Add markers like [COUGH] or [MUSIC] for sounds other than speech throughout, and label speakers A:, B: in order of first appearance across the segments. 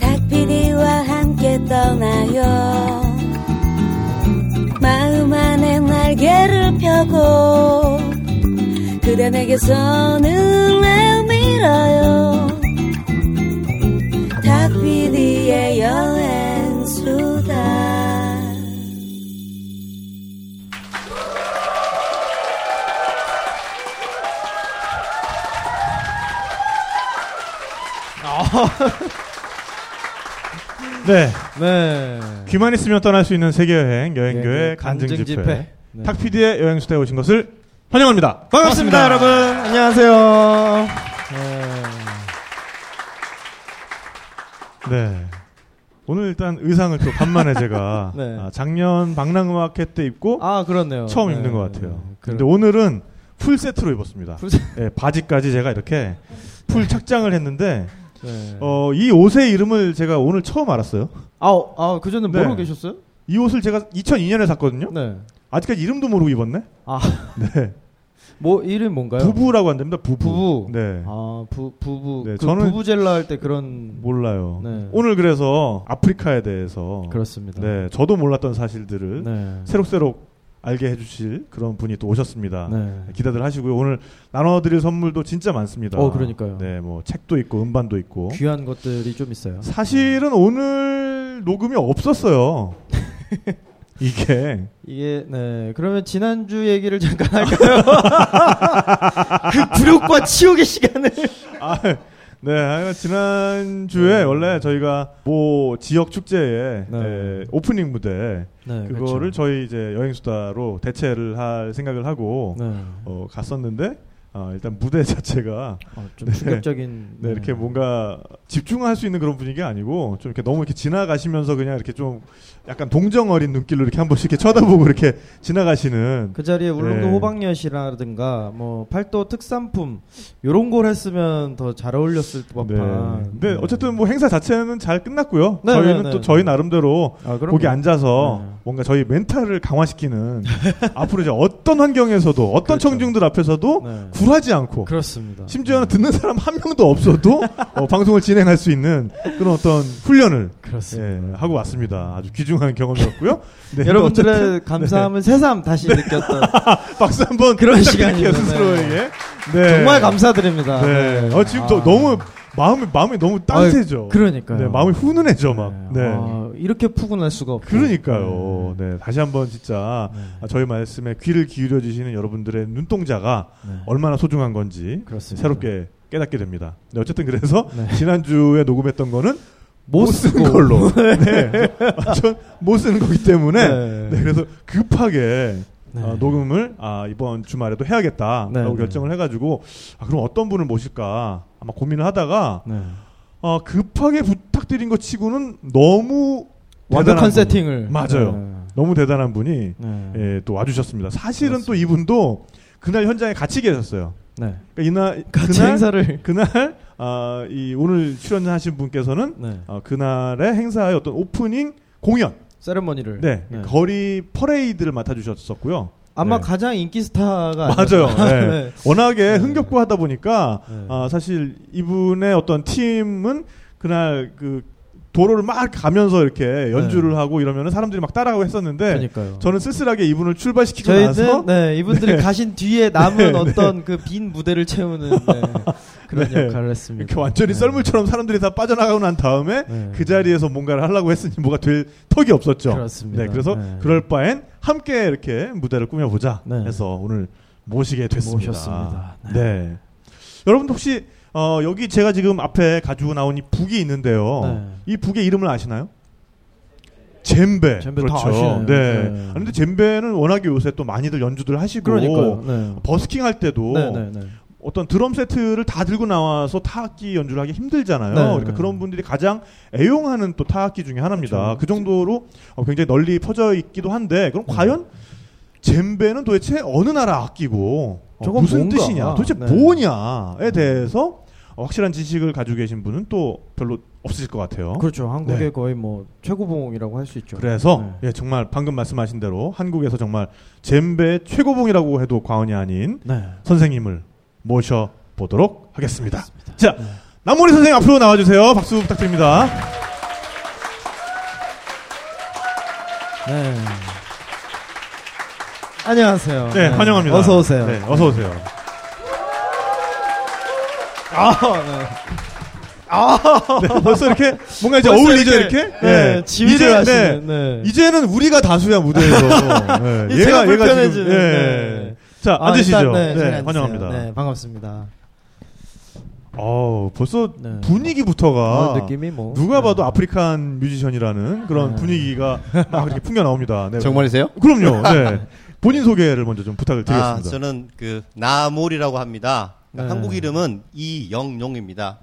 A: 닭피디와 함께 떠나요. 마음 안에 날개를 펴고 그대 내게서 눈을 밀어요. 닭피디의 여행수다 [LAUGHS]
B: 네.
C: 네.
B: 귀만 있으면 떠날 수 있는 세계여행 여행교회
C: 네,
B: 간증
C: 간증
B: 집회.
C: 집회. 네.
B: 탁피디의 여행수다에 오신 것을 환영합니다.
C: 반갑습니다, 여러분. 안녕하세요. 네.
B: 네. 오늘 일단 의상을 또 간만에 제가 [LAUGHS]
C: 네.
B: 아, 작년 방랑음악회 때 입고
C: 아, 그렇네요.
B: 처음
C: 네.
B: 입는 것 같아요. 근데 오늘은 풀 세트로 입었습니다.
C: 풀 세-
B: 예, 바지까지 제가 이렇게 풀 착장을 했는데
C: 네.
B: 어, 이 옷의 이름을 제가 오늘 처음 알았어요.
C: 아, 아, 그 전에
B: 네.
C: 모르고 계셨어요?
B: 이 옷을 제가 2002년에 샀거든요.
C: 네.
B: 아직까지 이름도 모르고 입었네.
C: 아, [LAUGHS]
B: 네.
C: 뭐 이름 뭔가요?
B: 부부라고 한답니다. 부부.
C: 부부.
B: 네.
C: 아, 부 부부.
B: 네,
C: 그
B: 저는-
C: 부부젤라 할 때 그런
B: 몰라요.
C: 네.
B: 오늘 그래서 아프리카에 대해서
C: 그렇습니다.
B: 네, 저도 몰랐던 사실들을
C: 네.
B: 새록새록 알게 해주실 그런 분이 또 오셨습니다.
C: 네.
B: 기대들 하시고요. 오늘 나눠드릴 선물도 진짜 많습니다.
C: 어, 그러니까요.
B: 네, 뭐 책도 있고 음반도 있고.
C: 귀한 것들이 좀 있어요.
B: 사실은 오늘 녹음이 없었어요. [LAUGHS] 이게
C: 이게 네 그러면 지난주 얘기를 잠깐 할까요? [LAUGHS] 그 굴욕과 치욕의 시간을
B: 아, 네, 지난 주에
C: 네.
B: 원래 저희가 모 지역 축제에
C: 네.
B: 에, 오프닝 무대
C: 네,
B: 그거를 저희 이제 여행 수다로 대체를 할 생각을 하고
C: 네.
B: 어, 갔었는데 어, 일단 무대 [LAUGHS] 자체가
C: 어, 좀
B: 네.
C: 충격적인
B: 네, 이렇게 뭔가 집중할 수 있는 그런 분위기가 아니고 좀 이렇게 너무 이렇게 지나가시면서 그냥 이렇게 좀 약간 동정 어린 눈길로 이렇게 한 번씩 이렇게 쳐다보고 이렇게 지나가시는
C: 그 자리에 울릉도
B: 네.
C: 호박엿이라든가 뭐 팔도 특산품 요런 걸 했으면 더 잘 어울렸을
B: 네.
C: 법한.
B: 근데 어쨌든 뭐 행사 자체는 잘 끝났고요.
C: 네,
B: 저희는
C: 네,
B: 또
C: 네.
B: 저희 나름대로
C: 아.
B: 거기 앉아서
C: 네.
B: 뭔가 저희 멘탈을 강화시키는 [LAUGHS] 앞으로 이제 어떤 환경에서도 어떤
C: 그렇죠.
B: 청중들 앞에서도
C: 네.
B: 굴하지 않고
C: 그렇습니다.
B: 심지어는 듣는 사람 한 명도 없어도 어, 방송을 진행할 수 있는 그런 어떤 훈련을
C: 그렇습니다.
B: 예, 하고 왔습니다. 아주 귀중한 경험이었고요. 네, [LAUGHS]
C: 여러분들의 감사함을 새삼 다시 느꼈던 [LAUGHS]
B: 박수 한번
C: 그런 시간이네요.
B: 스스로에게. 네.
C: 정말 감사드립니다.
B: 네. 어, 지금
C: 아.
B: 저 너무 마음이 마음이 너무 따뜻해져.
C: 그러니까요.
B: 네, 마음이 훈훈해져 막. 네.
C: 아, 이렇게 푸근할 수가 없고.
B: 그러니까요. 네, 다시 한번 진짜
C: 네.
B: 아, 저희 말씀에 귀를 기울여 주시는 여러분들의 눈동자가
C: 네.
B: 얼마나 소중한 건지
C: 그렇습니다.
B: 새롭게 깨닫게 됩니다. 네, 어쨌든 그래서
C: 네.
B: 지난주에 녹음했던 거는 못못 쓴. 걸로. [LAUGHS] 네. 전 못 쓰는 거기 때문에
C: 네.
B: 네, 그래서 급하게
C: 네.
B: 어, 녹음을 아, 이번 주말에도 해야겠다라고
C: 네, 네.
B: 결정을 해가지고 아, 그럼 어떤 분을 모실까 아마 고민을 하다가
C: 네.
B: 어, 급하게 부탁드린 것 치고는 너무
C: 완벽한. 세팅을.
B: 맞아요.
C: 네.
B: 너무 대단한 분이
C: 네.
B: 예, 또 와주셨습니다. 사실은
C: 그렇습니다.
B: 또 이분도 그날 현장에 같이 계셨어요.
C: 네.
B: 그러니까 이날
C: 같이
B: 그날
C: 행사를. [LAUGHS]
B: 그날 아, 이 오늘 출연하신 분께서는
C: 네.
B: 어, 그날의 행사의 어떤 오프닝 공연,
C: 세레머니를.
B: 네,
C: 네.
B: 거리 퍼레이드를 맡아주셨었고요.
C: 아마
B: 네.
C: 가장 인기 스타가
B: 맞아요. [LAUGHS] 네.
C: 네.
B: 워낙에
C: 네.
B: 흥겹고 하다 보니까
C: 네.
B: 아, 사실 이분의 어떤 팀은 그날 그 도로를 막 가면서 이렇게 연주를 하고 이러면 사람들이 막 따라가고 했었는데
C: 네. 그러니까요.
B: 저는 쓸쓸하게 이분을 출발시키고
C: 저희는
B: 나서
C: 네, 이분들이
B: 네.
C: 가신 뒤에 남은
B: 네,
C: 어떤 그 빈 무대를 채우는 네, [LAUGHS] 그런
B: 네.
C: 역할을 했습니다.
B: 이렇게 완전히
C: 네.
B: 썰물처럼 사람들이 다 빠져나가고 난 다음에
C: 네.
B: 그 자리에서 뭔가를 하려고 했으니 뭐가 될 턱이 없었죠.
C: 그렇습니다.
B: 네, 그래서
C: 네.
B: 그럴 바엔 함께 이렇게 무대를 꾸며보자
C: 네.
B: 해서 오늘 모시게 됐습니다.
C: 모셨습니다. 네.
B: 네. 여러분도 혹시 어, 여기 제가 지금 앞에 가지고 나온 이 북이 있는데요.
C: 네.
B: 이 북의 이름을 아시나요? 젬베.
C: 젬베 다
B: 그렇죠.
C: 네.
B: 네. 아, 근데 젬베는 워낙에 요새 또 많이들 연주들 하시고
C: 그러니까요. 네.
B: 버스킹 할 때도
C: 네, 네, 네.
B: 어떤 드럼 세트를 다 들고 나와서 타악기 연주를 하기 힘들잖아요.
C: 네,
B: 그러니까
C: 네.
B: 그런 분들이 가장 애용하는 또 타악기 중에 하나입니다.
C: 그렇죠.
B: 그 정도로 어, 굉장히 널리 퍼져 있기도 한데 그럼
C: 네.
B: 과연 젬베는 도대체 어느 나라 악기고 어, 무슨
C: 뭔가.
B: 뜻이냐, 도대체
C: 네.
B: 뭐냐에 대해서 어, 확실한 지식을 가지고 계신 분은 또 별로 없으실 것 같아요.
C: 그렇죠. 한국의
B: 네.
C: 거의 뭐 최고봉이라고 할 수 있죠.
B: 그래서
C: 네.
B: 예, 정말 방금 말씀하신 대로 한국에서 정말 젬베 최고봉이라고 해도 과언이 아닌
C: 네.
B: 선생님을 모셔 보도록 하겠습니다. 자, 남모리 선생님 앞으로 나와 주세요. 박수 부탁드립니다.
C: 네. 안녕하세요.
B: 네, 환영합니다.
C: 어서 오세요.
B: 네, 어서 오세요.
C: 아, 네.
B: 네, 벌써 이렇게 뭔가 이제
C: 벌써
B: 어울리죠
C: 이렇게,
B: 이렇게.
C: 네, 지휘를
B: 이제,
C: 하시는, 네.
B: 이제는 우리가 다수야 무대에서. [LAUGHS] 네,
C: 이 제가
B: 지금 예.
C: 네.
B: 자
C: 아,
B: 앉으시죠.
C: 일단,
B: 네,
C: 네.
B: 환영합니다.
C: 네, 반갑습니다.
B: 어 벌써
C: 네.
B: 분위기부터가
C: 아, 느낌이 뭐
B: 누가
C: 네.
B: 봐도 African 뮤지션이라는 그런
C: 네.
B: 분위기가 막 이렇게 풍겨 나옵니다. 네.
D: 정말이세요?
B: 그럼요. [LAUGHS] 네. 본인 소개를 먼저 좀 부탁을
D: 아,
B: 드리겠습니다.
D: 저는 그 나모리라고 합니다. 그러니까
C: 네.
D: 한국 이름은 이영용입니다.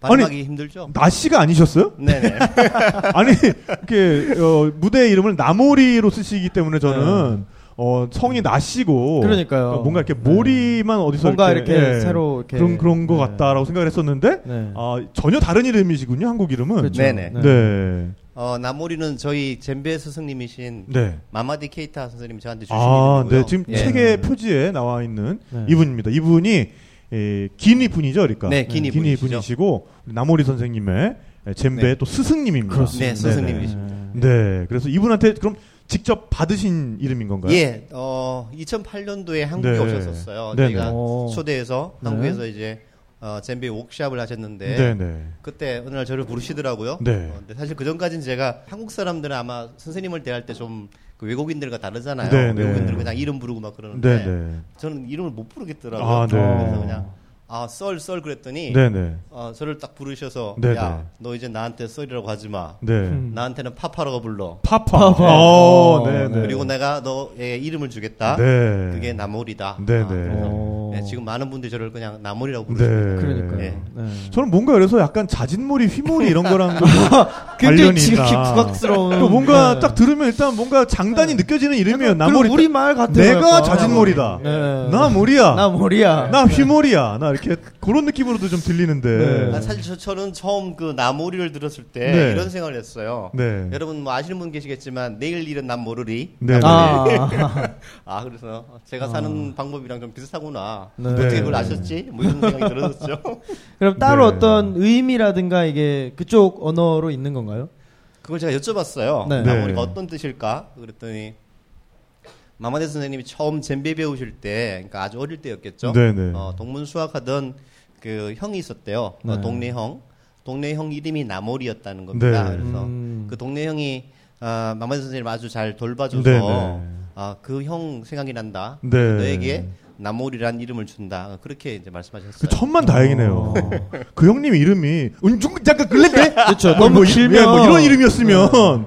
D: 발음하기 힘들죠?
B: 나씨가 아니셨어요?
D: 네네. [LAUGHS]
B: 아니 이렇게 어, 무대 이름을 나모리로 쓰시기 때문에 저는 어, 성이 나씨고
C: 네. 그러니까요.
B: 뭔가 이렇게
C: 네.
B: 모리만 어디서
C: 뭔가 이렇게
B: 예,
C: 새로 이렇게
B: 그런 그런 것
C: 네.
B: 같다라고 생각을 했었는데
C: 네.
B: 아, 전혀 다른 이름이시군요 한국 이름은.
C: 그렇죠.
D: 네네.
B: 네.
D: 어, 나몰이는 저희 젬베 스승님이신
B: 네.
D: 마마디 케이타 선생님이 저한테 주신
B: 아,
D: 이름이고요.
B: 네. 지금
D: 예.
B: 책의 표지에 나와 있는
C: 네.
B: 이분입니다. 이분이 에, 기니 분이죠, 그러니까.
D: 네, 기니 분이시죠.
B: 분이시고 나모리 선생님의 에, 젬베
D: 네.
B: 또 스승님입니다.
D: 네, 스승님이십니다.
B: 네, 그래서 이분한테 그럼 직접 받으신 이름인 건가요?
D: 예, 어, 2008년도에 한국에
B: 네.
D: 오셨었어요.
B: 네네.
D: 저희가
C: 오.
D: 초대해서
C: 네.
D: 한국에서 이제 어, 젬베 웍샵을 하셨는데
B: 네, 네.
D: 그때 어느 날 저를 부르시더라고요.
B: 네.
D: 어, 근데 사실 그 전까지는 제가 한국 사람들은 아마 선생님을 대할 때 좀 그 외국인들과 다르잖아요.
B: 네, 네.
D: 외국인들은 그냥 이름 부르고 막 그러는데
B: 네, 네.
D: 저는 이름을 못 부르겠더라고요.
B: 아, 네.
D: 그래서 그냥 아, 썰, 썰 그랬더니
B: 네, 네.
D: 어, 저를 딱 부르셔서
B: 네,
D: 야,
B: 네.
D: 너 이제 나한테 썰이라고 하지 마.
B: 네.
C: 음.
D: 나한테는 파파라고 불러.
B: 파파.
C: 파파.
B: 어,
C: 어,
B: 네, 네.
D: 그리고 내가 너의 이름을 주겠다.
B: 네.
D: 그게 나몰이다.
B: 네,
D: 아,
B: 네.
D: 그래서
C: 어.
D: 네, 지금 많은 분들이 저를 그냥 나몰이라고
B: 네.
D: 부르십니다.
C: 그러니까요.
D: 네.
C: 네.
B: 저는 뭔가 그래서 약간 자진몰이, 휘몰이 이런 거랑 좀
C: 굉장히
B: 관련이
C: 지극히. 부각스러운.
B: 또 뭔가
C: 네.
B: 딱 들으면 일단 뭔가 장단이 느껴지는 이름이에요. 나몰이.
C: 우리 말 같아요.
B: 내가. 자진몰이다.
C: 네.
B: 나 몰이야.
C: 나 몰이야.
B: 나 휘몰이야. 나 이렇게 그런 느낌으로도 좀 들리는데.
C: 네.
D: 아, 사실 저, 저는 처음 그 나몰이를 들었을 때
B: 네.
D: 이런 생각을 했어요.
B: 네.
D: 여러분 뭐 아시는 분 계시겠지만 내일 일은 난 모르리.
B: 네.
C: 아, [LAUGHS]
D: 아 그래서 제가 사는 방법이랑 좀 비슷하구나.
C: 네.
D: 어떻게
B: 네.
D: 그걸 아셨지? 뭐 이런 생각이 [LAUGHS] 들었었죠.
C: 그럼 따로
B: 네.
C: 어떤 의미라든가 이게 그쪽 언어로 있는 건가요?
D: 그걸 제가 여쭤봤어요.
C: 네.
D: 나몰이가
B: 네.
D: 어떤 뜻일까? 그랬더니 마마데 선생님이 처음 젬베 배우실 때, 그러니까 아주 어릴 때였겠죠.
B: 네, 네.
D: 어, 동문 수학하던 그 형이 있었대요.
C: 네.
D: 어, 동네 형. 동네 형 이름이 나몰이었다는 겁니다.
B: 네.
D: 그래서
C: 음.
D: 그 동네 형이 아, 마마데 선생님 아주 잘 돌봐줘서
B: 네, 네.
D: 아, 그 형 생각이 난다.
B: 네.
D: 너에게 나몰이란 이름을 준다. 그렇게 이제 말씀하셨어요.
B: 그 천만 다행이네요.
C: 어.
B: 그 형님 이름이 은중 잠깐 글랜데
C: 그렇죠.
B: 뭐,
C: 너무
B: 뭐,
C: 길면
B: 예, 뭐 이런 이름이었으면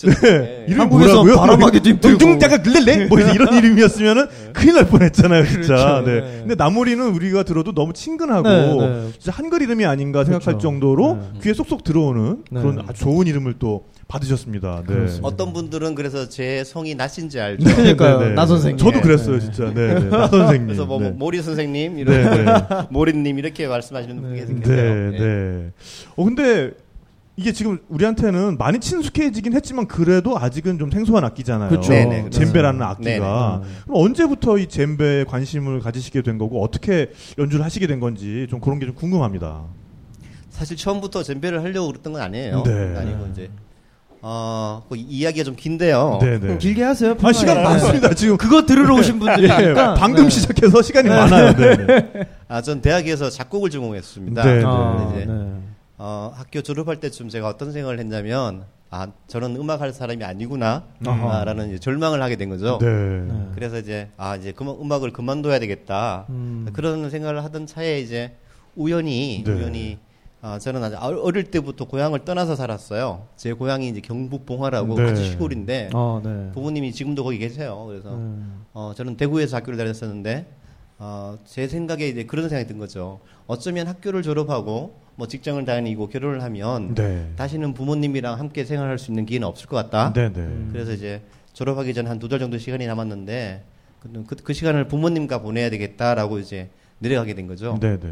D: 저-
B: 네.
D: 네.
B: 이름이
C: 한국에서
B: 뭐라고요?
C: 바람하기도 힘들고.
B: 잠깐 글랜데 뭐 이런 [LAUGHS] 이름이었으면은 큰일 날 뻔했잖아요, 진짜.
C: 그렇죠.
B: 네.
C: 네.
B: 근데 나몰이는 우리가 들어도 너무 친근하고
C: 네, 네.
B: 진짜 한글 이름이 아닌가 생각할
C: 그렇죠.
B: 정도로
C: 네.
B: 귀에 쏙쏙 들어오는
C: 네.
B: 그런 아주 좋은 이름을 또 받으셨습니다. 네.
D: 어떤 분들은 그래서 제 성이 낫인지 알죠.
C: 그러니까요. 나 선생님.
B: 저도 그랬어요,
C: 네.
B: 진짜. 네, 네. 나 [LAUGHS] 선생님.
D: 그래서 뭐
B: 네.
D: 모리 선생님
B: 네,
D: 이런
B: 네. [LAUGHS]
D: 모리님 이렇게 말씀하시는 분이
B: 네,
D: 계세요.
B: 네. 어, 근데 이게 지금 우리한테는 많이 친숙해지긴 했지만 그래도 아직은 좀 생소한 악기잖아요.
C: 그렇죠.
D: 네, 네.
B: 젬베라는 악기가.
C: 네네.
B: 그럼 언제부터 이 젬베에 관심을 가지시게 된 거고 어떻게 연주를 하시게 된 건지 좀 그런 게 좀 궁금합니다.
D: 사실 처음부터 젬베를 하려고 그랬던 건 아니에요.
B: 네.
D: 아니고 이제 어, 그 이야기가 좀 긴데요.
B: 네, 네.
C: 길게 하세요.
B: 아, 시간. 많습니다. 지금
C: 그거 들으러 오신
B: 예,
C: 분들이니까.
B: 방금
C: 네.
B: 시작해서 시간이 많아요. 네, 네.
D: 아, 전 대학에서 작곡을 전공했습니다.
B: 네, 네.
C: 아,
D: 이제
C: 네.
D: 어, 학교 졸업할 때쯤 제가 어떤 생각을 했냐면 아, 저는 음악 할 사람이 아니구나
C: 아하.
D: 아, 라는 이제 절망을 하게 된 거죠.
B: 네.
C: 네.
D: 그래서 이제 아 이제 그만 음악을 그만둬야 되겠다
C: 음.
D: 그런 생각을 하던 차에 이제 우연히
B: 네.
D: 우연히 아 저는 아주 어릴- 때부터 고향을 떠나서 살았어요. 제 고향이 이제 경북 봉화라고
B: 네.
D: 아주 시골인데
C: 어, 네.
D: 부모님이 지금도 거기 계세요. 그래서
C: 음.
D: 어 저는 대구에서 학교를 다녔었는데 어, 제 생각에 이제 그런 생각이 든 거죠. 어쩌면 학교를 졸업하고 뭐 직장을 다니고 결혼을 하면
B: 네.
D: 다시는 부모님이랑 함께 생활할 수 있는 기회는 없을 것 같다.
B: 네, 네.
D: 그래서 이제 졸업하기 전 한 두 달 정도 시간이 남았는데 그, 그, 그 시간을 부모님과 보내야 되겠다라고 이제 내려가게 된 거죠.
B: 네, 네.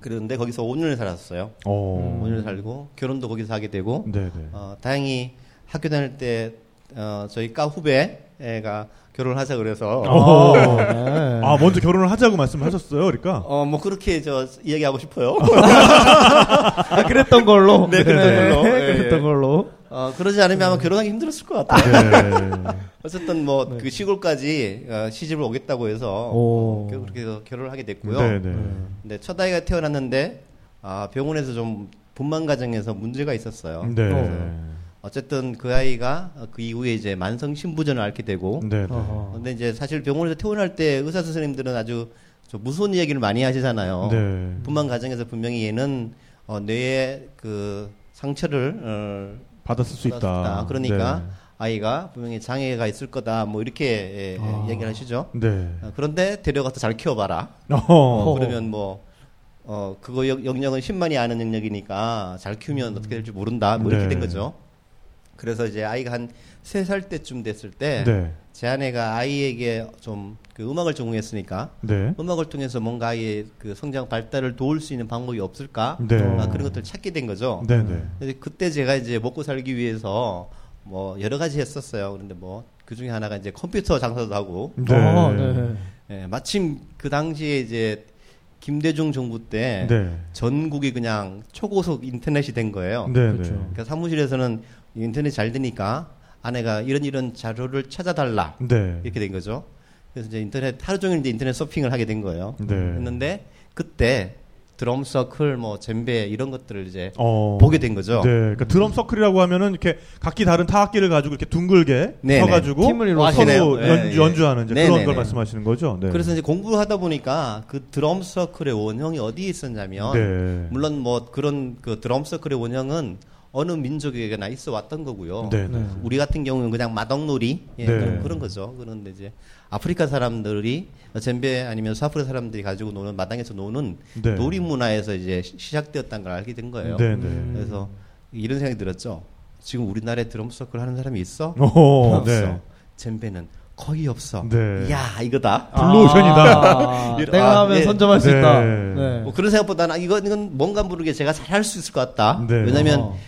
D: 그런데 거기서 5년을 살았어요.
B: 어.
D: 5년을 살고 결혼도 거기서 하게 되고
B: 네, 네.
D: 어, 다행히 학교 다닐 때 어, 저희 과 후배 애가 결혼하자 그래서
B: 어.
C: 네.
B: 아 먼저 결혼을 하자고 말씀하셨어요, 그러니까.
D: 어 뭐 그렇게 저 이야기하고 싶어요. [LAUGHS]
C: 아, 그랬던 걸로.
D: 네, 그랬던 걸로. 예,
C: 그랬던
D: 예.
C: 걸로.
D: 어 그러지 않으면 아마 결혼하기 힘들었을 것 같아요.
B: 네. [LAUGHS]
D: 어쨌든 뭐 그 시골까지 어, 시집을 오겠다고 해서
C: 오.
D: 어, 그렇게 해서 결혼을 하게 됐고요.
B: 네, 네.
D: 근데 첫 아이가 태어났는데 아, 병원에서 좀 분만 과정에서 문제가 있었어요.
B: 네.
C: 어.
D: 어쨌든 그 아이가 그 이후에 이제 만성 신부전을 앓게 되고
B: 네. 네.
C: 어허.
D: 근데 이제 사실 병원에서 퇴원할 때 의사 선생님들은 아주 좀 무서운 이야기를 많이 하시잖아요.
B: 네.
D: 분만 과정에서 분명히 얘는 어, 뇌에 그 상처를 어,
B: 받았을 수 있다.
D: 받았다. 그러니까
B: 네.
D: 아이가 분명히 장애가 있을 거다. 뭐 이렇게 예,
C: 아.
D: 얘기를 하시죠.
B: 네.
D: 어, 그런데 데려가서 잘 키워봐라.
B: 어.
D: 그러면 뭐 어, 그거 영- 영역은 10만이 아는 영역이니까 잘 키우면 어떻게 될지 모른다. 뭐 이렇게
B: 네.
D: 된 거죠. 그래서 이제 아이가 한 세 살 때쯤 됐을 때
B: 네.
D: 제 아내가 아이에게 좀 그 음악을 전공했으니까
B: 네.
D: 음악을 통해서 뭔가 아이의 그 성장 발달을 도울 수 있는 방법이 없을까
B: 네.
D: 아, 그런 것들을 찾게 된 거죠.
B: 네. 네.
D: 근데 그때 제가 이제 먹고 살기 위해서 뭐 여러 가지 했었어요. 그런데 뭐 그 중에 하나가 이제 컴퓨터 장사도 하고
B: 네.
C: 어, 네.
D: 예, 마침 그 당시에 이제 김대중 정부 때
B: 네.
D: 전국이 그냥 초고속 인터넷이 된 거예요.
B: 네.
C: 그렇죠.
B: 네.
D: 그러니까 사무실에서는 인터넷 잘 되니까 아내가 이런 이런 자료를 찾아달라
B: 네.
D: 이렇게 된 거죠. 그래서 이제 인터넷 하루 종일 이제 인터넷 서핑을 하게 된 거예요.
B: 네.
D: 했는데 그때 드럼 서클 뭐 젬베 이런 것들을 이제
B: 어.
D: 보게 된 거죠.
B: 네. 그러니까 드럼 서클이라고 하면은 이렇게 각기 다른 타악기를 가지고 이렇게 둥글게
D: 네,
B: 서가지고
C: 팀을 이루어서
B: 서로
D: 하시네요. 네,
B: 연주,
D: 예.
B: 연주하는 이제
D: 네,
B: 그런
D: 네,
B: 걸
D: 네.
B: 말씀하시는 거죠. 네.
D: 그래서 이제 공부를 하다 보니까 그 드럼 서클의 원형이 어디에 있었냐면
B: 네.
D: 물론 뭐 그런 그 드럼 서클의 원형은 어느 민족에게나 있어 왔던 거고요.
B: 네.
C: 네.
D: 우리 같은 경우는 그냥 마덕놀이 예,
B: 네.
D: 그런, 그런 거죠. 그런데 이제 아프리카 사람들이 젬베 아니면 수아프리카 사람들이 가지고 노는 마당에서 노는
B: 네.
D: 놀이 문화에서 이제 시- 시작되었다는 걸 알게 된 거예요.
B: 네. 네.
D: 그래서 이런 생각이 들었죠. 지금 우리나라에 드럼 서클 하는 사람이 있어?
B: 오,
D: 없어.
B: 네.
D: 젬베는 거의 없어.
B: 네.
D: 야 이거다.
B: 블루오션이다.
C: 아, [LAUGHS] 내가
D: 아,
C: 하면
D: 네.
C: 선점할 수
B: 네.
C: 있다. 네.
D: 뭐 그런 생각보다는 아, 이건, 이건 뭔가 모르게 제가 잘 할 수 있을 것 같다.
B: 네.
D: 왜냐하면
C: 어.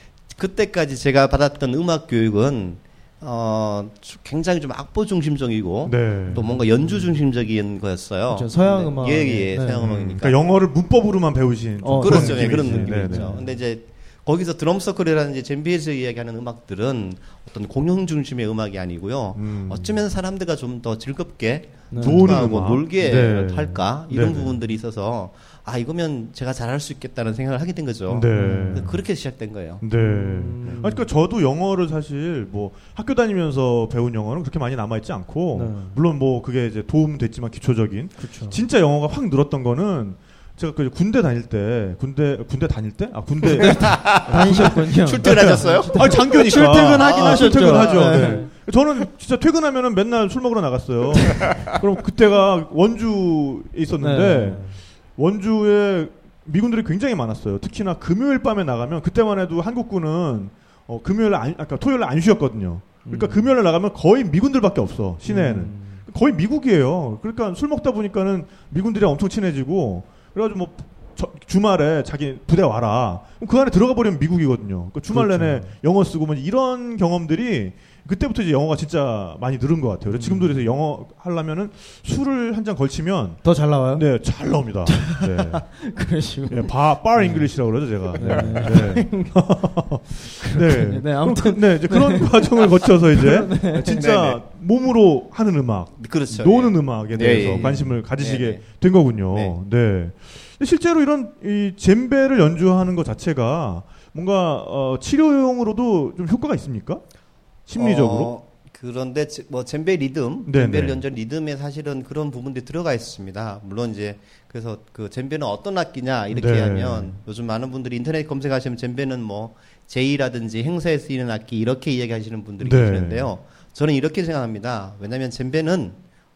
D: 그때까지 제가 받았던 음악 교육은 어, 주- 굉장히 좀 악보 중심적이고
B: 네.
D: 또 뭔가 연주 중심적인 거였어요.
C: 그렇죠. 서양 음악.
D: 예, 예,
C: 네.
D: 서양
B: 음,
D: 음악이니까.
B: 그러니까 영어를 문법으로만 배우신 좀
C: 어,
D: 그렇죠. 예,
B: 느낌이지.
D: 그런 느낌이
B: 네,
D: 있죠.
B: 네.
D: 근데 이제 거기서 드럼 서클이라는 이제 잼비에서 이야기하는 음악들은 어떤 공연 중심의 음악이 아니고요.
B: 음.
D: 어쩌면 사람들과 좀 더 즐겁게
C: 네.
B: 음악.
D: 놀게
B: 네.
D: 할까 이런
B: 네, 네.
D: 부분들이 있어서 아 이거면 제가 잘할 수 있겠다는 생각을 하게 된 거죠.
B: 네.
D: 그래서 그렇게 시작된 거예요.
B: 네. 아니, 그러니까 저도 영어를 사실 뭐 학교 다니면서 배운 영어는 그렇게 많이 남아 있지 않고
C: 네.
B: 물론 뭐 그게 이제 도움 됐지만 기초적인
C: 그렇죠.
B: 진짜 영어가 확 늘었던 거는 제가 그 군대 다닐 때 군대 군대 다닐 때 아 군대 [LAUGHS]
C: 다니셨군요.
D: 출퇴근하셨어요?
B: 아 장교니까
C: 출퇴근하긴
B: 아,
C: 하셨죠.
B: 출퇴근하죠.
C: 네.
B: 네. 저는 진짜 퇴근하면은 맨날 술 먹으러 나갔어요. 그럼 그때가 원주에 있었는데
C: 네.
B: 원주에 미군들이 굉장히 많았어요. 특히나 금요일 밤에 나가면 그때만 해도 한국군은 어, 금요일 안, 아까 토요일 안 쉬었거든요. 그러니까
C: 음.
B: 금요일에 나가면 거의 미군들밖에 없어 시내에는.
C: 음.
B: 거의 미국이에요. 그러니까 술 먹다 보니까는 미군들이 엄청 친해지고 그래가지고 뭐 저- 주말에 자기 부대 와라. 그 안에 들어가 버리면 미국이거든요. 그러니까 주말
C: 그렇죠.
B: 내내 영어 쓰고 뭐 이런 경험들이 그때부터 이제 영어가 진짜 많이 늘은 것 같아요. 그래서 지금도 그래서 영어 하려면은 술을 한 잔 걸치면
C: 더 잘 나와요?
B: 네 잘 나옵니다. 네. [LAUGHS]
C: 그러시고.
B: 예, bar, bar English라고 그러죠, 제가. 네. 네. 네.
C: 네, 아무튼.
B: 그, 네, 이제 그런 과정을 거쳐서 이제 [LAUGHS] 진짜 몸으로 하는 음악,
D: 그렇죠.
B: 노는
D: 예.
B: 음악에
D: 예,
B: 대해서
D: 예, 예.
B: 관심을 가지시게
D: 네, 네.
B: 된 거군요.
D: 네.
B: 네. 실제로 이런 이 젬베를 연주하는 것 자체가 뭔가 어, 치료용으로도 좀 효과가 있습니까? 심리적으로?
D: 어, 그런데 제- 뭐 젬베 리듬,
B: 네,
D: 젬베를
B: 네.
D: 연주한 리듬에 사실은 그런 부분들이 들어가 있습니다. 물론 이제 그래서 그 젬베는 어떤 악기냐 이렇게
B: 네.
D: 하면 요즘 많은 분들이 인터넷 검색하시면 젬베는 뭐 제이라든지 행사에 쓰이는 악기 이렇게 이야기하시는 분들이
B: 네.
D: 계시는데요. 저는 이렇게 생각합니다. 왜냐하면 젬베는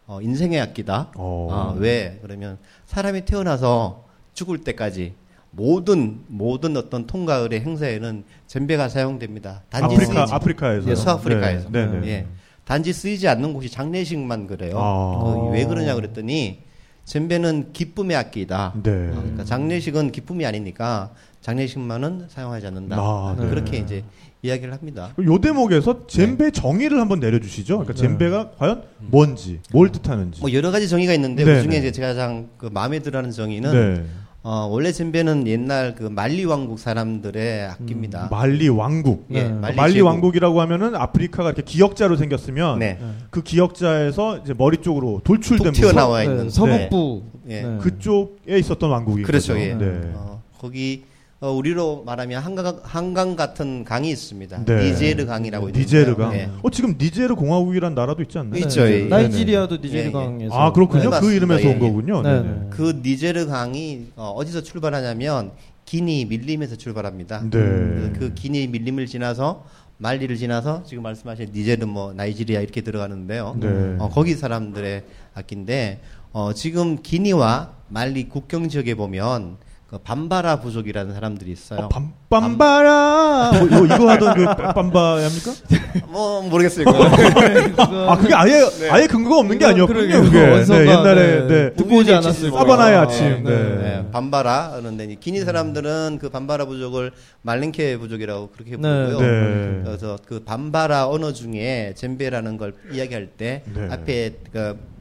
D: 어, 인생의 악기다.
B: 어.
D: 아, 왜? 그러면 사람이 태어나서 죽을 때까지 모든 모든 어떤 통가을의 행사에는 젬베가 사용됩니다. 단지
B: 아프리카 아프리카에서
D: 예, 수아프리카에서.
B: 네, 네. 네.
D: 예. 단지 쓰이지 않는 곳이 장례식만 그래요.
B: 아.
D: 그 왜 그러냐 그랬더니 젬베는 기쁨의 악기이다.
B: 네.
D: 어, 그러니까 장례식은 기쁨이 아니니까 장례식만은 사용하지 않는다.
B: 아, 네.
D: 그렇게 이제 이야기를 합니다.
B: 요 대목에서 젬베 정의를 한번 내려주시죠. 그러니까
C: 네.
B: 젬베가 과연 뭔지, 뭘 뜻하는지.
D: 뭐 여러 가지 정의가 있는데
B: 네,
D: 그 중에
B: 네.
D: 이제 제가 가장 그 마음에 들어하는 정의는
B: 네.
D: 어, 원래 젬베는 옛날 그 말리 왕국 사람들의 악기입니다.
B: 말리 왕국.
D: 예,
B: 말리,
D: 말리 제국.
B: 왕국이라고 하면은 아프리카가 이렇게 기역자로 생겼으면
D: 네.
B: 그 기역자에서 이제 머리 쪽으로 돌출된
D: 툭 튀어나와
B: 부분,
D: 있는
C: 네, 서북부.
D: 예.
C: 네.
B: 그쪽에 있었던 왕국이
D: 그렇죠. 예.
B: 네.
D: 어, 거기 어, 우리로 말하면 한강, 한강 같은 강이 있습니다.
B: 네.
D: 니제르 강이라고 있는데요.
B: 니제르강.
D: 예.
B: 어 지금 니제르 공화국이란 나라도 있지 않나요?
D: 있죠, 예.
C: 나이지리아도
D: 예,
C: 니제르 강에서.
B: 아 그렇군요.
D: 네,
B: 그 이름에서. 온
D: 예, 예.
B: 거군요.
C: 네,
B: 네.
C: 네.
D: 그 니제르 강이 어, 디서 출발하냐면 기니 밀림에서 출발합니다.
B: 네.
D: 그래서 그 기니 밀림을 지나서 말리를 지나서 지금 말씀하신 니제르 뭐 나이지리아 이렇게 들어가는데요.
B: 네.
D: 어, 거기 사람들의 악기인데 어, 지금 기니와 말리 국경 지역에 보면 그 밤바라 부족이라는 사람들이 있어요.
B: 어, 밤, 빰바라 뭐, 이거, 이거 하던 그 빰바야입니까? [LAUGHS]
D: 뭐 모르겠어요. 그거. [LAUGHS]
B: 아 그게 아예 아예 근거가 없는 게 아니었군요.
C: 그게
B: 네, 옛날에
C: 네.
B: 네.
C: 듣고 오지 않았을
B: 사바나의. 아침.
C: 네.
B: 네.
D: 네, 밤바라 그런데 이 기니 사람들은 그 밤바라 부족을 말랭케 부족이라고 그렇게 부르고요.
B: 네.
D: 그래서 그 밤바라 언어 중에 젬베라는 걸 이야기할 때
B: 네.
D: 앞에 그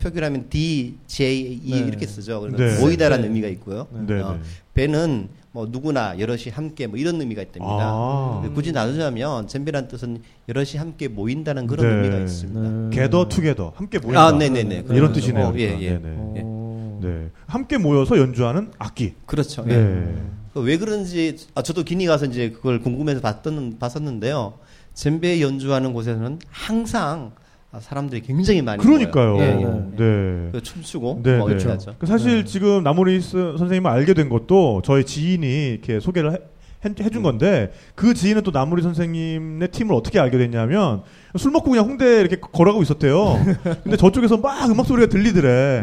D: 표기라면 D, J, E
C: 네.
D: 이렇게 쓰죠. 그래서
B: 네.
D: 모이다라는
C: 네.
D: 의미가 있고요.
B: 네.
D: 어,
B: 네.
D: 배는 뭐 누구나 여럿이 함께 뭐 이런 의미가 있답니다.
B: 아.
D: 굳이 나누자면 젬베란 뜻은 여럿이 함께 모인다는 그런
B: 네.
D: 의미가 있습니다.
C: 네.
B: 게더 투게더 함께 모인다.
D: 아, 네네네.
B: 이런 뜻이네요.
D: 어, 예, 예.
B: 네네.
C: 어.
B: 네. 함께 모여서 연주하는 악기.
D: 그렇죠.
B: 네.
D: 예. 그왜 그런지 아 저도 기니 가서 이제 그걸 궁금해서 봤던 봤었는데요. 젬베 연주하는 곳에서는 항상 아, 사람들이 굉장히 많이
B: 그러니까요.
D: 예, 예.
B: 네.
D: 그 춤추고
B: 네,
D: 뭐
B: 네.
D: 하죠.
B: 그 사실
C: 네.
B: 지금 나모리스 선생님을 알게 된 것도 저희 지인이 이렇게 소개를 해, 해- 준 건데 그 지인은 또 나모리 선생님의 팀을 어떻게 알게 됐냐면 술 먹고 그냥 홍대 에 이렇게 걸어가고 있었대요. [LAUGHS] 근데 저쪽에서 막 음악 소리가 들리더래.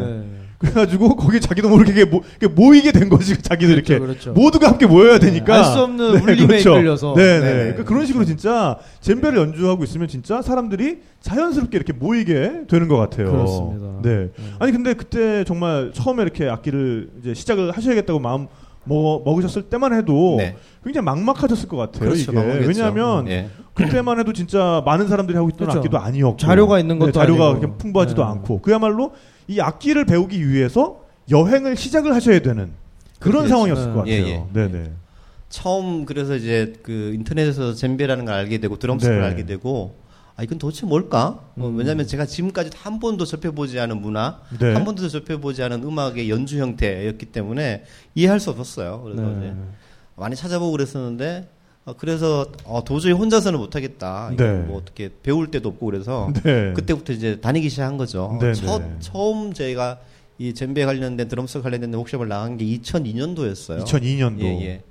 C: 네.
B: 그래가지고 거기 자기도 모르게 모, 이렇게 모이게 된 거지 자기도 이렇게
C: 그렇죠.
B: 모두가 함께 모여야 되니까
C: 알 수 없는 울림에 이끌려서.
B: 네네.
D: 네 네.
B: 그러니까 그런 식으로 진짜 젬베를 연주하고 있으면 진짜 사람들이 자연스럽게 이렇게 모이게 되는 것 같아요.
C: 그렇습니다.
B: 네. 아니 근데 그때 정말 처음에 이렇게 악기를 이제 시작을 하셔야겠다고 마음 먹, 먹으셨을 때만 해도
D: 네.
B: 굉장히 막막하셨을 것 같아요.
D: 그렇죠.
B: 이게
D: 막막했죠.
B: 왜냐하면
D: 예.
B: 그때만 해도 진짜 많은 사람들이 하고 있던
C: 그렇죠.
B: 악기도 아니었고
C: 자료가 있는 것도
B: 네, 자료가
C: 아니고.
B: 그렇게 풍부하지도
C: 네.
B: 않고 그야말로 이 악기를 배우기 위해서 여행을 시작을 하셔야 되는 그런
D: 그렇죠.
B: 상황이었을 것 같아요.
D: 예, 예.
B: 네네.
D: 처음 그래서 이제 그 인터넷에서 젬베라는 걸 알게 되고 드럼스를
B: 네.
D: 알게 되고 아 이건 도대체 뭘까? 어, 왜냐하면 제가 지금까지 한 번도 접해보지 않은 문화,
B: 네.
D: 한 번도 접해보지 않은 음악의 연주 형태였기 때문에 이해할 수 없었어요. 그래서
C: 네.
D: 이제 많이 찾아보고 그랬었는데 어, 그래서 어, 도저히 혼자서는 못하겠다.
B: 네.
D: 뭐 어떻게 배울 데도 없고 그래서
B: 네.
D: 그때부터 이제 다니기 시작한 거죠.
B: 네,
D: 첫,
B: 네.
D: 처음 제가 이 젬베 관련된 드럼스 관련된 워크숍을 나간 게 2002년도였어요.
B: 2002년도.
D: 예, 예.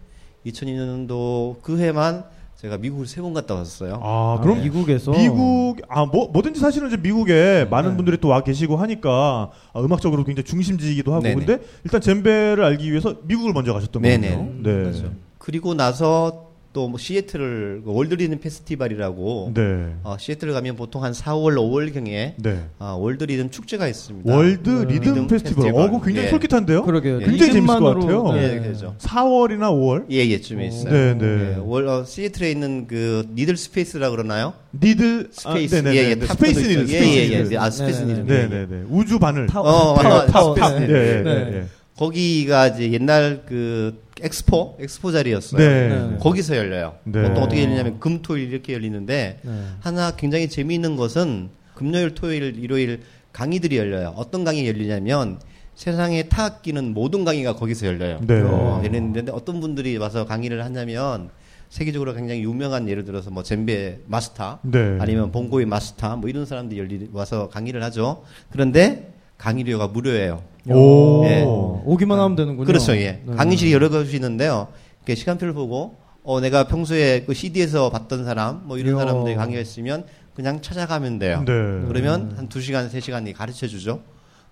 D: 2002년도 그 해만 제가 미국을 세 번 갔다 왔어요.
B: 아, 그럼
C: 미국에서
B: 미국 아 뭐 뭐든지 사실은 이제 미국에 많은
C: 네.
B: 분들이 또 와 계시고 하니까 아, 음악적으로 굉장히 중심지이기도 하고
D: 네네.
B: 근데 일단 젬베를 알기 위해서 미국을 먼저 가셨던. 거군요. 네.
D: 그렇죠. 그리고 나서 또 뭐 시애틀을 그 World Rhythm Festival이라고
B: 네.
D: 어, 시애틀 가면 보통 한 4월 5월 경에
B: 네.
D: 아, world 리듬 축제가 있습니다.
B: World
C: 네.
D: Rhythm, Rhythm Festival. Festival.
B: 어, 그거 굉장히
D: 예.
B: 솔깃한데요?
C: 그러게요.
B: 굉장히 재밌을 것 같아요.
D: 예, 그렇죠.
B: 4월이나 5월?
D: 예, 예쯤에 있어요.
B: 네, 네.
D: 예, 월, 어, 시애틀에 있는 그 Needle Space라 그러나요?
B: 니들
D: 스페이스.
B: 아.
D: 예, 예,
B: 네, 스페이스. 니들.
D: 예,
B: 스페이스
D: 예, 예. 아, 스페이스
C: 네,
D: 니들.
B: 네,
D: 예, 예.
B: 네, 네. 우주 바늘.
C: 타워,
D: 어,
C: 타워, 타워.
B: 네. 네,
C: 네.
B: 네, 네.
D: 거기가 이제 옛날 그 엑스포 엑스포 자리였어요.
B: 네.
C: 네.
D: 거기서 열려요.
B: 네.
D: 보통 어떻게 열리냐면 금토일 이렇게 열리는데
C: 네.
D: 하나 굉장히 재미있는 것은 금요일, 토요일, 일요일 강의들이 열려요. 어떤 강의 열리냐면 세상의 타악기는 모든 강의가 거기서 열려요.
B: 네.
D: 어, 열리는데 어떤 분들이 와서 강의를 하냐면 세계적으로 굉장히 유명한 예를 들어서 뭐 젬베 마스터
B: 네.
D: 아니면 봉고의 마스터 뭐 이런 사람들이 열리 와서 강의를 하죠. 그런데 강의료가 무료예요.
B: 오.
D: 예.
C: 오기만 하면 되는군요.
D: 그렇죠, 예.
C: 네.
D: 강의실이 여러 곳이 있는데요. 이렇게 시간표를 보고, 어, 내가 평소에 그 CD에서 봤던 사람, 뭐 이런. 사람들이 강의가 있으면 그냥 찾아가면 돼요.
B: 네.
D: 그러면 한두 시간, 세 시간이 가르쳐 주죠.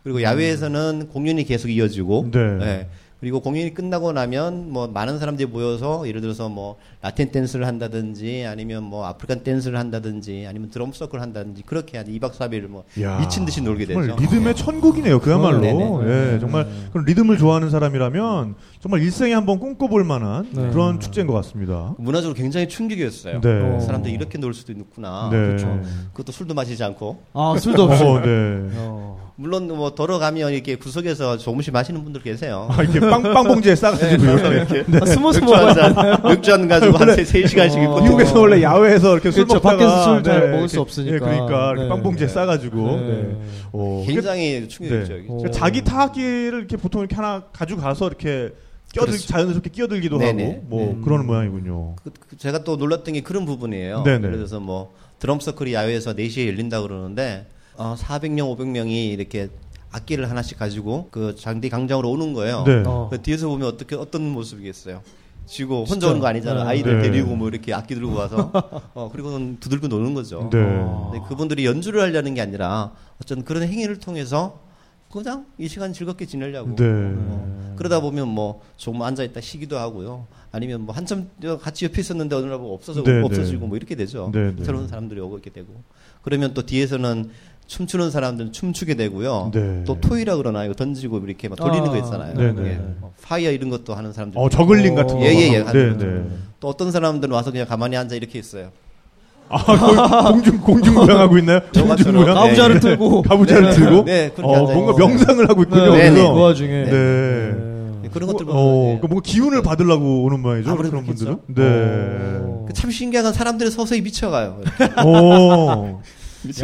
D: 그리고 야외에서는 공연이 계속 이어지고,
B: 네.
D: 예. 그리고 공연이 끝나고 나면 뭐 많은 사람들이 모여서 예를 들어서 뭐 라틴 댄스를 한다든지 아니면 뭐 African 댄스를 한다든지 아니면 드럼 서클 한다든지 그렇게 한 2박 3일을 뭐
B: 야,
D: 미친 듯이 놀게 되죠.
B: 정말 리듬의 천국이네요. 그야말로.
D: 네네.
B: 예, 정말 그런 리듬을 좋아하는 사람이라면 정말 일생에 한번 꿈꿔볼 만한
C: 네.
B: 그런 축제인 것 같습니다.
D: 문화적으로 굉장히 충격이었어요.
B: 네.
C: 어.
D: 사람들이 이렇게 놀 수도 있구나.
B: 네.
C: 그렇죠.
D: 그것도 술도 마시지 않고
C: 아 술도 없이.
B: 어, 네.
C: 어.
D: 물론 뭐 걸어가면 이렇게 구석에서 조금씩 마시는 분들 계세요.
B: 아, 이렇게 빵, 빵 봉지에 싸가지고 이렇게.
C: 아, 숨어서
D: 맥주 한 잔, 맥주 한 가지고 한 3시간씩
C: 어.
B: 미국에서 원래 야외에서 이렇게 술
C: 그렇죠.
B: 먹다가
C: 밖에서 술잘 먹을
B: 이렇게,
C: 수 없으니까.
B: 예, 그러니까
C: 네.
B: 빵 봉지에 싸가지고.
C: 네.
B: 네. 어,
D: 굉장히 충격이죠.
B: 네.
D: 이게.
C: 어.
B: 그러니까 자기 타악기를 이렇게 보통 이렇게 하나 가지고 가서 이렇게 끼어들
D: 그렇죠.
B: 자연스럽게 끼어들기도
D: 네네.
B: 하고 뭐
C: 음.
B: 그러는 모양이군요.
D: 그, 그 제가 또 놀랐던 게 그런 부분이에요.
B: 네네.
D: 예를 들어서 뭐 드럼 서클이 야외에서 4시에 열린다 그러는데 어, 400명, 500명이 이렇게 악기를 하나씩 가지고 그 장디 광장으로 오는 거예요.
B: 네.
C: 어.
D: 그 뒤에서 보면 어떻게 어떤 모습이겠어요? 지고 혼자
C: 진짜.
D: 오는 거 아니잖아.
C: 네.
D: 아이들
B: 네.
D: 데리고 뭐 이렇게 악기 들고 와서 [LAUGHS] 어 그리고는 두들겨 노는 거죠.
B: 네.
C: 어.
D: 근데 그분들이 연주를 하려는 게 아니라 어쩐 그런 행위를 통해서 그냥 이 시간 즐겁게 지내려고.
B: 네.
D: 어, 그러다 보면 뭐 조금 앉아 있다 쉬기도 하고요. 아니면 뭐 한참 같이 옆에 있었는데 어느 날 보고 없어져
B: 네,
D: 없어지고
B: 네.
D: 뭐 이렇게 되죠.
B: 네, 네.
D: 새로운 사람들이 오고 있게 되고. 그러면 또 뒤에서는 춤추는 사람들은 춤추게 되고요.
B: 네.
D: 또 토이라 그러나 이거 던지고 이렇게 막 돌리는
C: 아,
D: 거 있잖아요.
B: 네,
D: 예.
B: 네.
D: 뭐 파이어 이런 것도 하는 사람들.
B: 어, 저글링 같은 거.
D: 예, 예, 예.
B: 네, 네.
D: 또 어떤 사람들은 와서 그냥 가만히 앉아 이렇게 있어요.
B: 아, 공중 공중 모양하고 있나요? 공중. 모양.
C: 가부좌를
D: 네.
C: 들고.
B: 가부좌를 들고.
D: 네, 그렇게
B: 어,
D: 앉아
B: 뭔가. 명상을 하고 있군요.
C: 네,
D: 네.
B: 그
C: 와중에.
B: 네.
D: 네, 그런 것들
B: 어,
D: 보면
B: 그 뭔가 기운을 받으려고 오는 모양이죠. 그런 분들은.
D: 그렇겠죠.
B: 네.
C: 어.
D: 참 신기한 건 사람들이 서서히 미쳐가요.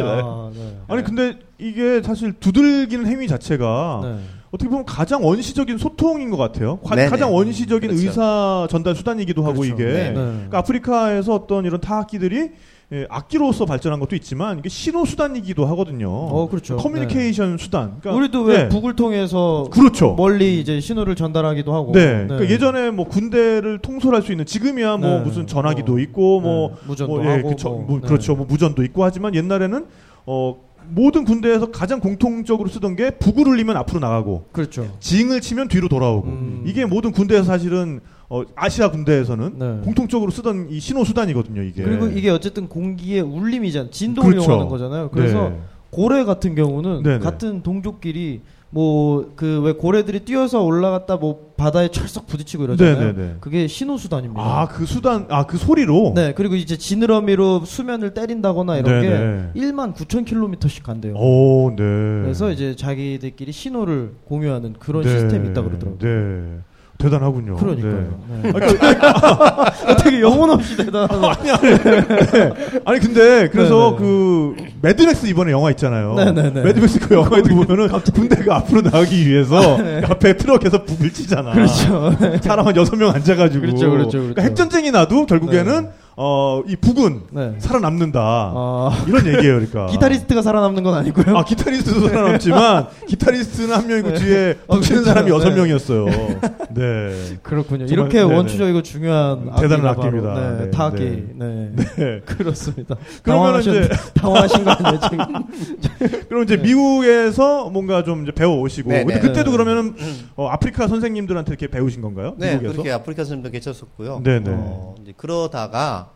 C: 야, 네.
B: 아니 근데 이게 사실 두들기는 행위 자체가
C: 네.
B: 어떻게 보면 가장 원시적인 소통인 것 같아요. 가,
D: 네네.
B: 장 원시적인
D: 그렇죠.
B: 의사 전달 수단이기도 하고
C: 그렇죠.
B: 이게
D: 네.
C: 네.
B: 그러니까 아프리카에서 어떤 이런 타악기들이 예, 악기로서 발전한 것도 있지만 이게 신호 수단이기도 하거든요.
C: 어, 그렇죠.
B: 커뮤니케이션 수단. 그러니까
C: 우리도 왜
B: 네.
C: 북을 통해서
B: 그렇죠.
C: 멀리 이제 신호를 전달하기도 하고.
B: 네. 그러니까 예전에 뭐 군대를 통솔할 수 있는 지금이야 뭐
C: 네.
B: 무슨 전화기도
C: 어,
B: 있고 뭐,
C: 네. 무전도
B: 뭐, 예,
C: 하고
B: 그쵸.
C: 뭐,
B: 뭐
C: 네.
B: 그렇죠. 뭐 무전도 있고 하지만 옛날에는 어 모든 군대에서 가장 공통적으로 쓰던 게 북을 울리면 앞으로 나가고
C: 그렇죠.
B: 징을 치면 뒤로 돌아오고
C: 음.
B: 이게 모든 군대에서 사실은 어, 아시아 군대에서는
C: 네.
B: 공통적으로 쓰던 이 신호 수단이거든요. 이게
C: 그리고 이게 어쨌든 공기의 울림이잖아. 진동을
B: 그렇죠.
C: 이용하는 거잖아요. 그래서
B: 네.
C: 고래 같은 경우는
B: 네네.
C: 같은 동족끼리 뭐 그 왜 고래들이 뛰어서 올라갔다 뭐 바다에 철썩 부딪히고 이러잖아요.
B: 네네네.
C: 그게 신호 수단입니다.
B: 아 그 수단 아 그 소리로
C: 네, 그리고 이제 지느러미로 수면을 때린다거나 이런
B: 네네.
C: 게 1만 9천 킬로미터씩 간대요.
B: 오, 네.
C: 그래서 이제 자기들끼리 신호를 공유하는 그런
B: 네.
C: 시스템이 있다 그러더라고요.
B: 네. 대단하군요.
C: 그러니까요.
B: 네.
C: 네. 되게 영혼 없이 대단한. [LAUGHS]
B: 아니, 아니, 네. 아니 근데 그래서
C: 네네.
B: 그 매드맥스 이번에 영화 있잖아요.
C: 네네네.
B: 매드맥스 그 영화에도 보면은 군대가 앞으로 나가기 위해서 [LAUGHS] 앞에 트럭에서 북을 치잖아.
C: 그렇죠.
B: 사람 한 여섯 명 앉아가지고.
C: 그렇죠, 그렇죠, 그렇죠.
B: 그러니까 핵전쟁이 나도 결국에는 어, 이 북은
C: 네.
B: 살아남는다.
C: 아,
B: 이런 얘기예요, 그러니까.
C: 기타리스트가 살아남는 건 아니고요.
B: 아, 기타리스트도 살아남지만 [LAUGHS] 기타리스트는 한 명이고 뒤에
C: 어,
B: 북치는
C: 그렇죠.
B: 사람이 여섯
C: 네.
B: 명이었어요. [LAUGHS] 네.
C: 그렇군요.
B: 정말,
C: 이렇게
B: 네네.
C: 원초적이고 중요한
B: 대단한
C: 악기가 바로,
B: 악기입니다.
C: 네,
B: 네,
C: 타악기.
B: 네.
C: 네.
B: 네. [LAUGHS]
C: 그렇습니다.
B: 그러면은
C: 당황하신,
B: 이제
C: 당황하신 거 아니에요, 지금?
B: 그럼 이제
C: 네.
B: 미국에서 뭔가 좀 이제 배워 오시고.
D: 네,
B: 근데
D: 네.
B: 그때도
C: 네.
B: 그러면은 어, 아프리카 선생님들한테 이렇게 배우신 건가요?
D: 네,
B: 미국에서?
D: 그렇게 아프리카 선생님도 계셨었고요.
B: 네 네.
D: 어, 이제 그러다가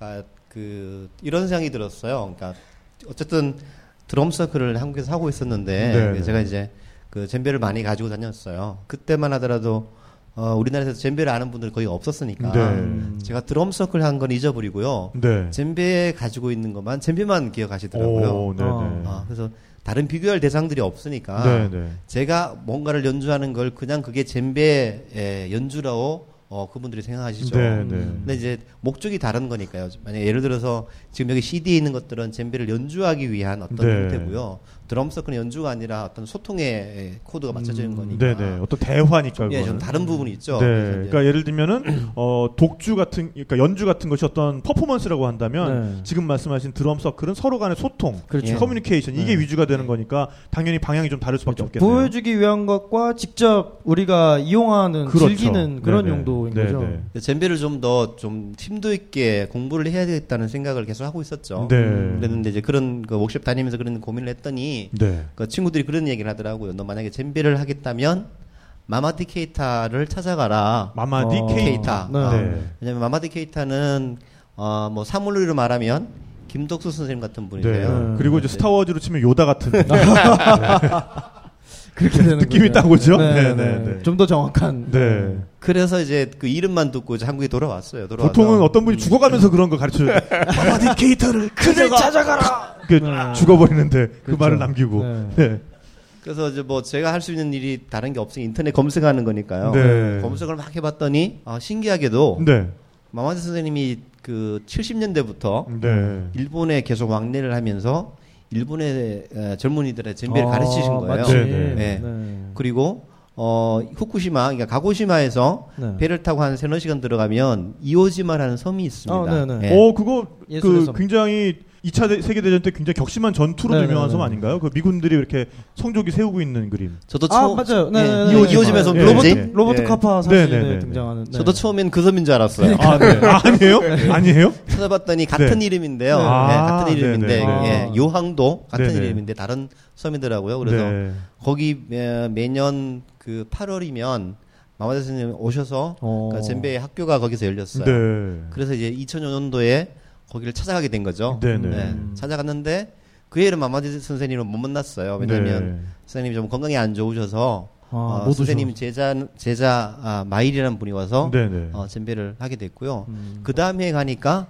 D: 그러니까 그 이런 생각이 들었어요. 그러니까 어쨌든 드럼 서클을 한국에서 하고 있었는데
B: 네네.
D: 제가 이제 그 젬베를 많이 가지고 다녔어요. 그때만 하더라도 어, 우리나라에서 젬베를 아는 분들이 거의 없었으니까
B: 네.
C: 음.
D: 제가 드럼 서클 한 건 잊어버리고요.
B: 네.
D: 젬베 가지고 있는 것만 젬베만 기억하시더라고요.
B: 오, 네네.
C: 어.
D: 아, 그래서 다른 비교할 대상들이 없으니까
B: 네네.
D: 제가 뭔가를 연주하는 걸 그냥 그게 젬베의 연주라고 어, 그분들이 생각하시죠.
B: 네 네.
D: 근데 이제 목적이 다른 거니까요. 만약 예를 들어서 지금 여기 CD에 있는 것들은 젬베를 연주하기 위한 어떤
B: 네.
D: 형태고요. 드럼 서클은 연주가 아니라 어떤 소통의 코드가 맞춰져 있는 거니까.
B: 음, 네네. 어떤 대화니까.
D: 예,
B: 그거는.
D: 좀 다른 부분이 있죠.
B: 네. 그러니까 예를 들면은 어 독주 같은 그러니까 연주 같은 것이 어떤 퍼포먼스라고 한다면
C: 네.
B: 지금 말씀하신 드럼 서클은 서로 간의 소통,
C: 그렇죠.
B: 커뮤니케이션 이게
C: 네.
B: 위주가 되는 거니까 당연히 방향이 좀 다를 수밖에 없겠네요.
C: 보여주기 위한 것과 직접 우리가 이용하는
B: 그렇죠.
C: 즐기는 그런
B: 네네.
C: 용도인
B: 네네.
C: 거죠.
D: 젬베를 좀 더좀 심도 있게 공부를 해야 되겠다는 생각을 계속 하고 있었죠.
B: 네.
D: 그랬는데 이제 그런 그 워크숍 다니면서 그런 고민을 했더니
B: 네.
D: 그 친구들이 그런 얘기를 하더라고요. 너 만약에 젬베를 하겠다면 마마디 케이타를 찾아가라.
B: 마마디
C: 어,
B: 케이타.
C: 네.
B: 네.
D: 왜냐면 마마디 케이타는 어, 뭐 사물로 말하면 김덕수 선생님 같은
B: 네.
D: 분인데요.
C: 네.
B: 그리고 이제 스타워즈로 치면 요다 같은 [LAUGHS] [LAUGHS] [LAUGHS]
C: 그렇게 되는
B: 느낌이 딱 오죠? 네, 네, 네.
C: 좀 더 정확한.
B: 네.
D: 그래서 이제 그 이름만 듣고 이제 한국에 돌아왔어요. 돌아와서
B: 보통은 어떤 분이 죽어가면서 그런 걸 가르쳐 줘요. 마마디 [LAUGHS] 케이타를 [LAUGHS]
C: 그를 찾아가라.
B: 그
C: 네.
B: 죽어버리는데 그
C: 그렇죠.
B: 말을 남기고.
C: 네.
B: 네.
D: 그래서 이제 뭐 제가 할 수 있는 일이 다른 게 없으니 인터넷 검색하는 거니까요.
B: 네.
D: 검색을 막 해봤더니 아, 신기하게도
B: 네.
D: 마마디 선생님이 그 70년대부터
B: 네.
D: 일본에 계속 왕래를 하면서 일본의 에, 젊은이들의 젬베를
C: 아,
D: 가르치신 거예요.
B: 네, 네.
D: 네.
C: 네.
D: 그리고 어 후쿠시마, 그러니까 가고시마에서
C: 네.
D: 배를 타고 한 세너 시간 들어가면 이오지마라는 섬이 있습니다.
C: 어, 네, 네.
D: 예.
B: 어, 그거 그
C: 섬.
B: 굉장히 2차 세계대전 때 굉장히 격심한 전투로
C: 네,
B: 유명한
C: 네,
B: 섬
C: 네.
B: 아닌가요? 그 미군들이 이렇게 성조기 세우고 있는 그림.
D: 저도
C: 아
D: 처음
C: 맞아요. 네,
D: 예,
C: 네, 네,
D: 이오,
C: 네.
D: 이오지마 로버트
B: 예.
C: 로버트
D: 예.
C: 카파 사진에 등장하는. 네.
D: 저도 처음엔 그 섬인 줄 알았어요.
B: 아, 네. 아, 아니에요? 아니에요?
D: 찾아봤더니 같은 이름인데요.
C: 네.
D: 예,
B: 아,
D: 같은
B: 네,
D: 이름인데
B: 네,
C: 네.
D: 예, 요항도 같은
B: 네, 네.
D: 이름인데 다른 섬이더라고요. 그래서
B: 네.
D: 거기 에, 매년 그 8월이면 마마대 선생님 오셔서
C: 어.
D: 그러니까 젬베 학교가 거기서 열렸어요.
B: 네.
D: 그래서 이제 2005년도에 거기를 찾아가게 된 거죠.
B: 네, 네.
D: 네, 찾아갔는데 그 해는 마마디 선생님을 못 만났어요. 왜냐면
B: 네.
D: 선생님이 좀 건강이 안 좋으셔서
C: 아,
D: 어,
C: 못
D: 선생님 제자 제자 아, 마일이라는 분이 와서
B: 네, 네.
D: 어, 젬베를 하게 됐고요.
C: 음.
D: 그 다음에 가니까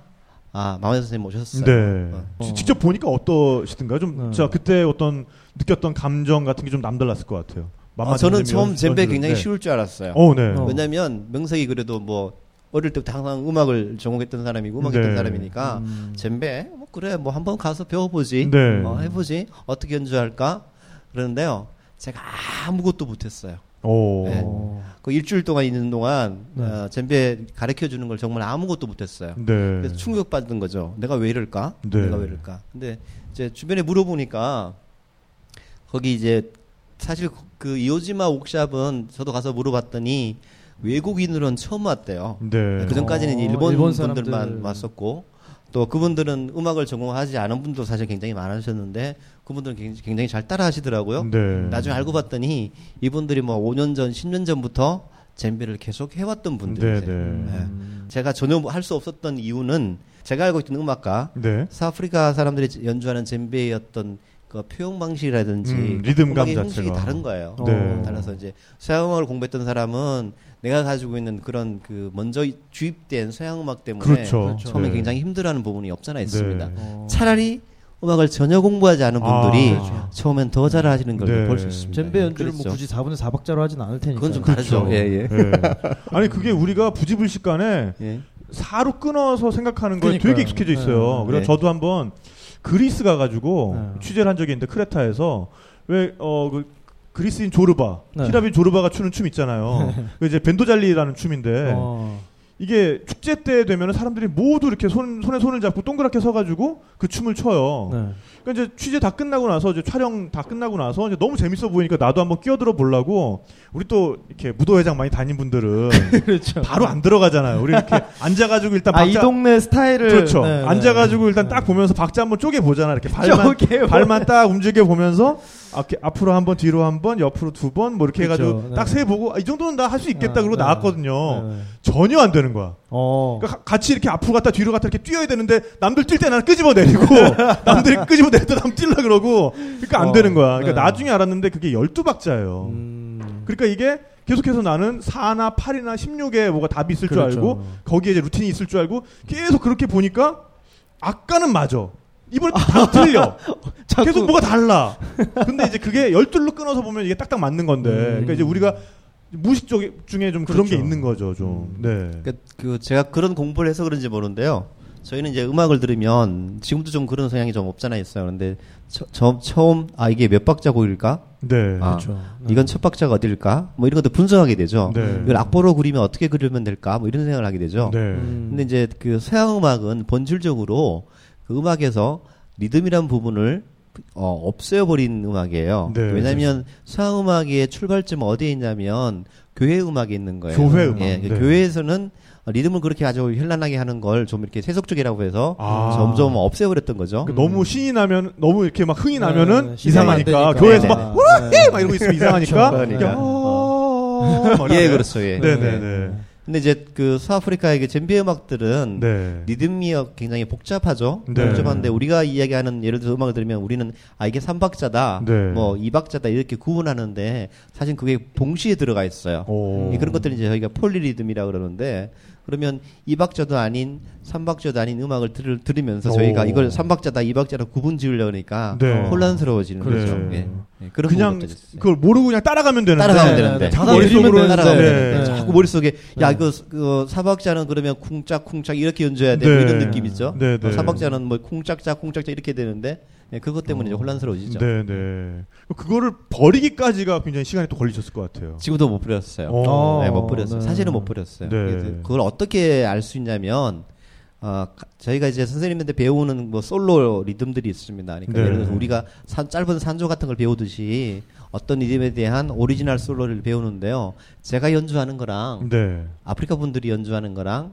D: 아 마마디 선생님 오셨어요.
B: 네.
D: 어.
B: 지- 직접 보니까 어떠시던가요? 좀,
C: 네.
B: 자, 그때 어떤 느꼈던 감정 같은 게 좀 남달랐을 것 같아요.
D: 아, 저는 처음
B: 연-
D: 젬베 굉장히
B: 네.
D: 쉬울 줄 알았어요.
B: 어, 네.
C: 어.
D: 왜냐면 명석이 그래도 뭐 어릴 때부터 항상 음악을 전공했던 사람이고 음악했던
B: 네.
D: 사람이니까
C: 음.
D: 젬베 뭐 그래 뭐 한번 가서 배워보지
B: 네.
D: 어, 해보지 어떻게 연주할까 그러는데요 제가 아무것도 못했어요
B: 오.
D: 네.
C: 어.
D: 그 일주일 동안 있는 동안
C: 네.
D: 어, 젬베 가르쳐 주는 걸 정말 아무것도 못했어요
B: 네.
D: 그래서 충격받은 거죠 내가 왜 이럴까
B: 네.
D: 내가 왜 이럴까 근데 이제 주변에 물어보니까 거기 이제 사실 그 이오지마 옥샵은 저도 가서 물어봤더니 외국인으로는 처음 왔대요
B: 네.
D: 그 전까지는
C: 어,
D: 일본,
C: 일본
D: 분들만. 왔었고 또 그분들은 음악을 전공하지 않은 분도 사실 굉장히 많으셨는데 그분들은 굉장히, 굉장히 잘 따라 하시더라고요.
B: 네.
D: 나중에 알고 봤더니 이분들이 뭐 5년 전, 10년 전부터 젬베를 계속 해왔던
B: 네,
D: 분들이세요.
B: 네.
C: 음.
D: 제가 전혀 할 수 없었던 이유는 제가 알고 있던 음악가
B: 네.
D: 사아프리카 사람들이 연주하는 젬베의 어떤 그 표현 방식이라든지
B: 음, 리듬감 자체가.
D: 다른 거예요.
B: 네.
D: 따라서 이제 서양 음악을 공부했던 사람은 내가 가지고 있는 그런 그 먼저 주입된 서양 음악 때문에
B: 그렇죠.
D: 처음에
B: 네.
D: 굉장히 힘들어하는 부분이 없잖아 있습니다.
B: 네.
C: 어.
D: 차라리 음악을 전혀 공부하지 않은
B: 아,
D: 분들이
B: 그렇죠.
D: 처음엔 더 잘하시는 걸
B: 네.
D: 볼수 있습니다.
C: 젬베 연주를 뭐
D: 그렇죠.
C: 굳이 4분의 4박자로 하진 않을 테니까.
D: 그건 좀
B: 그렇죠.
D: 다르죠. 예, 예.
B: 네. 아니 그게 우리가 부지불식간에
D: 예.
B: 사로 끊어서 생각하는 거에. 되게 익숙해져 있어요.
C: 네.
B: 그래서
D: 네.
B: 저도 한번 그리스 가가지고
C: 네.
B: 취재를 한 적이 있는데 크레타에서 왜어그 그리스인 조르바,
C: 네.
B: 히라빈 조르바가 추는 춤 있잖아요. 그 이제 벤도잘리라는 춤인데
C: 어.
B: 이게 축제 때 되면 사람들이 모두 이렇게 손, 손에 손을 잡고 동그랗게 서가지고 그 춤을 춰요.
C: 네.
B: 그러니까 이제 취재 다 끝나고 나서 이제 촬영 다 끝나고 나서 이제 너무 재밌어 보이니까 나도 한번 끼어들어 보려고 우리 또 이렇게 무도회장 많이 다닌 분들은 [LAUGHS]
C: 그렇죠.
B: 바로 안 들어가잖아요. 우리 이렇게 [LAUGHS] 앉아가지고 일단
C: 아, 이
B: 박자
C: 동네 스타일을.
B: 그렇죠.
C: 네, 네.
B: 앉아가지고 일단 딱 보면서 박자 한번 쪼개 보잖아. 이렇게 발만 [LAUGHS]
C: 쪼개
B: 발만 딱 움직여 보면서 아, 앞으로 한 번, 뒤로 한 번, 옆으로 두 번, 뭐 이렇게
C: 그렇죠.
B: 해가지고
C: 네.
B: 딱세 보고 아, 이 정도는 나 할 수 있겠다.
C: 네,
B: 그러고
C: 네.
B: 나왔거든요.
C: 네, 네.
B: 전혀 안 되는 거야.
C: 어.
B: 그러니까 가- 같이 이렇게 앞으로 갔다 뒤로 갔다 이렇게 뛰어야 되는데 남들 뛸 때 나는 끄집어 내리고 남들이 끄집어 때남 뛰려 그러고 그러니까 안
C: 어,
B: 되는 거야. 그러니까
C: 네.
B: 나중에 알았는데 그게 12박자예요.
C: 음.
B: 그러니까 이게 계속해서 나는 4나 8이나 16에 뭐가 답이 있을 줄
C: 그렇죠.
B: 알고 거기에 이제 루틴이 있을 줄 알고 계속 그렇게 보니까 아까는 맞아. 이번에 다 틀려. [LAUGHS]
C: 자꾸-
B: 계속 뭐가 달라. 근데 이제 그게 열둘로 끊어서 보면 이게 딱딱 맞는 건데.
C: 음.
B: 그러니까 이제 우리가 무의식 적 중에 좀 그런
C: 그렇죠.
B: 게 있는 거죠, 좀.
C: 음.
B: 네.
D: 그, 그 제가 그런 공부를 해서 그런지 모르는데요. 저희는 이제 음악을 들으면 지금도 좀 그런 성향이 좀 없잖아 있어요. 그런데 처, 저- 처음 아 이게 몇 박자 곡일까?
B: 네.
D: 아,
C: 그렇죠.
D: 이건 첫 박자가 어딜까? 뭐 이런 것도 분석하게 되죠.
B: 네.
D: 이걸 악보로 그리면 어떻게 그리면 될까? 뭐 이런 생각을 하게 되죠.
B: 네.
C: 음.
D: 근데 이제 그 서양 음악은 본질적으로 그 음악에서 리듬이란 부분을 어, 없애버린 음악이에요.
B: 네.
D: 왜냐하면 서양 음악의 출발점은 어디에 있냐면 교회 음악에 있는 거예요.
B: 교회 음악.
D: 예,
B: 네.
D: 교회에서는 리듬을 그렇게 아주 현란하게 하는 걸 좀 이렇게 세속적이라고 해서
B: 아.
D: 점점 없애버렸던 거죠.
B: 그 너무 신이 나면 너무 이렇게 막 흥이
C: 네,
B: 나면은
C: 네,
B: 이상하니까. 교회에서
D: 네,
B: 막
C: 네.
B: 와! 막 이러고 있으면 이상하니까
D: 그러니까.
B: 이렇게 어, 막
D: 예. 그렇죠. 예.
B: 네네네.
D: 근데 이제 그 서아프리카의 그 젬베 음악들은
B: 네.
D: 리듬이 굉장히 복잡하죠.
B: 네.
D: 복잡한데 우리가 이야기하는 예를 들어서 음악을 들으면 우리는 아 이게 삼박자다
B: 네.
D: 뭐 이박자다 이렇게 구분하는데 사실 그게 동시에 들어가 있어요.
B: 오.
D: 예, 그런 것들이 이제 저희가 폴리리듬이라 그러는데 그러면 이박자도 아닌 삼박자도 아닌 음악을 들, 들으면서 저희가
B: 오.
D: 이걸 삼박자다 이박자로 구분 지으려고 그러니까
B: 네.
D: 혼란스러워지는
B: 그렇죠.
D: 거죠.
B: 네.
D: 예. 예, 그런
B: 그냥. 그걸 모르고 그냥 따라가면 되는데
D: 따라가면
C: 네,
D: 되는데
C: 네,
B: 자꾸
C: 머릿속으로
D: 따라가면
B: 네.
D: 되는데
C: 네.
D: 자꾸 머릿속에 야
B: 네.
D: 이거 그 사박자는 그러면 쿵짝쿵짝 이렇게 연주해야 돼뭐
B: 네.
D: 이런 느낌 있죠.
B: 네, 네.
D: 사박자는 뭐 쿵짝짝 쿵짝짝 이렇게 되는데 예, 그것 때문에 이제 혼란스러워지죠.
B: 네 네. 그거를 버리기까지가 굉장히 시간이 또 걸리셨을 것 같아요.
D: 지금도 못 버렸어요.
B: 어.
D: 네, 못 버렸어요.
C: 네.
D: 사실은 못 버렸어요.
B: 네.
D: 그걸 어떻게 알 수 있냐면 어, 가- 저희가 이제 선생님한테 배우는 뭐 솔로 리듬들이 있습니다. 그러니까
B: 네.
D: 예를 들어서 우리가 산- 짧은 산조 같은 걸 배우듯이 어떤 리듬에 대한 오리지널 솔로를 배우는데요. 제가 연주하는 거랑
B: 네.
D: 아프리카 분들이 연주하는 거랑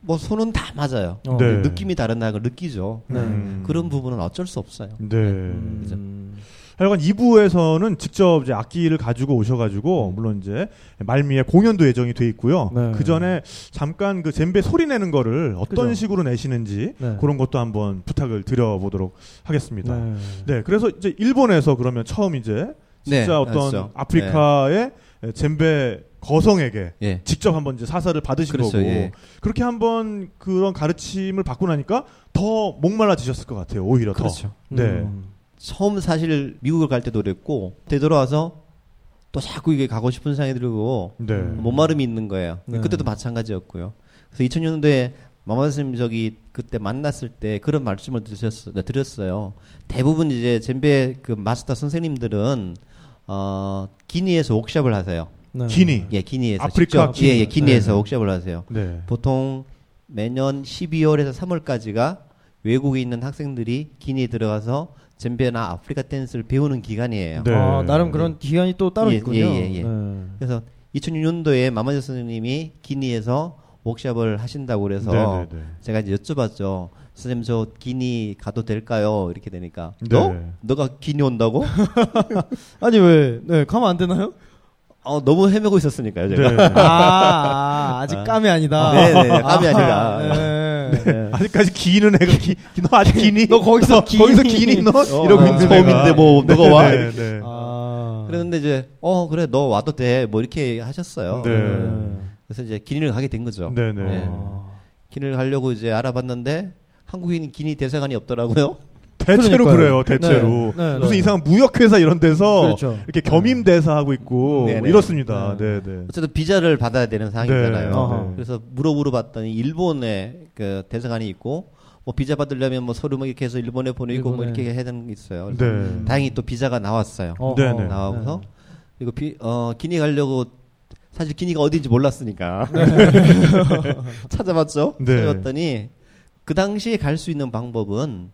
D: 뭐 손은 다 맞아요.
C: 어.
B: 네.
D: 느낌이 다르다는 걸 느끼죠.
C: 네.
B: 음.
D: 그런 부분은 어쩔 수 없어요.
B: 네.
C: 음.
B: 하여간 2부에서는 직접 이제 악기를 가지고 오셔가지고 물론 이제 말미에 공연도 예정이 돼 있고요.
C: 네.
B: 그 전에 잠깐 그 젬베 소리 내는 거를 어떤
C: 그죠.
B: 식으로 내시는지
C: 네.
B: 그런 것도 한번 부탁을 드려보도록 하겠습니다. 네.
C: 네.
B: 그래서 이제 일본에서 그러면 처음 이제 진짜
D: 네,
B: 어떤
D: 맞죠.
B: 아프리카의 젬베 거성에게
D: 예.
B: 직접 한번 이제 사사를 받으신
D: 그렇죠,
B: 거고
D: 예.
B: 그렇게 한번 그런 가르침을 받고 나니까 더 목말라지셨을 것 같아요. 오히려
D: 그렇죠.
B: 더. 네.
C: 음.
D: 처음 사실 미국을 갈 때도 그랬고 되돌아와서 또 자꾸 이게 가고 싶은 생각이 들고
B: 네.
D: 못마름이 있는 거예요.
C: 네.
D: 그때도 마찬가지였고요. 그래서 2000년도에 마마 선생님 저기 그때 만났을 때 그런 말씀을 드렸어, 네, 드렸어요. 대부분 이제 젬베 그 마스터 선생님들은 어 기니에서 옥샵을 하세요.
C: 네.
B: 기니.
D: 예, 기니에서
B: 아프리카
D: 직접,
B: 기니.
D: 예, 예, 기니에서
B: 네.
D: 옥샵을 하세요.
B: 네.
D: 보통 매년 12월에서 3월까지가 외국에 있는 학생들이 기니에 들어가서 젬베나 아프리카 댄스를 배우는 기간이에요.
B: 네.
C: 아, 나름 그런 기간이 또 따로
D: 예,
C: 있군요.
D: 예, 예, 예.
C: 네.
D: 그래서 2006년도에 마마저 선생님이 기니에서 워크샵을 하신다고 그래서
B: 네, 네, 네.
D: 제가 이제 여쭤봤죠. 선생님 저 기니 가도 될까요? 이렇게 되니까
B: 네.
D: 너? 너가 기니 온다고? [LAUGHS]
C: 아니 왜? 네, 가면 안 되나요?
D: 어, 너무 헤매고 있었으니까요, 제가.
B: 네. [LAUGHS]
C: 아, 아, 아직 감이 아니다.
D: 네, 네, 감이 아 니다.
C: 네.
D: 네.
B: 아직까지 기는 애가 기, 너 아직 기니?
C: 너 거기서 [LAUGHS]
B: 거기서 기니 너
D: 어,
B: 이러고
D: 아,
B: 있는
D: 처음인데. 뭐 너가 와?
B: 네, 네.
C: 아.
D: 그랬는데 이제 어 그래 너 와도 돼 뭐 이렇게 하셨어요.
B: 네.
D: 그래서 이제 기니를 가게 된 거죠.
B: 네, 네.
D: 네. 기니를 가려고 이제 알아봤는데 한국인 기니 대사관이 없더라고요.
B: 대체로
C: 그러니까요.
B: 그래요 대체로.
C: 네, 네,
B: 무슨
C: 네.
B: 이상한 무역회사 이런 데서
C: 그렇죠.
B: 이렇게 겸임 대사 하고 있고
D: 네,
B: 뭐
D: 네.
B: 이렇습니다.
C: 네.
B: 네, 네.
D: 어쨌든 비자를 받아야 되는 상황이잖아요.
B: 네.
D: 그래서 물어 물어봤더니 일본에 그 대사관이 있고 뭐 비자 받으려면 뭐 서류 뭐 이렇게 해서 일본에 보내고 뭐
C: 일본에.
D: 이렇게 해야 되는 게 있어요.
B: 네.
D: 다행히 또 비자가 나왔어요.
B: 네, 네.
D: 나와서 그리고 비, 어, 기니 가려고 사실 기니가 어딘지 몰랐으니까 [LAUGHS] 찾아봤죠.
B: 네.
D: 찾아봤더니 그 당시에 갈 수 있는 방법은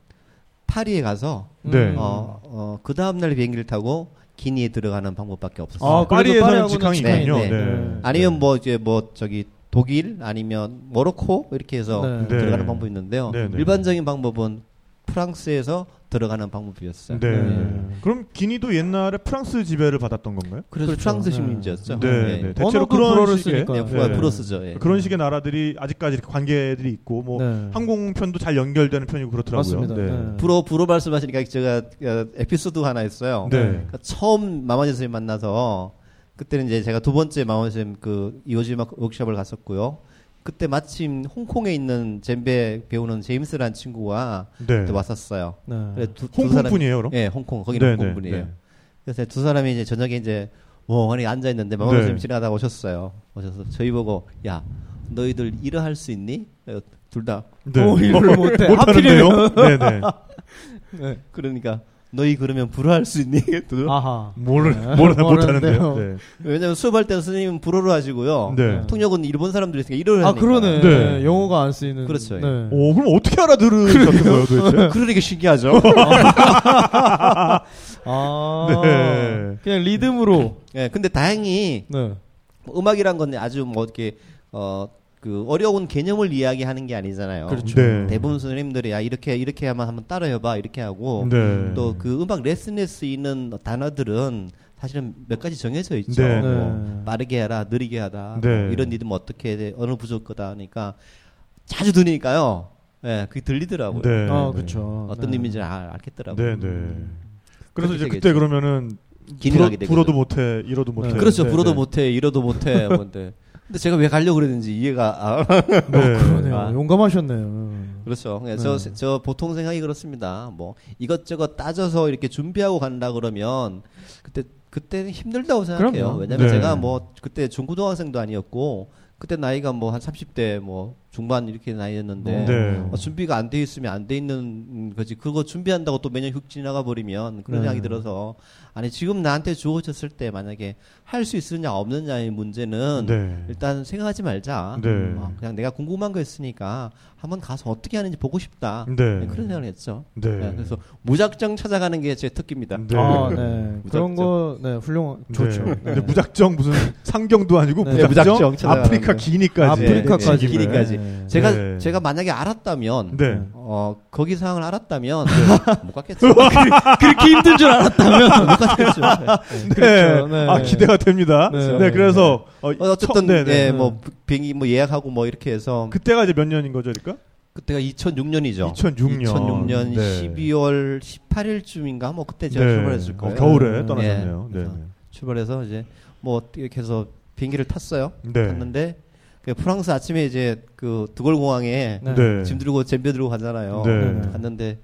D: 파리에 가서
B: 네.
D: 어, 어, 그 다음날 비행기를 타고 기니에 들어가는 방법밖에 없었어요.
C: 아, 파리하고는
B: 직항이군요.
D: 네,
B: 네.
C: 네.
D: 아니면 뭐 이제 뭐 저기 독일 아니면 모로코 이렇게 해서
C: 네.
D: 들어가는
B: 네.
D: 방법이 있는데요.
B: 네, 네.
D: 일반적인 방법은 프랑스에서 들어가는 방법이었어요.
B: 네.
C: 네.
B: 그럼 기니도 옛날에 프랑스 지배를 받았던 건가요?
D: 그래서
C: 그렇죠.
D: 프랑스
C: 네.
D: 식민지였죠.
B: 네, 네. 대체로 그런
C: 불어를
B: 식의
C: 쓰니까.
D: 네,
C: 네.
D: 네. 브로스죠. 예.
B: 그런 식의 나라들이 아직까지 이렇게 관계들이 있고 뭐
C: 네.
B: 항공편도 잘 연결되는 편이고 그렇더라고요.
C: 맞습니다.
B: 네.
C: 네.
D: 불어 불어 말씀하시니까 제가 어, 에피소드 하나 있어요.
B: 네.
D: 그러니까 처음 마마제 선생님 만나서 그때는 이제 제가 두 번째 마마제 선생님 그 이오지마 워크숍을 갔었고요. 그때 마침 홍콩에 있는 젬베 배우는 제임스라는 친구가
B: 네.
D: 그때 왔었어요.
C: 네.
D: 두, 두
B: 홍콩 분이에요, 그럼?
D: 예, 홍콩 거기는
B: 네,
D: 홍콩
B: 네,
D: 분이에요.
B: 네.
D: 그래서 두 사람이 이제 저녁에 이제 멍하니 앉아 있는데 마마
B: 네.
D: 선생님 지나가다 오셨어요. 오셔서 저희 보고 야 너희들 일을 할 수 있니? 둘 다
B: 네.
C: 어, 일을 못해.
B: 못하는데요? 네, 네. [LAUGHS]
C: 네.
D: 그러니까 너희 그러면 불어할 수 있니? [LAUGHS]
C: 아하.
B: 모르,
C: 네.
B: 모르, [LAUGHS] 못하는데요. 네.
D: 왜냐면 수업할 때 선생님은 불어로 하시고요.
B: 네.
D: 통역은 일본 사람들이 있으니까 일어를
C: 아,
D: 하니까.
C: 그러네.
B: 네.
C: 영어가 안 쓰이는.
D: 그렇죠.
C: 네.
B: 오, 그럼 어떻게 알아들으셨던 거예요, 도대체? [LAUGHS]
D: 그러니까 신기하죠.
C: 아.
B: 네.
C: 그냥 리듬으로.
D: 예, 근데 다행히
C: 네.
D: 뭐 음악이란 건 아주 뭐 이렇게 어 그 어려운 개념을 이야기하는 게 아니잖아요.
C: 그렇죠.
B: 네.
D: 대부분 선생님들이 야 이렇게 이렇게 하면 한번 따라해봐 이렇게 하고
B: 네.
D: 또그 음악 레슨에 쓰이는 단어들은 사실은 몇 가지 정해져 있죠.
B: 네.
D: 뭐
C: 네.
D: 빠르게 하라, 느리게 하라,
B: 네.
D: 뭐 이런 리듬 어떻게 해, 어느 부족 거다 하니까 자주 들으니까요. 예, 그게 들리더라고요.
B: 네.
C: 아,
B: 네.
C: 그렇죠.
D: 어떤
C: 네.
D: 의미인지 알, 알겠더라고요.
B: 네, 네. 그래서 이제 그때
D: 되겠죠.
B: 그러면은
D: 기능하게
B: 불어. 불어도 못해, 이러도 못해.
D: 그렇죠.
B: 네,
D: 불어도
B: 네.
D: 못해, 이러도 못해. 뭔데. 근데 제가 왜 가려고 그랬는지 이해가 아, [LAUGHS]
B: 네.
C: 그러네요.
D: 아.
C: 용감하셨네요.
D: 그렇죠. 그냥
C: 네.
D: 저, 저 보통 생각이 그렇습니다. 뭐 이것저것 따져서 이렇게 준비하고 간다 그러면 그때 그때는 힘들다고 생각해요.
C: 그럼요.
D: 왜냐면
B: 네.
D: 제가 뭐 그때 중고등학생도 아니었고 그때 나이가 뭐 한 30대 뭐 중반 이렇게 나이였는데
B: 네.
D: 어, 준비가 안 돼 있으면 안 돼 있는 거지. 그거 준비한다고 또 매년 훅 지나가 버리면 그런
C: 네.
D: 생각이 들어서 아니 지금 나한테 주어졌을 때 만약에 할 수 있느냐 없느냐의 문제는
B: 네.
D: 일단 생각하지 말자.
B: 네.
D: 어, 그냥 내가 궁금한 거 있으니까 한번 가서 어떻게 하는지 보고 싶다.
B: 네.
D: 네, 그런 생각을 했죠.
B: 네.
D: 네, 그래서 무작정 찾아가는 게 제 특기입니다.
B: 네.
C: 아, [LAUGHS] 네. 그런. 거, 네, 훌륭,
B: 네.
C: 좋죠.
B: 근데
C: 네.
B: 무작정 무슨 상경도 아니고
C: 네,
B: 무작정,
D: 무작정
B: 아프리카
D: 거.
B: 기니까지.
C: 아프리카까지.
D: 네, 기니까지.
C: 네.
D: 제가
B: 네.
D: 제가 만약에 알았다면
B: 네.
D: 어 거기 상황을 알았다면 못 갔겠죠. [LAUGHS]
C: 그렇게 힘든 줄 알았다면. [LAUGHS]
D: 못 갔겠죠.
B: 네.
C: 그렇죠. 네.
B: 아 기대가 됩니다.
C: 네.
B: 네. 그래서 어,
D: 어, 어쨌든
B: 처- 네, 네.
D: 네, 뭐 비행기 뭐 예약하고 뭐 이렇게 해서
B: 그때가 이제 몇 년인 거죠, 그러니까?
D: 그때가 2006년이죠.
B: 2006년.
D: 2006년
B: 네.
D: 12월 18일쯤인가 뭐 그때 제가 출발했을
B: 어,
D: 거예요.
B: 겨울에
C: 네.
B: 떠나셨네요. 네.
D: 네. 출발해서 이제 뭐 이렇게 해서 비행기를 탔어요.
B: 네.
D: 그 프랑스 아침에 이제 그 드골 공항에
C: 네.
B: 네.
D: 짐 들고 잼벼 들고 가잖아요.
B: 네.
D: 갔는데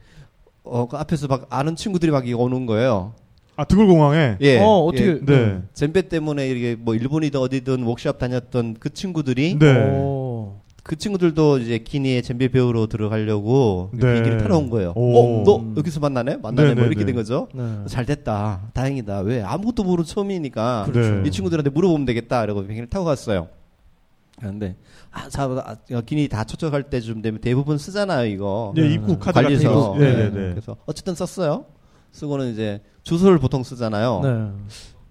D: 어, 그 앞에서 막 아는 친구들이 막 오는 거예요.
B: 아 드골공항에.
D: 예.
C: 어, 어떻게.
D: 예.
B: 네.
D: 잼배 때문에 이렇게 뭐 일본이든 어디든 워크숍 다녔던 그 친구들이
B: 네.
C: 오.
D: 그 친구들도 이제 기니에 잼배 배우러 들어가려고
B: 네.
D: 비행기를 타러 온 거예요.
B: 오.
D: 어, 너 여기서 만나네? 만나네?
B: 네,
D: 뭐
B: 네,
D: 이렇게
B: 네.
D: 된 거죠.
C: 네.
D: 잘 됐다. 다행이다. 왜? 아무것도 모르는 처음이니까
B: 그렇죠.
D: 이 친구들한테 물어보면 되겠다. 이러고 비행기를 타고 갔어요. 그런데 아, 자, 아, 기니 다 초청할 때쯤 되면 대부분 쓰잖아요, 이거.
B: 네, 입국 카드
D: 관리에서.
B: 거. 네, 네, 네.
D: 그래서 어쨌든 썼어요. 쓰고는 이제 주소를 보통 쓰잖아요.
C: 네.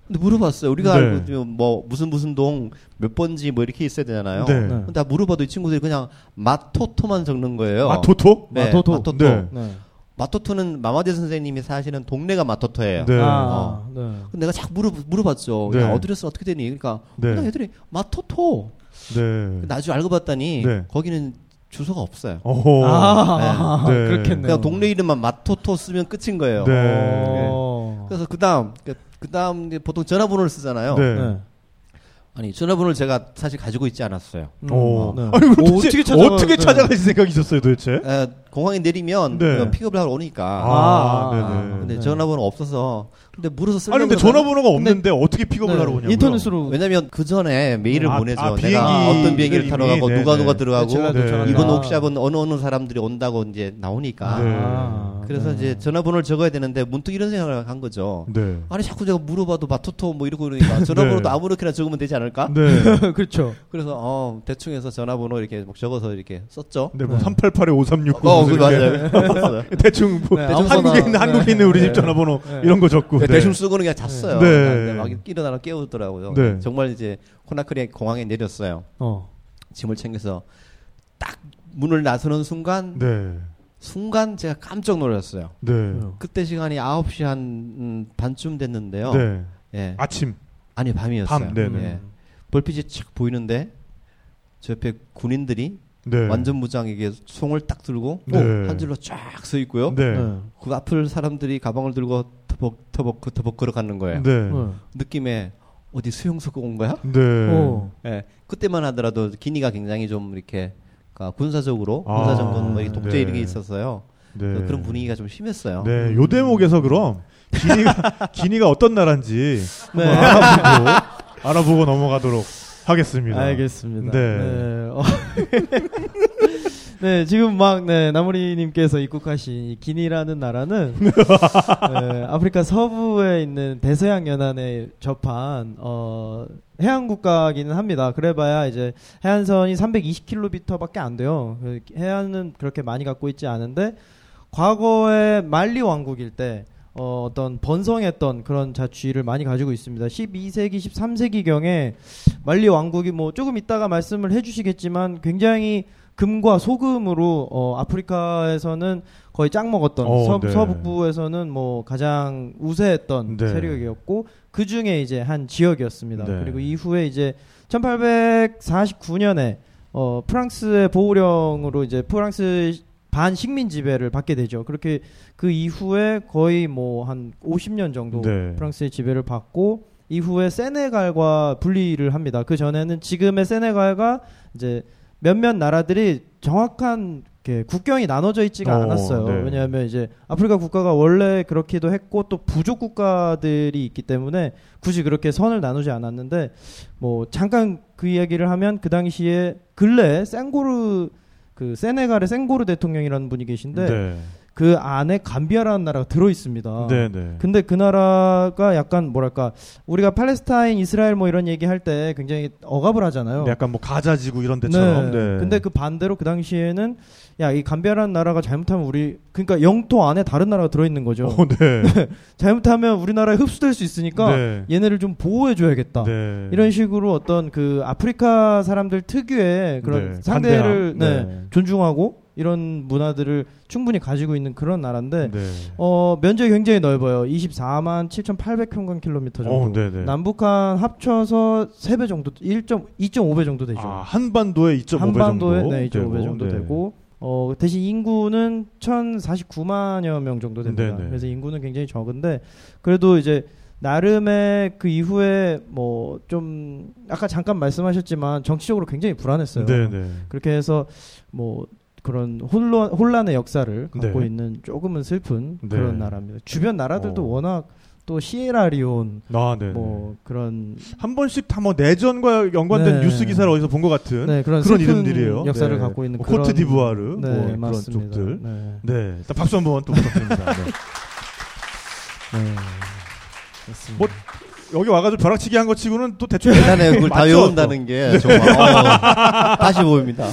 D: 근데 물어봤어요. 우리가
B: 네.
D: 알고 뭐 무슨 무슨 동 몇 번지 뭐 이렇게 있어야 되잖아요.
B: 네.
C: 네.
D: 근데 물어봐도 이 친구들이 그냥 마토토만 적는 거예요.
B: 마토토?
D: 네,
C: 마토토.
D: 마토토.
B: 네.
C: 네.
D: 마토토는 마마데 선생님이 사시는 동네가 마토토예요.
B: 네.
C: 아, 네.
D: 근데 내가 자꾸 물어, 물어봤죠.
B: 네.
D: 야, 어디랬어? 어떻게 되니? 그러니까
B: 네.
D: 나 애들이 마토토.
B: 네.
D: 나중에 알고 봤더니
B: 네.
D: 거기는 주소가 없어요.
C: 아,
B: 네.
C: 그렇겠네요.
D: 그냥 동네 이름만 마토토 쓰면 끝인 거예요.
B: 네.
C: 어.
D: 그래서 그 다음, 그 다음 보통 전화번호를 쓰잖아요.
B: 네.
C: 네.
D: 아니, 전화번호를 제가 사실 가지고 있지 않았어요.
C: 음,
B: 어.
C: 네.
B: 아니,
C: 어,
B: 도대체
C: 어떻게 찾아가-
B: 어떻게
C: 네.
B: 찾아가실 생각이 있었어요, 도대체?
D: 에, 공항에 내리면
B: 네.
D: 그 픽업을 하러 오니까.
B: 아, 네네.
D: 근데
C: 네.
D: 전화번호 없어서. 근데 물어서 쓰려고
B: 아니 근데 전화번호가 없는데 어떻게 픽업을
C: 네.
B: 하러 오냐고요?
C: 인터넷으로
D: 왜냐면 그 전에 메일을
B: 아,
D: 보내죠.
B: 아,
D: 내가
B: 비행기
D: 어떤 비행기를 타러 가고
B: 네,
D: 누가
B: 네.
D: 누가 들어가고
B: 네.
D: 이번 워크숍은 어느 어느 사람들이 온다고 이제 나오니까.
B: 네.
C: 아,
D: 그래서
C: 네.
D: 이제 전화번호를 적어야 되는데 문득 이런 생각을 한 거죠.
B: 네.
D: 아니 자꾸 제가 물어봐도 마토토 뭐 이러고 그러니까 [LAUGHS] 전화번호도
B: 네.
D: 아무렇게나 적으면 되지 않을까?
B: 네. [LAUGHS]
C: 그렇죠.
D: 그래서 어 대충 해서 전화번호 이렇게 막 적어서 이렇게 썼죠.
B: 네, 뭐
C: 네.
B: 388에 5369.
D: 어, 그 맞아요. 썼어요. [LAUGHS]
B: 대충 뭐
C: 네,
B: 한국에 있는 한국에 있는 우리
C: 네.
B: 집 전화번호
C: 네.
B: 이런 거 적고.
D: 네,
B: 네.
D: 대충 쓰고는 그냥 잤어요.
B: 네.
D: 막 일어나서 깨우더라고요.
B: 네.
D: 정말 이제 코나크리 공항에 내렸어요.
C: 어.
D: 짐을 챙겨서 딱 문을 나서는 순간
B: 네.
D: 순간 제가 깜짝 놀랐어요.
B: 네.
D: 그때 시간이 9시 한 음, 반쯤 됐는데요.
B: 네.
D: 예.
B: 아침.
D: 아니 밤이었어요.
B: 밤, 네네.
D: 예. 불빛이 착 보이는데 저 옆에 군인들이
B: 네.
D: 완전 무장에게 총을 딱 들고
B: 네.
D: 한 줄로 쫙 서 있고요.
B: 네.
C: 네.
D: 그 앞을 사람들이 가방을 들고 터벅 터벅 터벅 걸어가는 거예요.
B: 네.
C: 네.
D: 느낌에 어디 수용소가 온 거야?
B: 네.
C: 어.
D: 예. 그때만 하더라도 기니가 굉장히 좀 이렇게 그러니까 군사적으로
B: 아,
D: 군사 정권 뭐 이렇게 독재
B: 네.
D: 이런 게 있었어요.
B: 네.
D: 그런 분위기가 좀 심했어요.
B: 네, 요 대목에서 그럼 기니가 [LAUGHS] 기니가 어떤 나라인지
C: 네.
B: 알아보고 알아보고 넘어가도록 하겠습니다.
C: 알겠습니다.
B: 네.
C: 네. 어. [LAUGHS] 네, 지금 막, 네, 나무리님께서 입국하신 이 기니라는 나라는, [LAUGHS] 네, 아프리카 서부에 있는 대서양 연안에 접한, 어, 해안국가기는 합니다. 그래봐야 이제 해안선이 320km 밖에 안 돼요. 그 해안은 그렇게 많이 갖고 있지 않은데, 과거에 말리 왕국일 때, 어, 어떤 번성했던 그런 자취를 많이 가지고 있습니다. 12세기, 13세기경에 말리 왕국이 뭐 조금 이따가 말씀을 해주시겠지만 굉장히 금과 소금으로 어, 아프리카에서는 거의 짱 먹었던
B: 어,
C: 서,
B: 네.
C: 서북부에서는 뭐 가장 우세했던
B: 네.
C: 세력이었고 그 중에 이제 한 지역이었습니다.
B: 네.
C: 그리고 이후에 이제 1849년에 어, 프랑스의 보호령으로 이제 프랑스 반 식민 지배를 받게 되죠. 그렇게 그 이후에 거의 뭐 한 50년 정도
B: 네.
C: 프랑스의 지배를 받고 이후에 세네갈과 분리를 합니다. 그 전에는 지금의 세네갈과 이제 몇몇 나라들이 정확한 국경이 나눠져 있지가
B: 어,
C: 않았어요.
B: 네.
C: 왜냐하면 이제 아프리카 국가가 원래 그렇기도 했고 또 부족 국가들이 있기 때문에 굳이 그렇게 선을 나누지 않았는데 뭐 잠깐 그 이야기를 하면 그 당시에 근래 생고르 그 세네갈의 생고르 대통령이라는 분이 계신데
B: 네.
C: 그 안에 감비아라는 나라가 들어 있습니다.
B: 네, 네.
C: 근데 그 나라가 약간 뭐랄까 우리가 팔레스타인 이스라엘 뭐 이런 얘기 할 때 굉장히 억압을 하잖아요.
B: 네, 약간 뭐 가자지구 이런 데처럼. 네.
C: 근데 그 반대로 그 당시에는 야 이 감비아라는 나라가 잘못하면 우리 그러니까 영토 안에 다른 나라가 들어 있는 거죠.
B: 어, [LAUGHS] 네.
C: 잘못하면 우리나라에 흡수될 수 있으니까
B: 네.
C: 얘네를 좀 보호해 줘야겠다.
B: 네.
C: 이런 식으로 어떤 그 아프리카 사람들 특유의 그런
B: 네,
C: 상대를. 네,
B: 네.
C: 존중하고 이런 문화들을 충분히 가지고 있는 그런 나라인데
B: 네.
C: 어, 면적이 굉장히 넓어요. 24만 7,800평방킬로미터 정도.
B: 어.
C: 남북한 합쳐서 3배 정도, 1.2.5배 정도 되죠.
B: 아, 한반도에 2.5배
C: 한반도에
B: 정도.
C: 네, 2.5배 정도
B: 네.
C: 되고 어, 대신 인구는 1,049만여 명 정도 됩니다.
B: 네네.
C: 그래서 인구는 굉장히 적은데 그래도 이제 나름의 그 이후에 뭐 좀 아까 잠깐 말씀하셨지만 정치적으로 굉장히 불안했어요.
B: 네, 네.
C: 그렇게 해서 뭐 그런 혼란 혼란의 역사를 갖고
B: 네.
C: 있는 조금은 슬픈
B: 네.
C: 그런 나라입니다. 주변 나라들도
B: 어.
C: 워낙 또 시에라리온
B: 아, 네.
C: 뭐 그런
B: 한 번씩 다 뭐 내전과 연관된
C: 네.
B: 뉴스 기사를 어디서 본 것 같은
C: 네, 그런,
B: 그런 이름들이에요.
C: 역사를
B: 네.
C: 갖고 있는
B: 뭐
C: 그런
B: 코트 디부아르
C: 네,
B: 뭐 그런
C: 맞습니다.
B: 쪽들.
C: 네.
B: 네, 일단 박수 한번 또 부탁드립니다. 네.
C: 네.
B: 뭐 여기 와가지고 벼락치기 한 거 치고는 또 대충
D: 대단해요. 그걸 다? 외운다는 게 정말 어, 다시 보입니다.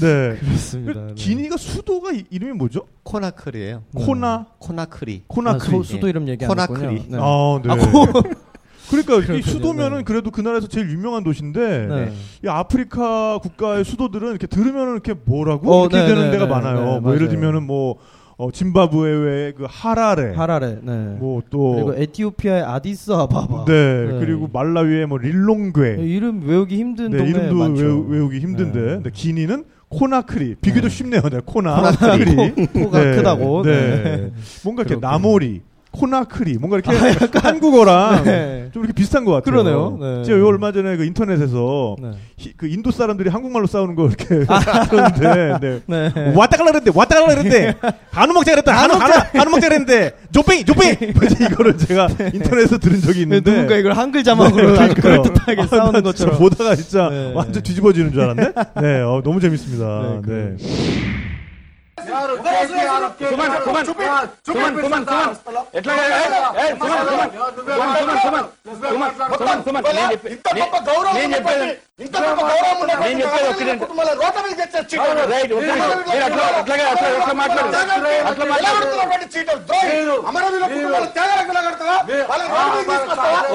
B: 네.
C: 그렇습니다. 네.
B: 기니가 수도가 이, 이름이 뭐죠?
D: 코나크리예요.
B: 코나
D: 코나크리.
C: 아,
B: 코나크리.
C: 소, 수도 이름 얘기 안
D: 코나크리.
C: 했군요. 네.
B: 아, 네.
C: 아, 코- [LAUGHS]
B: 그러니까 이
C: 그렇군요.
B: 수도면은
C: 네.
B: 그래도 그 나라에서 제일 유명한 도시인데
C: 네.
B: 이 아프리카 국가의 수도들은 이렇게 들으면은 이렇게 뭐라고
C: 어,
B: 이렇게
C: 네,
B: 되는
C: 네,
B: 데가
C: 네,
B: 많아요.
C: 네,
B: 뭐 예를. 들면은 뭐 어, 짐바브웨의 그 하라레,
C: 하라레. 네.
B: 뭐또
C: 그리고 에티오피아의
B: 네,
C: 아디스 아바바. 네.
B: 그리고 말라위의 뭐 릴롱궤,
C: 이름 외우기 힘든
B: 네,
C: 동네
B: 이름도
C: 많죠.
B: 외우, 외우기 힘든데
C: 네.
B: 근데 기니는 코나크리 비교도
C: 네.
B: 쉽네요. 네, 코나크리
C: 코가
B: 네,
C: 크다고.
B: 네.
C: 네.
B: 뭔가 이렇게
C: 그렇군요.
B: 나모리, 코나크리 뭔가 이렇게 [LAUGHS] 한국어랑
C: 네.
B: 좀 이렇게 비슷한 것 같아요.
C: 그러네요. 네.
B: 제가 요 얼마 전에 그 인터넷에서
C: 네.
B: 히- 그 인도 사람들이 한국말로 싸우는 거 이렇게 [LAUGHS] 하는데 네. [LAUGHS]
C: 네.
B: 왔다 갈라 그랬는데 왔다 갈라 그랬는데 한우 먹자 그랬다 한우 한우 한우 먹자 그랬는데 조뱅이 조뱅이 뭐지 이거를 제가 인터넷에서 들은 적이 있는데
C: 네, 누군가 이걸 한글 자막으로
B: 네,
C: 아주
B: 그러니까요.
C: 그럴듯하게
B: 아,
C: 싸우는 것처럼.
B: 보다가 진짜
C: 네.
B: 완전 뒤집어지는 줄 알았네. 네, 어, 너무 재밌습니다.
C: 네,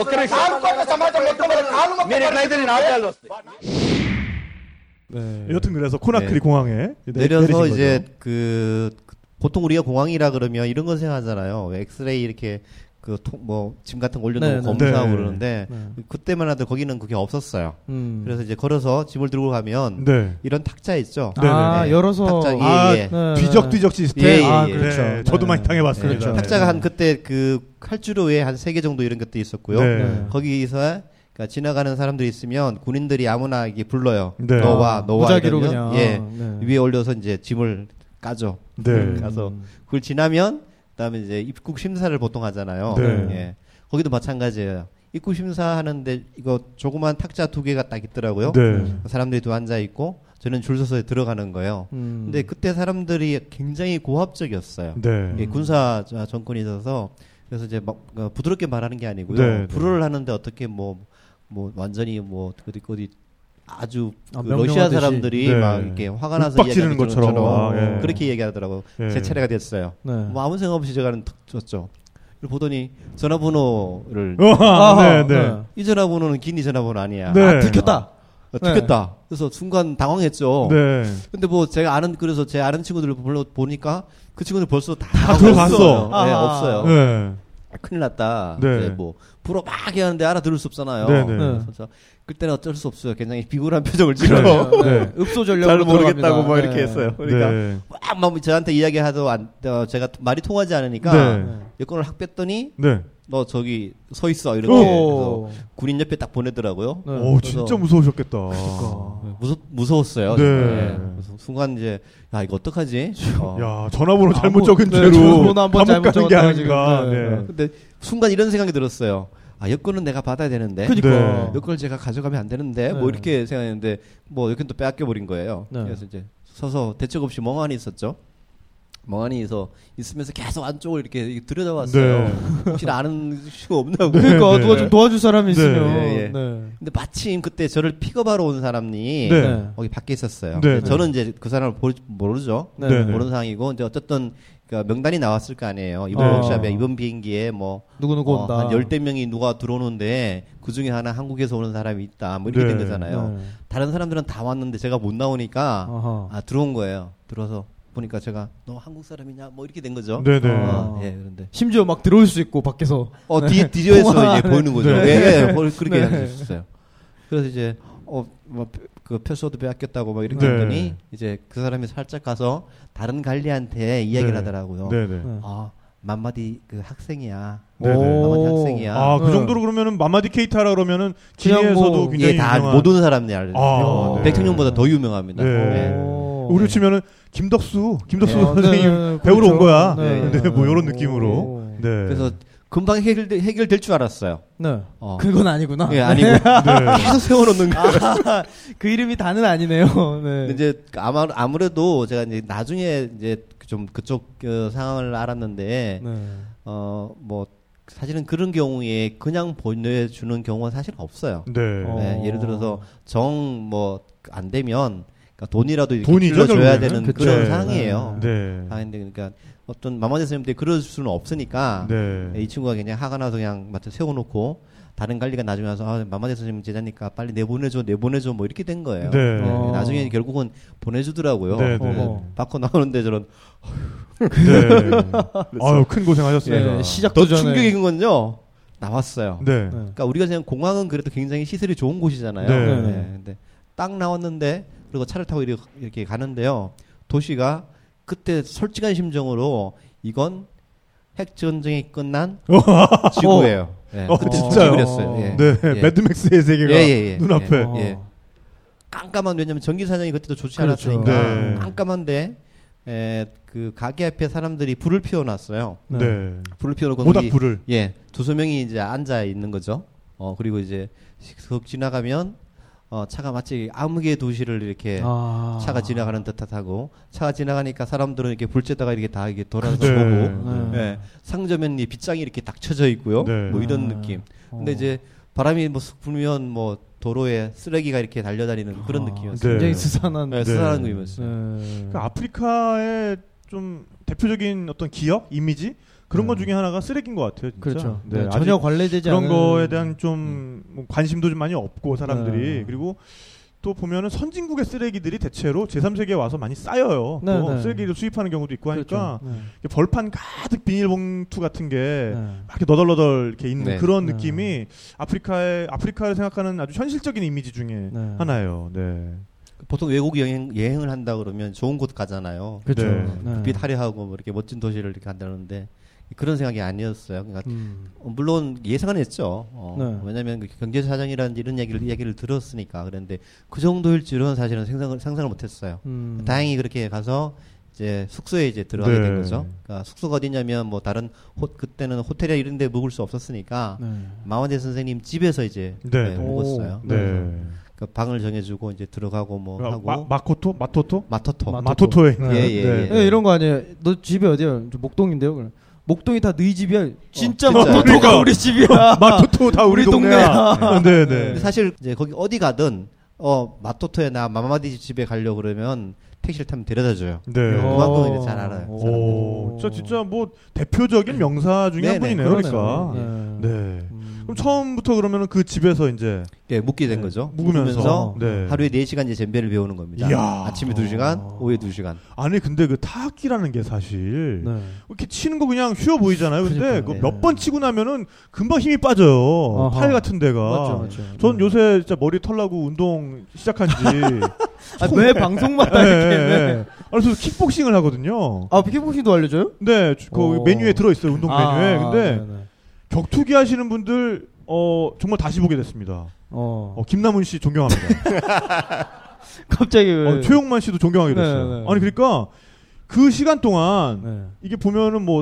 E: ఒక్క నిమిషం
F: సమాజం మొత్తం కాలు
E: మీరు ఎట్లయితే నేను ఆదాయాలు వస్తాయి
C: 네.
B: 여튼 그래서 코나크리
D: 네.
B: 공항에 내-
D: 내려서 이제
B: 거죠.
D: 그 보통 우리가 공항이라 그러면 이런 거 생각하잖아요. 왜 엑스레이 이렇게 그뭐짐 같은 거 올려놓고
C: 네, 네.
D: 검사하고
B: 네.
D: 그러는데
C: 네.
D: 그때만 해도 거기는 그게 없었어요.
C: 음.
D: 그래서 이제 걸어서 짐을 들고 가면
B: 네.
D: 이런 탁자 있죠.
B: 네,
C: 아,
D: 네.
C: 열어서.
D: 탁자, 예,
B: 아,
D: 예.
C: 네.
B: 뒤적뒤적 시스템.
D: 예, 예,
C: 아,
D: 예.
C: 그렇죠.
B: 네, 저도
C: 네.
B: 많이 당해봤습니다.
C: 그렇죠.
B: 네.
D: 탁자가 한 그때 그 칼주로 외에 한 세 개 정도 이런 것도 있었고요.
B: 네.
C: 네.
D: 거기서 그러니까 지나가는 사람들이 있으면 군인들이 아무나 이게 불러요.
B: 네.
D: 너와
C: 아,
D: 너와
C: 무작위로 그냥.
D: 예
C: 네.
D: 위에 올려서 이제 짐을 까죠.
B: 네.
C: 음.
D: 가서 그걸 지나면 그다음에 이제 입국 심사를 보통 하잖아요.
B: 네.
D: 예. 거기도 마찬가지예요. 입국 심사하는데 이거 조그만 탁자 두 개가 딱 있더라고요.
B: 네.
D: 사람들이 또 앉아 있고 저는 줄 서서 들어가는 거예요.
C: 음.
D: 근데 그때 사람들이 굉장히 고압적이었어요.
B: 네.
D: 예, 군사 정권이 있어서 그래서 이제 막 어, 부드럽게 말하는 게 아니고요.
B: 네, 네.
D: 불어를 하는데 어떻게 뭐 뭐 완전히 뭐 어디 어디 아주
C: 아,
D: 그. 러시아 사람들이
B: 네.
D: 막 이렇게 화가 나서 이야기하는
B: 것처럼.
D: 것처럼
B: 아, 예.
D: 그렇게 얘기하더라고.
B: 예.
D: 제 차례가 됐어요.
C: 네.
D: 뭐 아무 생각 없이 제가 툭 줬죠. 그리고 보더니 전화번호를 [LAUGHS]
B: 아, 네, 네.
D: 이 전화번호는 기니 전화번호 아니야.
B: 네.
C: 아, 들켰다.
D: 어, 듣겠다. 그래서 순간 당황했죠.
B: 네.
D: 근데 뭐 제가 아는 그래서 제 아는 친구들을 불러 보니까 그 친구들 벌써 다,
B: 다 들어갔어.
D: 없어요. 네,
C: 아하.
D: 없어요.
B: 네.
D: 아, 큰일 났다.
B: 네.
D: 뭐 불어 막 하는데 알아들을 수 없잖아요.
B: 네, 네.
D: 그래서 그때는 어쩔 수 없어요. 굉장히 비굴한 [LAUGHS] 표정을 지어 [LAUGHS]
B: 네. 네.
C: 읍소 전략
D: 잘 모르겠다고 뭐 이렇게 했어요. 그러니까
B: 네.
D: 막, 막 저한테 이야기하도 안, 어, 제가 말이 통하지 않으니까
B: 네.
D: 여권을 확 뺐더니
B: 네.
D: 너 저기 서 있어 이렇게
C: 오.
D: 그래서 군인 옆에 딱 보내더라고요.
C: 네.
B: 오, 진짜 무서우셨겠다.
D: 무서, 무서웠어요.
B: 네.
D: 정말. 그래서 순간 이제 야 이거 어떡하지? 어.
B: 야, 전화번호 잘못
C: 아무-
B: 적은
C: 네,
B: 채로
C: 전화번호 한번 잘못
B: 게 아닌가.
C: 네,
B: 네.
D: 근데 순간 이런 생각이 들었어요. 아 여권은 내가 받아야 되는데
C: 그니까.
B: 네.
D: 여권을 제가 가져가면 안 되는데
C: 네.
D: 뭐 이렇게 생각했는데 뭐 여권 또 빼앗겨 버린 거예요.
C: 네.
D: 그래서 이제 서서 대책 없이 멍하니 있었죠. 멍하니 서 있으면서 계속 안쪽을 이렇게 들여다봤어요.
B: 네. [LAUGHS]
D: 혹시 아는 수가 없나고.
C: 그러니까
B: 네.
C: 누가 좀 도와줄 사람이
B: 네.
C: 있으면.
D: 예, 예.
C: 네.
D: 근데 마침 그때 저를 픽업하러 온 사람이
B: 네.
D: 거기 밖에 있었어요.
B: 네, 네.
D: 저는 이제 그 사람을 볼- 모르죠.
C: 네.
B: 네.
D: 모르는 상황이고 이제 어쨌든 그 명단이 나왔을 거 아니에요. 이번
C: 어.
D: 워크샵에 이번 비행기에 뭐
C: 누구 누구
D: 어,
C: 온다.
D: 한 열대 명이 누가 들어오는데 그 중에 하나 한국에서 오는 사람이 있다. 뭐 이렇게
B: 네.
D: 된 거잖아요.
C: 네.
D: 다른 사람들은 다 왔는데 제가 못 나오니까
C: 아하.
D: 아 들어온 거예요. 들어서 보니까 제가 너 한국 사람이냐 뭐 이렇게 된 거죠.
B: 네네.
D: 어, 예 그런데
C: 심지어 막 들어올 수 있고 밖에서.
D: 어 뒤, 뒤에서 [LAUGHS]
C: 통화.
D: 이제 보이는 거죠.
B: 네.
D: 예, 예, 뭐 그렇게
C: 네.
D: 하셨어요. 그래서 이제 어뭐그 표소도 빼앗겼다고 막 이렇게
B: 네.
D: 했더니 이제 그 사람이 살짝 가서 다른 관리한테 이야기를
B: 네.
D: 하더라고요.
B: 네네.
C: 네.
D: 아 만마디 그 학생이야.
B: 네네.
D: 만마디 학생이야.
B: 아, 그
C: 네.
B: 정도로 그러면은 마마디 케이타라 그러면은 기내에서도
C: 뭐-
B: 굉장히
D: 예, 다
B: 유명한
D: 모든 사람들이 알죠.
B: 아, 네.
D: 백청룡보다 더 유명합니다.
B: 네.
D: 네.
C: 오.
B: 우리 치면은 김덕수, 김덕수
C: 네.
B: 선생님
C: 네,
B: 배우러
C: 그렇죠.
B: 온 거야.
D: 네.
B: 네, 뭐 이런
C: 오.
B: 느낌으로. 네.
D: 그래서 금방 해결 해결될 줄 알았어요.
C: 네.
D: 어.
C: 그건 아니구나.
D: 예, 아니고
B: 네. [LAUGHS]
D: 계속 세워놓는 거예요.
C: 아, [LAUGHS] 그 이름이 다는 아니네요. 네.
D: 근데 이제 아마 아무래도 제가 이제 나중에 이제 좀 그쪽 그 상황을 알았는데
C: 네.
D: 어뭐 사실은 그런 경우에 그냥 보내주는 경우가 사실 없어요.
B: 네.
C: 어.
D: 네, 예를 들어서 정 뭐 안 되면 그러니까 돈이라도 이렇게 줘야. 되는
C: 그쵸.
D: 그런
B: 네.
D: 상황이에요.
B: 네.
D: 상황인데 그러니까 어떤 마마제 선생님들이 그럴 수는 없으니까
B: 네.
D: 이 친구가 그냥 화가 나서 그냥 마트 세워놓고 다른 관리가 나중에 와서 아, 마마제 선생님 제자니까 빨리 내보내줘 내보내줘 뭐 이렇게 된 거예요.
B: 네.
C: 어.
D: 나중에 결국은 보내주더라고요.
B: 네,
C: 네.
D: 어, 받고 나오는데 저런
B: 네. [LAUGHS] 아유, 큰 고생하셨습니다.
C: 네, 시작도
D: 더
C: 전에.
D: 충격인 건요 나왔어요.
B: 네.
C: 네.
D: 그러니까 우리가 그냥 공항은 그래도 굉장히 시설이 좋은 곳이잖아요.
B: 네.
D: 근데 딱 나왔는데 그리고 차를 타고 이렇게, 가는데요. 도시가 그때 솔직한 심정으로 이건 핵 전쟁이 끝난 [LAUGHS] 지구예요. 예,
B: 어,
D: 그때
B: 진짜요?
D: 그랬어요. 예.
B: 네.
D: 예.
B: 매드맥스의 세계가
D: 예, 예, 예.
B: 눈앞에.
C: 어.
D: 예. 깜깜한 왜냐면 전기 사정이 그때도 좋지
C: 그렇죠.
D: 않았으니까
B: 네.
D: 깜깜한데 에, 그 가게 앞에 사람들이 불을 피워놨어요.
B: 네.
D: 불을 피워놓고
B: 모닥 불을.
D: 예 두세 명이 이제 앉아 있는 거죠. 어 그리고 이제 슥 지나가면 어 차가 마치 암흑의 도시를 이렇게
C: 아.
D: 차가 지나가는 듯하고 차가 지나가니까 사람들은 이렇게 불쬐다가 이렇게 다 이렇게 돌아서
B: 네.
D: 보고
C: 네.
D: 예 상점엔 이 빗장이 이렇게 딱 쳐져 있고요.
B: 네.
D: 뭐 이런
C: 아.
D: 느낌. 근데
C: 어.
D: 이제 바람이 뭐쑥 불면 뭐 도로에 쓰레기가 이렇게 달려다니는 그런
C: 아,
D: 느낌이었어요.
C: 굉장히
B: 네.
C: 스산한.
D: 네,
B: 네.
D: 느낌이었어요.
C: 네.
B: 그 아프리카의 좀 대표적인 어떤 기억, 이미지 그런 것
C: 네.
B: 중에 하나가 쓰레기인 것 같아요. 진짜.
C: 그렇죠.
B: 네,
C: 네, 전혀 관례되지
B: 그런
C: 않은
B: 거에 대한 좀 뭐 관심도 좀 많이 없고 사람들이
C: 네.
B: 그리고 또 보면은 선진국의 쓰레기들이 대체로 제3세계에 와서 많이 쌓여요.
C: 네,
B: 또
C: 네.
B: 쓰레기를 수입하는 경우도 있고 하니까
C: 그렇죠. 네.
B: 벌판 가득 비닐봉투 같은 게
C: 네.
B: 막 이렇게 너덜너덜 이렇게 있는
D: 네.
B: 그런
C: 네.
B: 느낌이 아프리카의 아프리카를 생각하는 아주 현실적인 이미지 중에
C: 네.
B: 하나예요. 네.
D: 보통 외국 여행 여행을 한다 그러면 좋은 곳 가잖아요.
C: 그렇죠.
B: 네.
C: 네.
D: 빛 화려하고 뭐 이렇게 멋진 도시를 이렇게 간다는데 그런 생각이 아니었어요. 그러니까
C: 음.
D: 어, 물론 예상은 했죠. 어,
C: 네.
D: 왜냐하면 그 경제 사정이라는 이런 얘기를 이야기를 들었으니까 그런데 그 정도일 줄은 사실은 상상을 상상을 못했어요.
C: 음.
D: 다행히 그렇게 가서 이제 숙소에 이제 들어가게
B: 네.
D: 된 거죠. 그러니까 숙소가 어디냐면 뭐 다른 호, 그때는 호텔이나 이런 데 묵을 수 없었으니까
C: 네.
D: 마원대 선생님 집에서 이제
B: 네.
D: 네, 묵었어요.
B: 네.
D: 그 방을 정해주고 이제 들어가고 뭐
B: 아,
D: 하고
B: 마, 마코토? 마토토?
D: 마토토.
C: 마-
B: 마토토에
C: 네.
D: 예, 예, 예.
C: 네, 이런 거 아니에요. 너 집이 어디야? 저 목동인데요. 그럼. 목동이 다 너희 집이야. 진짜
D: 진짜요?
C: 마토토가
B: 그러니까. [LAUGHS]
C: 우리 집이야.
B: 마토토 다 우리,
C: 우리
B: 동네야.
C: 동네야.
B: 네, 네.
D: 근데 사실 이제 거기 어디 가든 어 마토토에나 마마디 집에 가려 고 그러면 택시를 타면 데려다 줘요.
B: 네.
C: 어.
D: 그만큼 이제 잘 알아요.
C: 오.
B: 오, 진짜 진짜 뭐 대표적인 명사 중에 한
D: 네네,
B: 분이네요. 그러니까.
C: 그러네요.
B: 네.
C: 음.
B: 그럼 처음부터 그러면은 그 집에서 이제
D: 예, 묵게 된
B: 네,
D: 거죠.
B: 묵으면서,
D: 묵으면서
B: 네.
D: 하루에 4시간 이제 젬베를 배우는 겁니다.
B: 이야.
D: 아침에 2시간, 오후에 2시간.
B: 아니 근데 그 타악기라는 게 사실
C: 네.
B: 이렇게 치는 거 그냥 쉬워 보이잖아요. 근데
C: 네.
B: 몇 번 치고 나면은 금방 힘이 빠져요.
C: 아하.
B: 팔 같은 데가.
C: 맞죠, 맞죠.
B: 전
C: 네.
B: 요새 진짜 머리 털라고 운동 시작한 지
C: 아, 매 방송마다
B: 네,
C: 이렇게.
B: 네. 아, 그래서 킥복싱을 하거든요.
C: 아, 킥복싱도 알려줘요?
B: 네, 그
C: 어.
B: 메뉴에 들어 있어요. 운동 메뉴에.
C: 아,
B: 근데
C: 네네.
B: 격투기 하시는 분들 어 정말 다시 보게 됐습니다.
C: 어.
B: 어, 김남훈 씨 존경합니다. [LAUGHS]
C: 갑자기 왜.
B: 어, 최용만 씨도 존경하게 됐어요.
C: 네, 네.
B: 아니 그러니까 그 시간 동안
C: 네.
B: 이게 보면은 뭐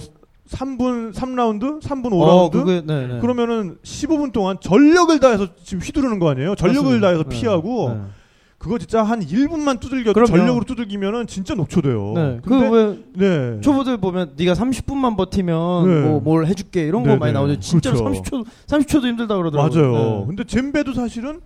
B: 3분 3라운드, 3분 5라운드
C: 어, 그게, 네, 네.
B: 그러면은 15분 동안 전력을 다해서 지금 휘두르는 거 아니에요? 전력을
C: 맞습니다.
B: 다해서
C: 네.
B: 피하고
C: 네.
B: 그거 진짜 한 1분만 두들겨도
C: 그럼요.
B: 전력으로 두들기면은 진짜 녹초돼요.
C: 네. 그왜
B: 네.
C: 초보들 보면 네가 30분만 버티면
B: 네.
C: 뭐뭘 해줄게 이런 거
B: 네,
C: 많이
B: 네.
C: 나오죠. 진짜로
B: 그렇죠.
C: 30초 30초도 힘들다 그러더라고요.
B: 맞아요.
C: 네.
B: 근데 젬베도 사실은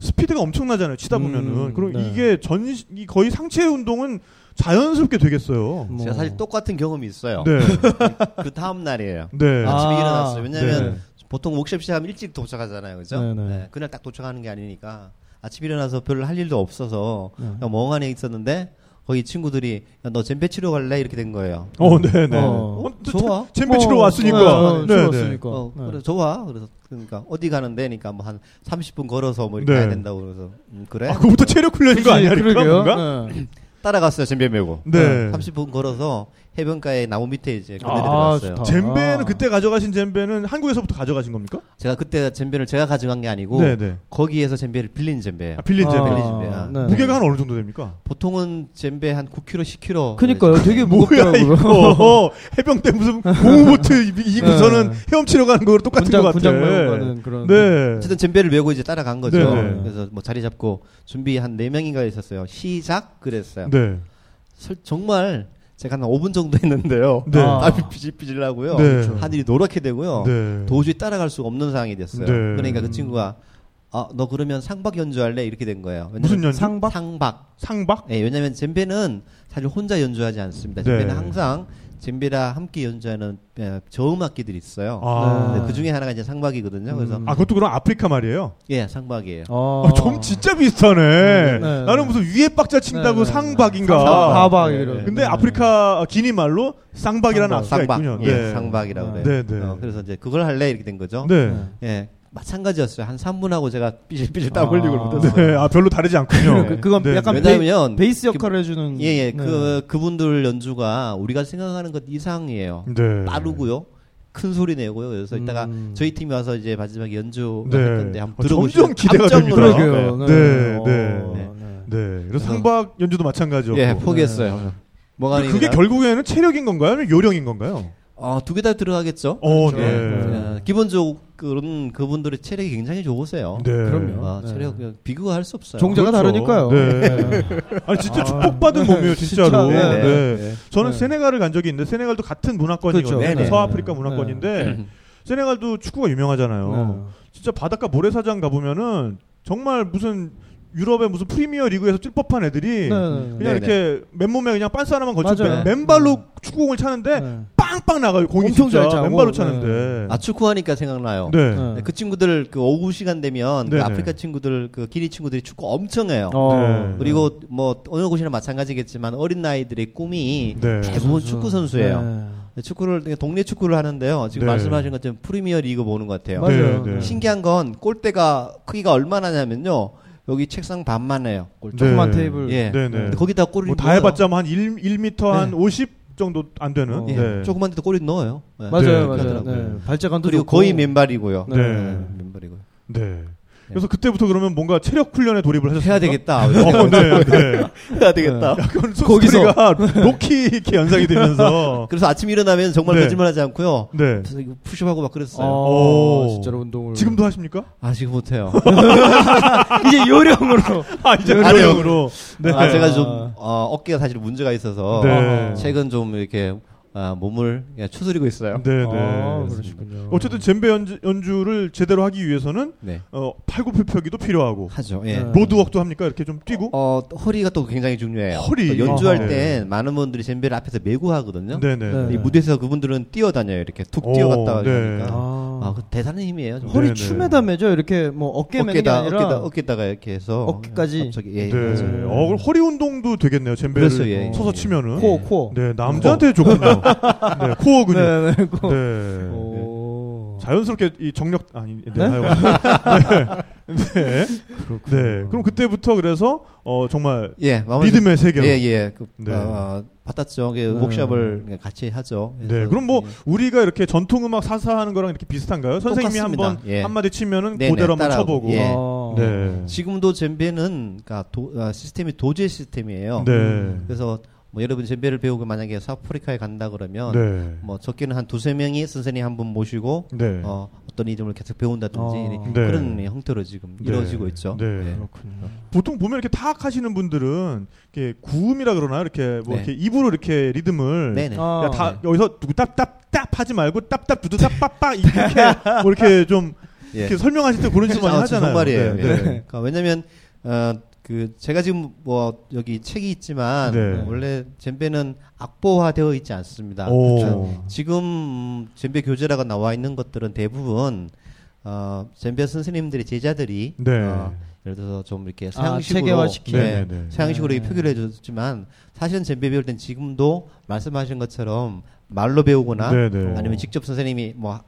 B: 스피드가 엄청나잖아요. 치다
C: 음,
B: 보면은. 그럼
C: 네.
B: 이게 전이 거의 상체 운동은 자연스럽게 되겠어요.
C: 뭐.
D: 제가 사실 똑같은 경험이 있어요.
B: 네. [LAUGHS]
D: 그 다음 날이에요.
B: 네.
C: 아.
D: 아침에 일어났어요. 왜냐면
B: 네.
D: 보통 워크숍 시작하면 일찍 도착하잖아요. 그죠?
C: 네, 네.
D: 네, 그날 딱 도착하는 게 아니니까 아침 일어나서 별로 할 일도 없어서
C: 네.
D: 그냥 멍하니 있었는데 거기 친구들이 야, 너 젬베 치러 갈래? 이렇게 된 거예요.
B: 어, 네, 네.
C: 어.
B: 어, 또
D: 좋아.
B: 젬베 치러
C: 뭐,
B: 왔으니까.
C: 네,
B: 네, 네.
C: 왔으니까.
D: 어,
C: 네.
D: 그래 좋아. 그래서 그러니까 어디 가는데? 그러니까 뭐 한 30분 걸어서 뭐 이렇게
B: 네.
D: 가야 된다고 그래서 음, 그래?
B: 아, 그거부터 체력 훈련인 거 아니야? 그러니까. 뭔가?
C: 네.
D: 따라갔어요. 젬베 메고.
B: 네.
D: 30분 걸어서 해변가에 나무 밑에 이제 그네
C: 아,
D: 들어갔어요.
B: 젬베는
C: 아.
B: 그때 가져가신 젬베는 한국에서부터 가져가신 겁니까?
D: 제가 그때 젬베를 제가 가져간 게 아니고
B: 네, 네.
D: 거기에서 젬베를 빌린 젬베예요.
B: 아, 빌린
C: 아,
B: 젬베.
D: 빌린 젬베야.
C: 네.
B: 무게가 한 어느 정도 됩니까?
D: 보통은 젬베 한 9kg, 10kg.
C: 그니까요. 되게
B: 뭐야
C: 무겁더라고요.
B: 이거 [LAUGHS] 해병대 무슨 고무보트 이고서는
C: 네.
B: 헤엄치러 가는 거랑 똑같은
C: 군장
B: 것 같아.
C: 군장 메고 가는 그런.
B: 네.
D: 어쨌든 젬베를 메고 이제 따라간 거죠.
B: 네네.
D: 그래서 뭐 자리 잡고 준비 한 4명인가 있었어요. 시작 그랬어요.
B: 네.
D: 설- 정말 제가 한 5분 정도 했는데요. [LAUGHS]
B: 네.
C: 아.
D: 땀이 피질피질 나고요.
B: 네.
D: 하늘이 노랗게 되고요.
B: 네.
D: 도저히 따라갈 수가 없는 상황이 됐어요.
B: 네.
D: 그러니까 그 친구가 아, 너 그러면 상박 연주할래? 이렇게 된 거예요.
B: 무슨 연주?
C: 상박?
D: 상박.
B: 상박?
D: 예, 왜냐면 젬베는 사실 혼자 연주하지 않습니다.
B: 네.
D: 젬베는 항상 젬베랑 함께 연주하는 예, 저음 악기들이 있어요.
B: 아.
D: 그 중에 하나가 이제 상박이거든요. 그래서
C: 음.
B: 아, 그것도 그럼 아프리카 말이에요?
D: 예, 상박이에요.
C: 어.
B: 아, 좀 진짜 비슷하네.
C: 네, 네.
B: 나는 무슨 위에 박자 친다고
C: 네, 네, 네.
B: 상박인가.
C: 상박
D: 네,
C: 이런.
B: 근데
C: 네.
B: 아프리카 기니 말로 쌍박이라는
C: 상박.
B: 악기가
D: 상박.
B: 있군요.
D: 예,
B: 네.
D: 상박이라고
C: 네.
D: 그래요.
B: 네, 네.
D: 어, 그래서 이제 그걸 할래 이렇게 된 거죠.
B: 네.
D: 예. 마찬가지였어요. 한 3분 하고 제가 삐질삐질 땀
C: 아.
D: 흘리고 못했어요.
B: 네. 아, 별로 다르지 않군요.
C: 그, 그건
B: 네.
C: 약간
D: 왜냐하면
C: 베이, 스 역할을 해주는.
D: 예, 예.
C: 네.
D: 그 그분들 연주가 우리가 생각하는 것 이상이에요.
B: 네.
D: 빠르고요. 큰 소리 내고요. 그래서 이따가
C: 음.
D: 저희 팀이 와서 이제 마지막에 연주
B: 네.
D: 할 건데 한번
B: 어,
D: 들어보시면
B: 점점 기대가 됩니다.
D: 놀라요.
C: 그러게요.
B: 네,
C: 어,
B: 네. 네. 그래서 상박 연주도 마찬가지였고.
D: 예, 포기했어요. 뭐가
B: 그게 결국에는 체력인 건가요? 아니면 요령인 건가요?
D: 어, 두 개 다 들어가겠죠.
B: 어,
C: 그렇죠.
B: 네.
D: 어, 기본적으로 그분들의 체력이 굉장히 좋으세요.
B: 네.
C: 그럼요.
D: 아,
C: 네.
D: 체력 비교할 수 없어요.
C: 종자가
B: 그렇죠.
C: 다르니까요.
B: 네. [LAUGHS] 아니 진짜
C: 아.
B: 축복받은 몸이에요, 진짜로.
C: 진짜,
B: 네.
C: 네,
D: 네.
B: 저는
C: 네.
B: 세네갈을 간 적이 있는데 세네갈도 같은 문화권이거든요.
C: 그렇죠.
D: 네, 네.
B: 서아프리카
C: 네.
B: 문화권인데 [LAUGHS] 세네갈도 축구가 유명하잖아요. 진짜 바닷가 모래사장 가보면은 정말 무슨 유럽의 무슨 프리미어 리그에서 뛸 법한 애들이
C: 네.
B: 그냥
D: 네,
B: 이렇게 맨몸에 그냥 빤스 하나만 걸치고. 맨, 맨발로
C: 네.
B: 축구공을 차는데
C: 네.
B: 빵빵 나가요. 공이
C: 엄청
B: 진짜
C: 잘 차고.
B: 맨발로
C: 네.
B: 차는데.
D: 아 축구하니까 생각나요.
B: 네.
C: 네.
D: 네, 그 친구들 그 오후 시간 되면 그
B: 네네.
D: 아프리카 친구들 그 기니 친구들이 축구 엄청 해요.
C: 어.
B: 네.
D: 그리고 뭐 어느 곳이나 마찬가지겠지만 어린 나이들의 꿈이
B: 네.
D: 대부분 축구 선수예요.
C: 네.
D: 네, 축구를 동네 축구를 하는데요. 지금
B: 네.
D: 말씀하신 것처럼 프리미어 리그 보는 것 같아요.
C: 맞아요.
B: 네, 네.
D: 신기한 건 골대가 크기가 얼마나냐면요. 여기 책상 반만 해요. 골
B: 네.
C: 조그만 테이블.
D: 예.
B: 네, 네.
D: 거기다 골을
B: 뭐다
D: 넣어요.
B: 해봤자 뭐한 1, 1m 한
D: 네.
B: 50 정도 안 되는.
C: 어.
D: 예.
B: 네.
D: 조그만 데도 골을 넣어요. 네.
C: 맞아요,
B: 네,
C: 맞아요. 네. 발자간도
D: 그리고
C: 좋고.
D: 거의 맨발이고요.
B: 네.
D: 맨발이고요.
B: 네. 그래서 그때부터 그러면 뭔가 체력 훈련에 돌입을 하셨어요.
D: 해야 되겠다. [LAUGHS]
B: 어, 네, 네. [LAUGHS]
D: 해야 되겠다.
B: 약간
C: 거기서.
B: 거기서 로키 이렇게 연상이 되면서 [LAUGHS]
D: 그래서 아침 일어나면 정말
B: 네.
D: 거짓말하지 않고요.
B: 네.
D: 그래서 이거 푸시업하고 막 그랬어요.
C: 어,
B: 오.
C: 진짜로 운동을.
B: 지금도 하십니까?
D: 아 지금 못해요.
C: 이제 요령으로.
B: 아 이제. 요령으로. 네.
D: 아 제가 좀 어, 어깨가 사실 문제가 있어서
B: 네.
D: 최근 좀 이렇게 아, 몸을 예, 추스리고 있어요.
B: 네, 네.
C: 아, 그러시군요.
B: 어쨌든 젬베 연주, 연주 를 제대로 하기 위해서는
D: 네.
B: 어, 팔굽혀펴기도 필요하고
D: 하죠. 예.
C: 네.
B: 로드웍도 합니까? 이렇게 좀 뛰고.
D: 어, 허리가 또 굉장히 중요해요.
B: 허리.
D: 또 연주할
B: 아하.
D: 때 많은 분들이 젬베를 앞에서 메고 하거든요.
B: 네, 네.
C: 네.
D: 이 무대에서 그분들은 뛰어다녀요. 이렇게 툭
B: 오,
D: 뛰어갔다
B: 네.
D: 하니까.
C: 아,
D: 아, 그 대단한 힘이에요. 정말.
C: 허리
B: 네, 네.
C: 춤에다 매죠. 이렇게 뭐 어깨 매는 게
D: 어깨다,
C: 아니라
D: 어깨다, 어깨다가 이렇게 해서
C: 어깨까지?
D: 갑자기 예,
B: 네. 어, 허리 운동도 되겠네요. 젬베를
D: 그렇죠, 예.
B: 서서
D: 예.
B: 치면은.
C: 코어 코어.
B: 네, 남자한테 좋군요. 네, 코어 근육.
C: 네, 네, 코어.
B: 네.
C: 오.
B: 자연스럽게 이 정력 아니 네,
C: 네? [LAUGHS]
B: 네. 네. 네. 그럼 그때부터 그래서 어 정말
D: 예,
B: 리듬의 세계로.
D: 예, 예. 그,
B: 네.
D: 어, 받았죠. 그
C: 네.
D: 워크숍을 같이 하죠.
B: 네. 그럼 뭐
D: 예.
B: 우리가 이렇게 전통 음악 사사하는 거랑 이렇게 비슷한가요? 선생님이. 한번
D: 예.
B: 한마디 치면은
D: 네네,
B: 그대로 한번. 쳐보고.
D: 예.
C: 아.
B: 네.
D: 지금도 젬베는 그러니까 도, 아, 시스템이 도제 시스템이에요.
B: 네.
D: 그래서 뭐 여러분 젬베를 배우고 만약에 사프리카에 간다 그러면
B: 네.
D: 뭐 적게는 한 두세 명이 선생님 한 분 모시고
B: 네.
D: 어, 어떤 이름을 계속 배운다든지
C: 어.
B: 네.
D: 그런 형태로 지금
B: 네.
D: 이루어지고 있죠.
B: 네.
D: 예.
C: 그렇군요.
B: 보통 보면 이렇게 탁 하시는 분들은 이렇게 구음이라 그러나 이렇게 뭐
D: 네.
B: 이렇게 입으로 이렇게 리듬을
D: 네네.
C: 아.
B: 야, 다 여기서 답답답 하지 말고 답답 두두 답빠빠 이렇게 [LAUGHS] 뭐 이렇게 좀
D: 예.
B: 이렇게 설명하실 때 그런 식으로 많이
D: 아,
B: 하잖아요.
D: 정말이에요.
B: 네,
D: 예.
B: 네.
D: 그러니까 왜냐면 어, 그 제가 지금 뭐 여기 책이 있지만
B: 네.
D: 원래 젬베는 악보화되어 있지 않습니다.
B: 오.
D: 그렇죠. 지금 음, 젬베 교재라고 나와 있는 것들은 대부분 어, 젬베 선생님들의 제자들이
B: 네.
D: 어, 예를 들어서 좀 이렇게
C: 아,
D: 서양식으로
C: 체계화시킨.
D: 네,
B: 네, 네, 네.
D: 서양식으로 이렇게 표기를 해줬지만 사실은 젬베 배울 땐 지금도 말씀하신 것처럼 말로 배우거나
B: 네, 네.
D: 아니면 직접 선생님이 뭐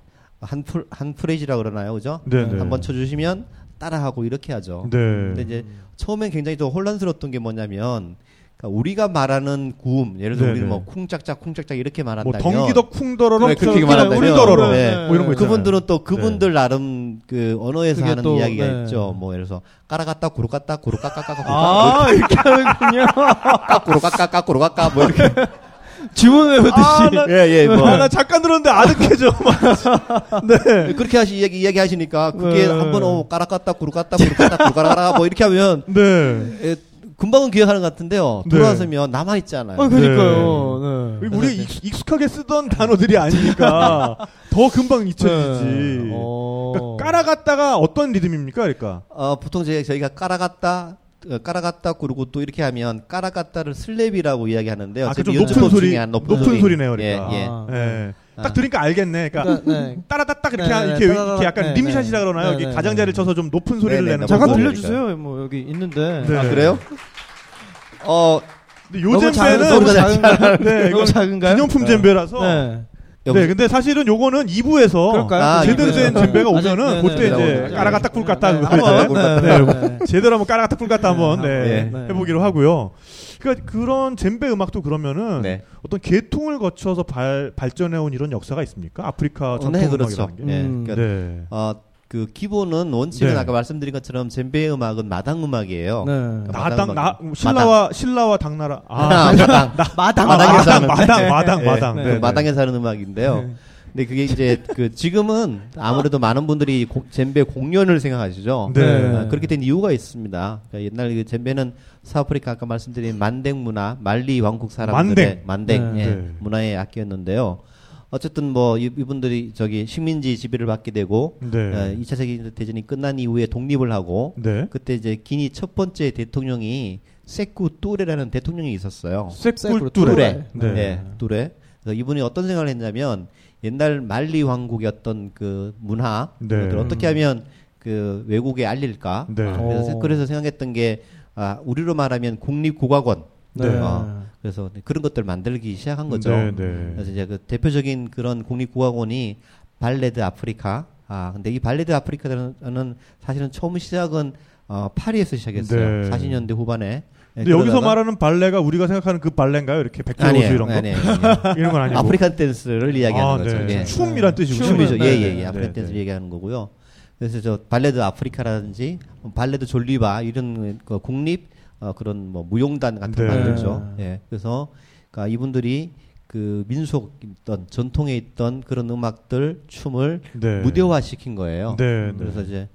D: 한 풀 한 프레이즈라 그러나요, 그죠?
B: 네, 네.
D: 한번 쳐주시면 따라하고 이렇게 하죠.
B: 네.
D: 근데 이제 처음엔 굉장히 좀 혼란스러웠던 게 뭐냐면 그러니까 우리가 말하는 구음, 예를 들어
B: 네,
D: 우리는
B: 네.
D: 뭐 쿵짝짝 쿵짝짝 이렇게
B: 뭐
D: 말한다면
B: 덩기덕 쿵더러러
D: 그래, 그렇게
B: 저-
D: 말한다면
B: 우리 더러러
D: 네.
B: 뭐 이런 거 있잖아요.
D: 그분들은 또 그분들 나름 그 언어에서 하는
C: 또,
D: 이야기가
C: 네.
D: 있죠. 뭐 예를 들어서 까라갔다 구루갔다 구루까까까까
C: 아, 이렇게 하는군요. [LAUGHS]
D: 까꾸루까까 까꾸루까까 뭐 이렇게
C: 주문 외우듯이.
B: 아, 나-
D: 예 예 뭐
B: 아, 나 잠깐 들었는데 아득해져. [LAUGHS] 막. 네.
D: 그렇게 하시 이야기 이야기 하시니까 그게
C: 네.
D: 한번 어 까라갔다 구루갔다 구루갔다 구루가라가 뭐 이렇게 하면
B: 네.
D: 에, 금방은 기억하는 것 같은데요.
B: 네.
D: 돌아서면 남아 있잖아요.
C: 아, 그러니까요. 네.
B: 우리 익- 익숙하게 쓰던 단어들이 아니니까 [LAUGHS] 더 금방 잊혀지지.
C: 네. 어.
B: 그러니까 깔아갔다가 어떤 리듬입니까? 그러니까.
D: 어, 보통 저희, 저희가 어, 까라갔다 그러고 또 이렇게 하면 까라갔다를 슬랩이라고 이야기하는데요.
B: 아, 그좀 높은 소리,
D: 한
B: 높은,
D: 소리.
B: 소리 네요, 그러니까.
D: 예, 예.
C: 아.
B: 예.
D: 아.
B: 딱 들으니까 알겠네. 그러니까
C: 네.
B: 따라다딱 이렇게
C: 네,
B: 하-
C: 네,
B: 이렇게,
C: 따다다닥.
B: 이렇게 약간
C: 네,
B: 림샷이라
C: 네.
B: 그러나요?
C: 네,
B: 여기
C: 네,
B: 가장자리를
C: 네.
B: 쳐서 좀 높은 소리를
D: 네, 네,
B: 내는
C: 잠깐
B: 거고.
C: 들려주세요. 뭐 여기 있는데.
B: 네.
D: 아, 그래요? 어,
B: 요즘
C: 작은,
B: 배는
C: 너무 작은가요?
B: 네,
C: 너무
B: 이건
C: 작은가요?
B: 기념품 젬베라서
C: 네.
B: 네, 근데 사실은 요거는 2부에서
C: 그럴까요?
D: 아,
B: 제대로. 된 젬베가 오면은
C: 네,
B: 그때
C: 네,
B: 이제
D: 네,
B: 까라갔다 꿀갔다
C: 네,
B: 그거
C: 한번, 네, 네, 네.
B: 제대로 한번 까라갔다 꿀갔다 한번 네,
C: 네.
B: 해보기로 하고요. 그러니까 그런 젬베 음악도 그러면은
D: 네.
B: 어떤 계통을 거쳐서 발, 발전해온 이런 역사가 있습니까? 아프리카
D: 어,
B: 전통
D: 네, 그렇죠.
B: 음악이라는 게.
D: 예.
C: 음.
D: 그러니까
B: 네.
D: 어, 그 기본은 원칙은
B: 네.
D: 아까 말씀드린 것처럼 젬베 음악은 마당 음악이에요.
C: 네.
D: 그러니까
B: 나당 나
D: 마당.
B: 신라와 신라와 당나라 아,
D: 아, [LAUGHS] 마당.
C: 마당.
B: 아,
D: 마당에서
B: 마당
D: 하는-
B: 마당 마당
D: 네.
B: 마당
C: 네.
B: 네, 네.
D: 마당에서 하는 음악인데요. 근데 그게 이제 그 지금은 아무래도 많은 분들이 고- 젬베 공연을 생각하시죠.
B: 네.
D: 아, 그렇게 된 이유가 있습니다. 그러니까 옛날 그 젬베는 사프리카 아까 말씀드린 만댕 문화, 말리 왕국 사람들의 만댕,
C: 네.
D: 예,
B: 네.
D: 문화의 악기였는데요. 어쨌든 뭐 이- 이분들이 저기 식민지 지배를 받게 되고
B: 네.
D: 어, 2차 세계 대전이 끝난 이후에 독립을 하고
B: 네.
D: 그때 이제 기니 첫 번째 대통령이 세쿠 뚜레라는 대통령이 있었어요.
B: 쇠꿀
C: 뚜레.
D: 네.
B: 네.
D: 뚜레. 그래서 이분이 어떤 생각을 했냐면 옛날 말리 왕국이었던 그 문화
B: 네.
D: 그것을 어떻게 하면 그 외국에 알릴까?
B: 네.
D: 아, 그래서,
C: 오.
D: 그래서 생각했던 게 아, 우리로 말하면 국립국악원.
C: 네.
D: 어, 그래서 그런 것들 만들기 시작한 거죠.
B: 네, 네.
D: 그래서 이제 그 대표적인 그런 국립국악원이 발레드 아프리카. 아, 근데 이 발레드 아프리카는 사실은 처음 시작은 어, 파리에서 시작했어요.
B: 네.
D: 40년대 후반에. 예,
B: 근데 여기서 말하는 발레가 우리가 생각하는 그 발레인가요? 이렇게
D: 아니에요.
B: 이런 거?
D: 아니에요. 아니에요. [LAUGHS]
B: 이런 건 아니고.
D: African 댄스를 이야기하는
B: 아,
D: 거죠.
B: 네.
D: 예.
B: 춤이란 뜻이군요.
D: 춤이죠.
C: 네,
D: 예,
C: 네,
D: 예, 예.
B: 네,
D: African
B: 네.
D: 댄스를 얘기하는 거고요. 그래서 저 발레드 아프리카라든지 발레드 졸리바 이런 그 국립 어, 그런 뭐 무용단 같은 거
B: 네.
D: 만들죠. 예. 그래서 그러니까 이분들이 그 민속 있던 전통에 있던 그런 음악들 춤을
B: 네.
D: 무대화 시킨 거예요.
B: 네,
D: 그래서 이제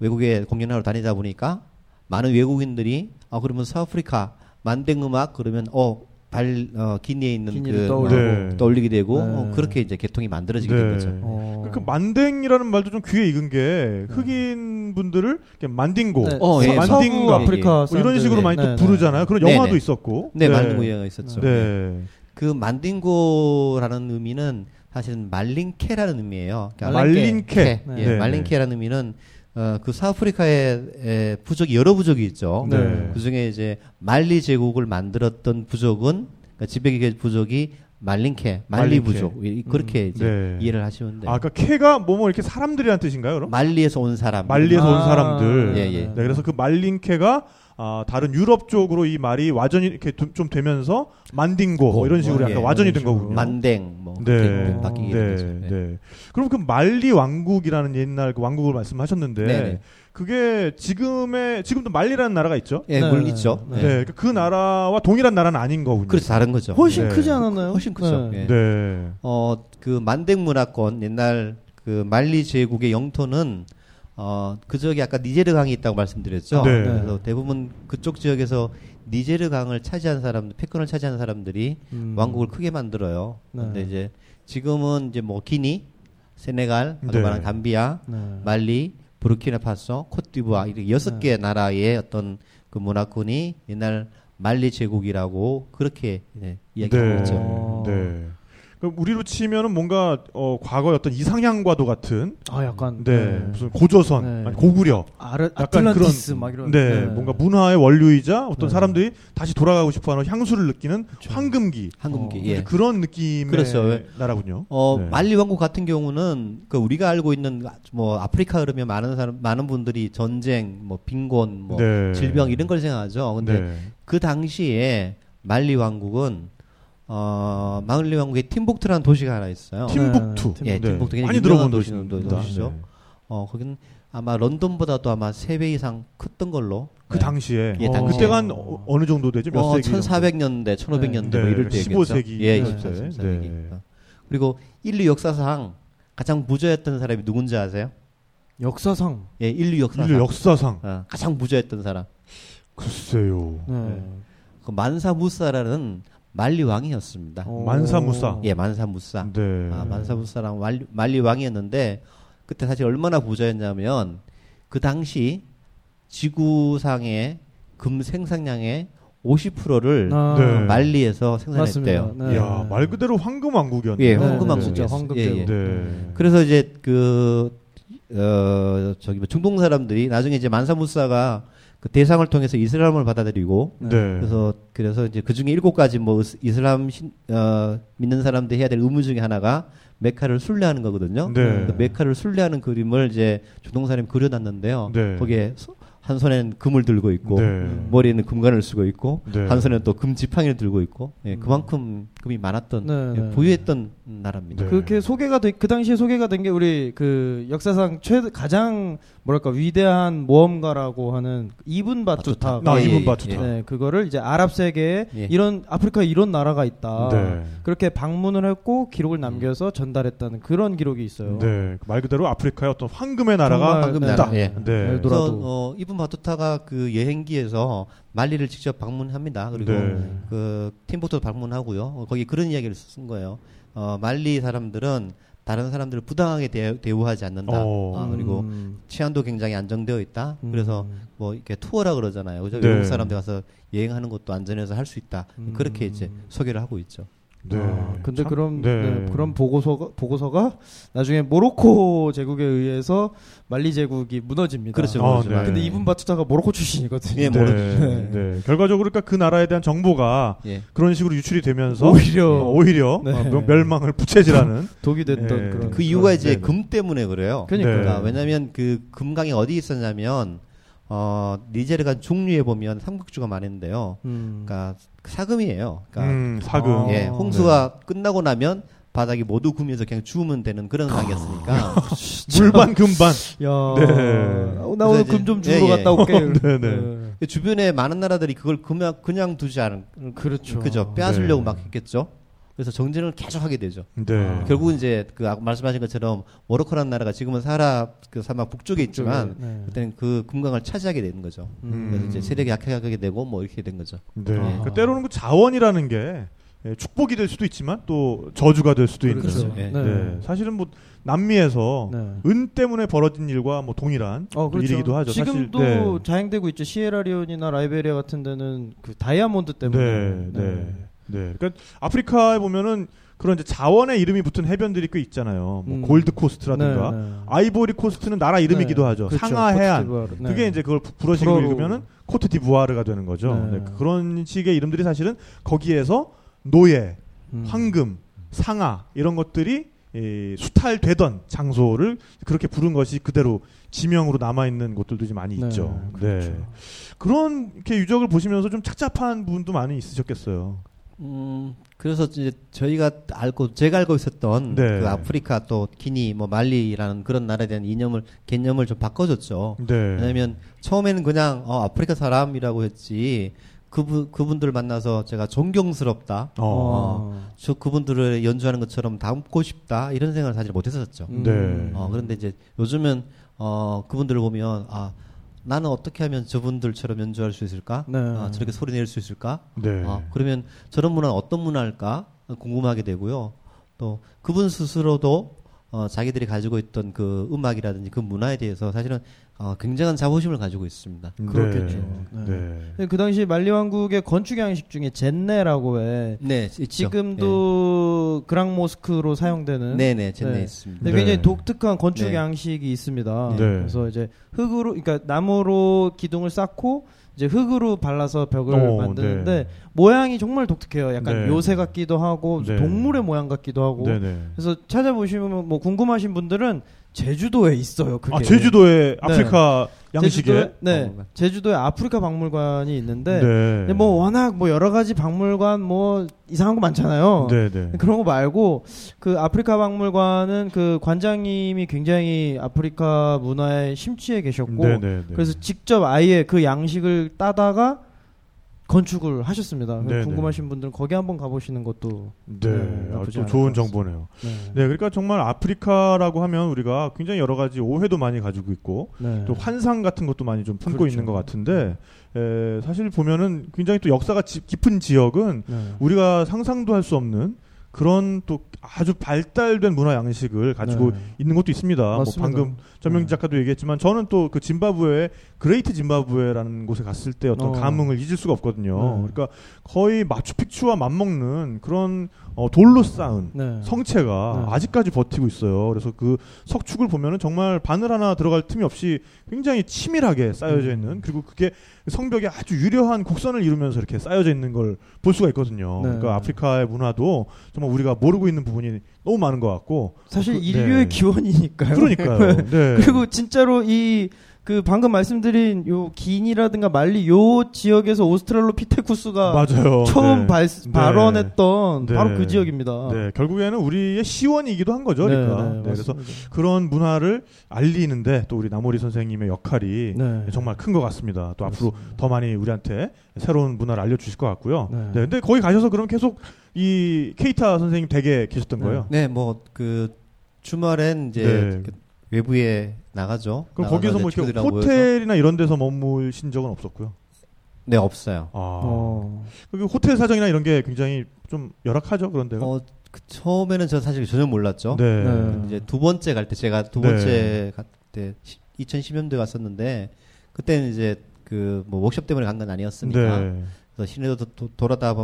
D: 외국에 공연하러 다니다 보니까 많은 외국인들이 아 그러면 서아프리카 만댕 음악 그러면 어 발 어, 기니에 있는
C: 기니를
D: 그
C: 떠올리고.
B: 네.
D: 떠올리게 되고
C: 네.
D: 어, 그렇게 이제 계통이 만들어지게
B: 네.
D: 된 거죠.
C: 어.
B: 그 만댕이라는 말도 좀 귀에 익은 게 흑인 분들을 만딩고,
C: 네.
D: 어, 예.
B: 만딩가
C: 아프리카
B: 뭐 이런. 식으로 많이
C: 네,
B: 또
C: 네.
B: 부르잖아요. 그런
D: 네,
B: 영화도
D: 네.
B: 있었고.
D: 네, 만든 유행가 있었죠.
B: 네.
D: 그 만딩고라는 의미는 사실은 말린케라는 의미예요. 그러니까
B: 말린케.
D: 캐.
C: 네.
D: 예,
B: 네.
D: 말린케라는 의미는 어, 그 사아프리카에 에, 부족이 여러 부족이 있죠.
B: 네.
D: 그 중에 이제 말리 제국을 만들었던 부족은 그러니까 지배계 부족이 말린케, 말리
B: 말린케.
D: 부족 이- 그렇게 이제
B: 네.
D: 이해를 하시면 돼요.
B: 아, 그러니까 캐가 뭐뭐 이렇게 사람들이란 뜻인가요, 그럼?
D: 말리에서 온 사람.
B: 말리에서 온
C: 아,
B: 사람들.
D: 예, 예.
B: 네, 그래서 그 말린케가 아, 다른 유럽 쪽으로 이 말이 와전이 이렇게 좀- 좀 되면서 만딩고 뭐 이런 식으로
D: 예,
B: 약간 와전이 된. 거군요.
D: 만댕 뭐
B: 네.
D: 바뀌게 된
B: 네,
D: 거죠. 네.
B: 네. 그럼 그 말리 왕국이라는 옛날 그 왕국을 말씀하셨는데
D: 네네.
B: 그게 지금의 지금도 말리라는 나라가 있죠.
D: 예,
C: 네.
D: 물 있죠.
B: 네.
D: 네.
B: 그러니까 그 나라와 동일한 나라는 아닌 거군요.
D: 그래서 다른 거죠.
C: 훨씬
B: 네.
C: 크지 않았나요?
D: 훨씬 크죠. 예.
B: 네.
D: 어, 그 만댕 문화권 옛날 그 말리 제국의 영토는 어, 그 지역에 아까 니제르 강이 있다고 말씀드렸죠.
B: 네.
D: 그래서 대부분 그쪽 지역에서 니제르 강을 차지한 사람들, 패권을 차지한 사람들이
C: 음.
D: 왕국을 크게 만들어요.
C: 네.
D: 근데 이제 지금은 이제 뭐 기니, 세네갈, 아까
B: 네.
D: 말한 감비아,
C: 네.
D: 말리, 부르키나파소, 코트디부아 이렇게 여섯 개 나라의 어떤 그 문화권이 옛날 말리 제국이라고 그렇게 네, 이야기하고
B: 네.
D: 있죠.
C: 어.
B: 네. 그럼 우리로 치면은 뭔가 어, 과거의 어떤 이상향과도 같은
C: 아 약간
B: 네, 무슨 고조선,
C: 네.
B: 아니 고구려,
C: 아르,
B: 약간
C: 아틀란티스
B: 그런
C: 막 이런
B: 네, 뭔가 문화의 원류이자 어떤
C: 네.
B: 사람들이 다시 돌아가고 싶어하는 향수를 느끼는 황금기
D: 황금기.
C: 어,
D: 예.
B: 그런 느낌의
D: 그렇죠.
B: 나라군요.
D: 어,
B: 네.
D: 말리 왕국 같은 경우는 그 우리가 알고 있는 뭐 아프리카 그러면 많은 사람 많은 분들이 전쟁, 뭐 빈곤, 뭐
B: 네.
D: 질병 이런 걸 생각하죠. 근데
B: 네.
D: 그 당시에 말리 왕국은 어, 말리 왕국에 팀복트라는 도시가 하나 있어요.
B: 팀북투.
C: 네,
D: 예, 팀북투 굉장히
B: 많이
D: 유명한
B: 들어본
D: 도시는. 도시죠.
B: 네.
D: 어, 거기는 아마 런던보다도 아마 세 배 이상 컸던 걸로.
B: 그
D: 네.
B: 당시에
D: 예, 당시에.
B: 그때가 한 어, 어느 정도 되죠? 몇
D: 어,
B: 세기? 정도?
D: 1400년대, 1500년대
B: 네,
D: 뭐 이럴
B: 네,
D: 때겠죠.
B: 15세기.
D: 예,
B: 네.
D: 14세기.
B: 네.
D: 그리고 인류 역사상 가장 부자였던 사람이 누군지 아세요?
C: 역사상
D: 예, 인류 역사상.
B: 인류 역사상
D: 어, 가장 부자였던 사람.
B: 글쎄요.
C: 네.
D: 그 만사 무사라는 말리 왕이었습니다.
C: 어.
B: 만사 무사.
D: 예, 만사 무사.
B: 네.
D: 아, 만사 무사랑 말리, 말리 왕이었는데 그때 사실 얼마나 부자였냐면 그 당시 지구상의 금 생산량의 50%를
C: 아,
B: 네.
D: 말리에서 생산했대요.
C: 네.
B: 이야, 말 그대로 황금 왕국이었네요.
D: 예,
C: 네,
D: 황금
C: 네,
D: 왕국이었어요.
C: 진짜 황금
D: 예. 예.
B: 네.
D: 그래서 이제 그, 어, 저기 뭐 중동 사람들이 나중에 이제 만사 무사가 그 대상을 통해서 이슬람을 받아들이고
B: 네.
D: 그래서 그래서 이제 그 중에 일곱 가지 뭐 이슬람 신, 어, 믿는 사람들이 해야 될 의무 중에 하나가 메카를 순례하는 거거든요.
B: 네.
D: 그 메카를 순례하는 그림을 이제 조동사님이 그려놨는데요.
B: 네.
D: 거기에 소- 한 손에는 금을 들고 있고
B: 네.
D: 머리에는 금관을 쓰고 있고
B: 네.
D: 한 손에는 또 금 지팡이를 들고 있고 예, 그만큼 금이 많았던
C: 네,
D: 예,
C: 네.
D: 부유했던 나라입니다.
B: 네.
C: 그렇게 소개가 돼, 그 당시에 소개가 된 게 우리 그 역사상 최 가장 뭐랄까 위대한 모험가라고 하는 이분 바투타.
B: 아,
D: 예,
B: 이분
D: 예,
B: 바투타.
C: 네, 그거를 이제 아랍 세계에
D: 예.
C: 이런 아프리카에 이런 나라가 있다.
B: 네.
C: 그렇게 방문을 했고 기록을 남겨서 전달했다는 그런 기록이 있어요.
B: 네. 말 그대로 아프리카의 어떤 황금의 나라가
D: 황금
C: 네.
D: 나라. 예.
B: 네.
C: 엘도라도.
D: 그래서 어, 이분 바투타가 그 여행기에서 말리를 직접 방문합니다. 그리고
B: 네.
D: 그 팀보도 방문하고요. 어, 거기 그런 이야기를 쓴 거예요. 어, 말리 사람들은 다른 사람들을 부당하게 대, 대우하지 않는다.
B: 어.
D: 아, 그리고
C: 음.
D: 치안도 굉장히 안정되어 있다.
C: 음.
D: 그래서 뭐 이렇게 투어라 그러잖아요. 그죠?
B: 네.
D: 외국 사람들 가서 여행하는 것도 안전해서 할 수 있다.
C: 음.
D: 그렇게 이제 소개를 하고 있죠.
B: 네.
C: 아, 근데
B: 참-
C: 그럼
B: 네.
C: 네, 그런 보고서가 보고서가 나중에 모로코 제국에 의해서 말리 제국이 무너집니다.
D: 그렇죠.
B: 아,
D: 그렇죠.
B: 네.
C: 근데 이분 바투타가 모로코 출신이거든요.
D: 예,
B: 네.
D: 모르-
B: 네. 네. 결과적으로 그러니까 그 나라에 대한 정보가
D: 예.
B: 그런 식으로 유출이 되면서
C: 오히려
B: 어, 오히려
C: 네.
B: 어, 멸- 멸망을 부채질하는 [LAUGHS]
C: 독이 됐던
B: 네.
C: 그런
D: 그 이유가 이제
B: 네.
D: 금 때문에 그래요.
B: 네.
D: 그러니까 왜냐하면 그 금강이 어디 있었냐면 어, 니제르가 중류에 보면 삼국주가 많은데요.
C: 음.
D: 그러니까 사금이에요. 그러니까
B: 음, 사금.
C: 아.
D: 예, 홍수가 끝나고 나면 바닥이 모두 금에서 그냥 주우면 되는 그런 강이었으니까
B: 물반 [LAUGHS] 금반.
C: 야,
B: 네.
C: 어, 나 오늘 금 좀 주러
D: 예, 예.
C: 갔다 올게. [LAUGHS]
B: 네, 네.
D: 그 주변에 많은 나라들이 그걸 그냥 그냥 두지 않은
C: 그렇죠.
D: 그죠 빼앗으려고
B: 네.
D: 막 했겠죠. 그래서 정전을 계속 하게 되죠.
B: 네.
C: 아.
D: 결국은 이제 그 아까 말씀하신 것처럼 모로코라는 나라가 지금은 사하라 그 사막 북쪽에 있지만
C: 네.
D: 그때는 그 금강을 차지하게 되는 거죠.
C: 음.
D: 그래서 이제 세력이 약하게 되고 뭐 이렇게 된 거죠.
B: 네.
C: 아하.
B: 그러니까 때로는 그 자원이라는 게 예, 축복이 될 수도 있지만 또 저주가 될 수도 있는.
D: 그렇죠.
C: 네.
D: 예.
B: 네. 사실은 뭐 남미에서
C: 네.
B: 은 때문에 벌어진 일과 뭐 동일한
C: 어, 그렇죠.
B: 일이기도 하죠.
C: 지금도
B: 사실, 네.
C: 자행되고 있죠. 시에라리온이나 라이베리아 같은 데는 그 다이아몬드 때문에.
B: 네, 네, 네. 그러니까 아프리카에 보면은 그런 이제 자원의 이름이 붙은 해변들이 꽤 있잖아요. 뭐
C: 음.
B: 골드 코스트라든가
C: 네, 네.
B: 아이보리 코스트는 나라 이름이기도
C: 네.
B: 하죠.
C: 그렇죠.
B: 상아 해안.
C: 네.
B: 그게 이제 그걸 부- 불어식으로. 읽으면은 코트 디부아르가 되는 거죠.
C: 네.
B: 네, 그런 식의 이름들이 사실은 거기에서 노예,
C: 음.
B: 황금, 상하 이런 것들이 이 수탈되던 장소를 그렇게 부른 것이 그대로 지명으로 남아 있는 곳들도 좀 많이
C: 네,
B: 있죠.
C: 그렇죠.
B: 네. 그런 이렇게 유적을 보시면서 좀 착잡한 부분도 많이 있으셨겠어요.
D: 음, 그래서 이제 저희가 알고 제가 알고 있었던
B: 네.
D: 그 아프리카 또 기니 뭐 말리라는 그런 나라에 대한 이념을 개념을 좀 바꿔줬죠.
B: 네.
D: 왜냐하면 처음에는 그냥 어, 아프리카 사람이라고 했지 그분 그분들 만나서 제가 존경스럽다.
B: 어.
C: 어.
D: 저 그분들을 연주하는 것처럼 담고 싶다 이런 생각을 사실 못했었죠.
C: 음.
B: 네.
D: 어, 그런데 이제 요즘은 어, 그분들을 보면 아 나는 어떻게 하면 저분들처럼 연주할 수 있을까?
C: 네.
D: 아, 저렇게 소리 낼 수 있을까?
B: 네.
D: 아, 그러면 저런 문화는 어떤 문화일까 궁금하게 되고요. 또 그분 스스로도 어, 자기들이 가지고 있던 그 음악이라든지 그 문화에 대해서 사실은 어, 굉장한 자부심을 가지고 있습니다.
C: 그렇겠죠.
B: 네.
C: 네.
B: 네.
C: 그 당시 말리 왕국의 건축 양식 중에 젠네라고 해.
D: 네, 있죠.
C: 지금도 그랑 모스크로 사용되는
D: 네, 네, 젠네
C: 네.
D: 있습니다.
C: 네,
B: 네.
C: 굉장히 독특한 건축
D: 네.
C: 양식이 있습니다.
B: 네.
C: 그래서 이제 흑으로, 그러니까 나무로 기둥을 쌓고 이제 흑으로 발라서 벽을
B: 오,
C: 만드는데
B: 네.
C: 모양이 정말 독특해요. 약간
B: 네.
C: 요새 같기도 하고
B: 네.
C: 동물의 모양 같기도 하고.
B: 네. 네.
C: 그래서 찾아보시면 뭐 궁금하신 분들은 제주도에 있어요. 그게.
B: 아, 제주도의 아프리카 양식에
C: 제주도에, 네,
D: 박물관.
C: 제주도에 아프리카 박물관이 있는데
B: 네.
C: 뭐 워낙 뭐 여러 가지 박물관 뭐 이상한 거 많잖아요.
B: 네, 네.
C: 그런 거 말고 그 아프리카 박물관은 그 관장님이 굉장히 아프리카 문화에 심취해 계셨고
B: 네, 네, 네.
C: 그래서 직접 아예 그 양식을 따다가 건축을 하셨습니다.
B: 네,
C: 궁금하신 분들은 거기 한번 가보시는 것도
B: 네.
C: 네,
B: 아,
C: 않을
B: 좋은. 정보네요.
C: 네.
B: 네, 그러니까 정말 아프리카라고 하면 우리가 굉장히 여러 가지 오해도 많이 가지고 있고
C: 네.
B: 또 환상 같은 것도 많이 좀 품고
C: 그렇죠.
B: 있는 것 같은데 에, 사실 보면은 굉장히 또 역사가 지- 깊은 지역은
C: 네.
B: 우리가 상상도 할 수 없는 그런 또 아주 발달된 문화 양식을 가지고
C: 네.
B: 있는 것도 있습니다. 뭐
C: 맞습니다.
B: 방금 전명진
C: 네.
B: 작가도 얘기했지만 저는 또 그 짐바브웨 그레이트 짐바브웨라는 곳에 갔을 때 어떤
C: 어.
B: 감흥을 잊을 수가 없거든요.
C: 네.
B: 그러니까 거의 마추픽추와 맞먹는 그런 어, 돌로 쌓은
C: 네.
B: 성채가
C: 네.
B: 아직까지 버티고 있어요. 그래서 그 석축을 보면은 정말 바늘 하나 들어갈 틈이 없이 굉장히 치밀하게 쌓여져
C: 음.
B: 있는 그리고 그게 성벽에 아주 유려한 곡선을 이루면서 이렇게 쌓여져 있는 걸 볼 수가 있거든요.
C: 네.
B: 그러니까 아프리카의 문화도 정말 우리가 모르고 있는 부분이 너무 많은 것 같고
C: 사실
B: 그-
C: 인류의
B: 네.
C: 기원이니까요.
B: 그러니까요. [LAUGHS] 네.
C: 그리고 진짜로 이 그 방금 말씀드린 요 긴이라든가 말리 요 지역에서 오스트랄로피테쿠스가
B: 맞아요.
C: 처음
B: 네.
C: 발,
B: 네.
C: 발언했던
B: 네.
C: 바로 그 지역입니다.
B: 네, 결국에는 우리의 시원이기도 한 거죠.
C: 네,
B: 그러니까.
C: 네,
B: 네, 그래서. 그런 문화를 알리는데 또 우리 나모리 선생님의 역할이
C: 네.
B: 정말 큰 것 같습니다. 또 앞으로
C: 그렇습니다.
B: 더 많이 우리한테 새로운 문화를 알려주실 것 같고요.
C: 네.
B: 네. 근데 거기 가셔서 그럼 계속 이 케이타 선생님 댁에 계셨던
C: 네.
B: 거예요?
D: 네, 뭐 그 주말엔 이제
B: 네.
D: 그 외부에 나가죠.
B: 그럼 거기서 뭐 이렇게
D: 친구들하고 모여서.
B: 호텔이나 이런 데서 머물신 적은 없었고요.
D: 네, 없어요.
B: 아,
C: 어.
B: 그 호텔 사정이나 이런 게 굉장히 좀 열악하죠 그런 데가.
D: 어, 그 처음에는 저 사실 전혀 몰랐죠.
B: 네.
C: 네.
D: 이제 두 번째 갈 때 제가 두
B: 네.
D: 번째 갈때 2010년도에 갔었는데 그때는 이제 그 뭐 워크숍 때문에 간 건 아니었으니까
B: 네.
D: 그래서 시내도 도- 도- 돌아다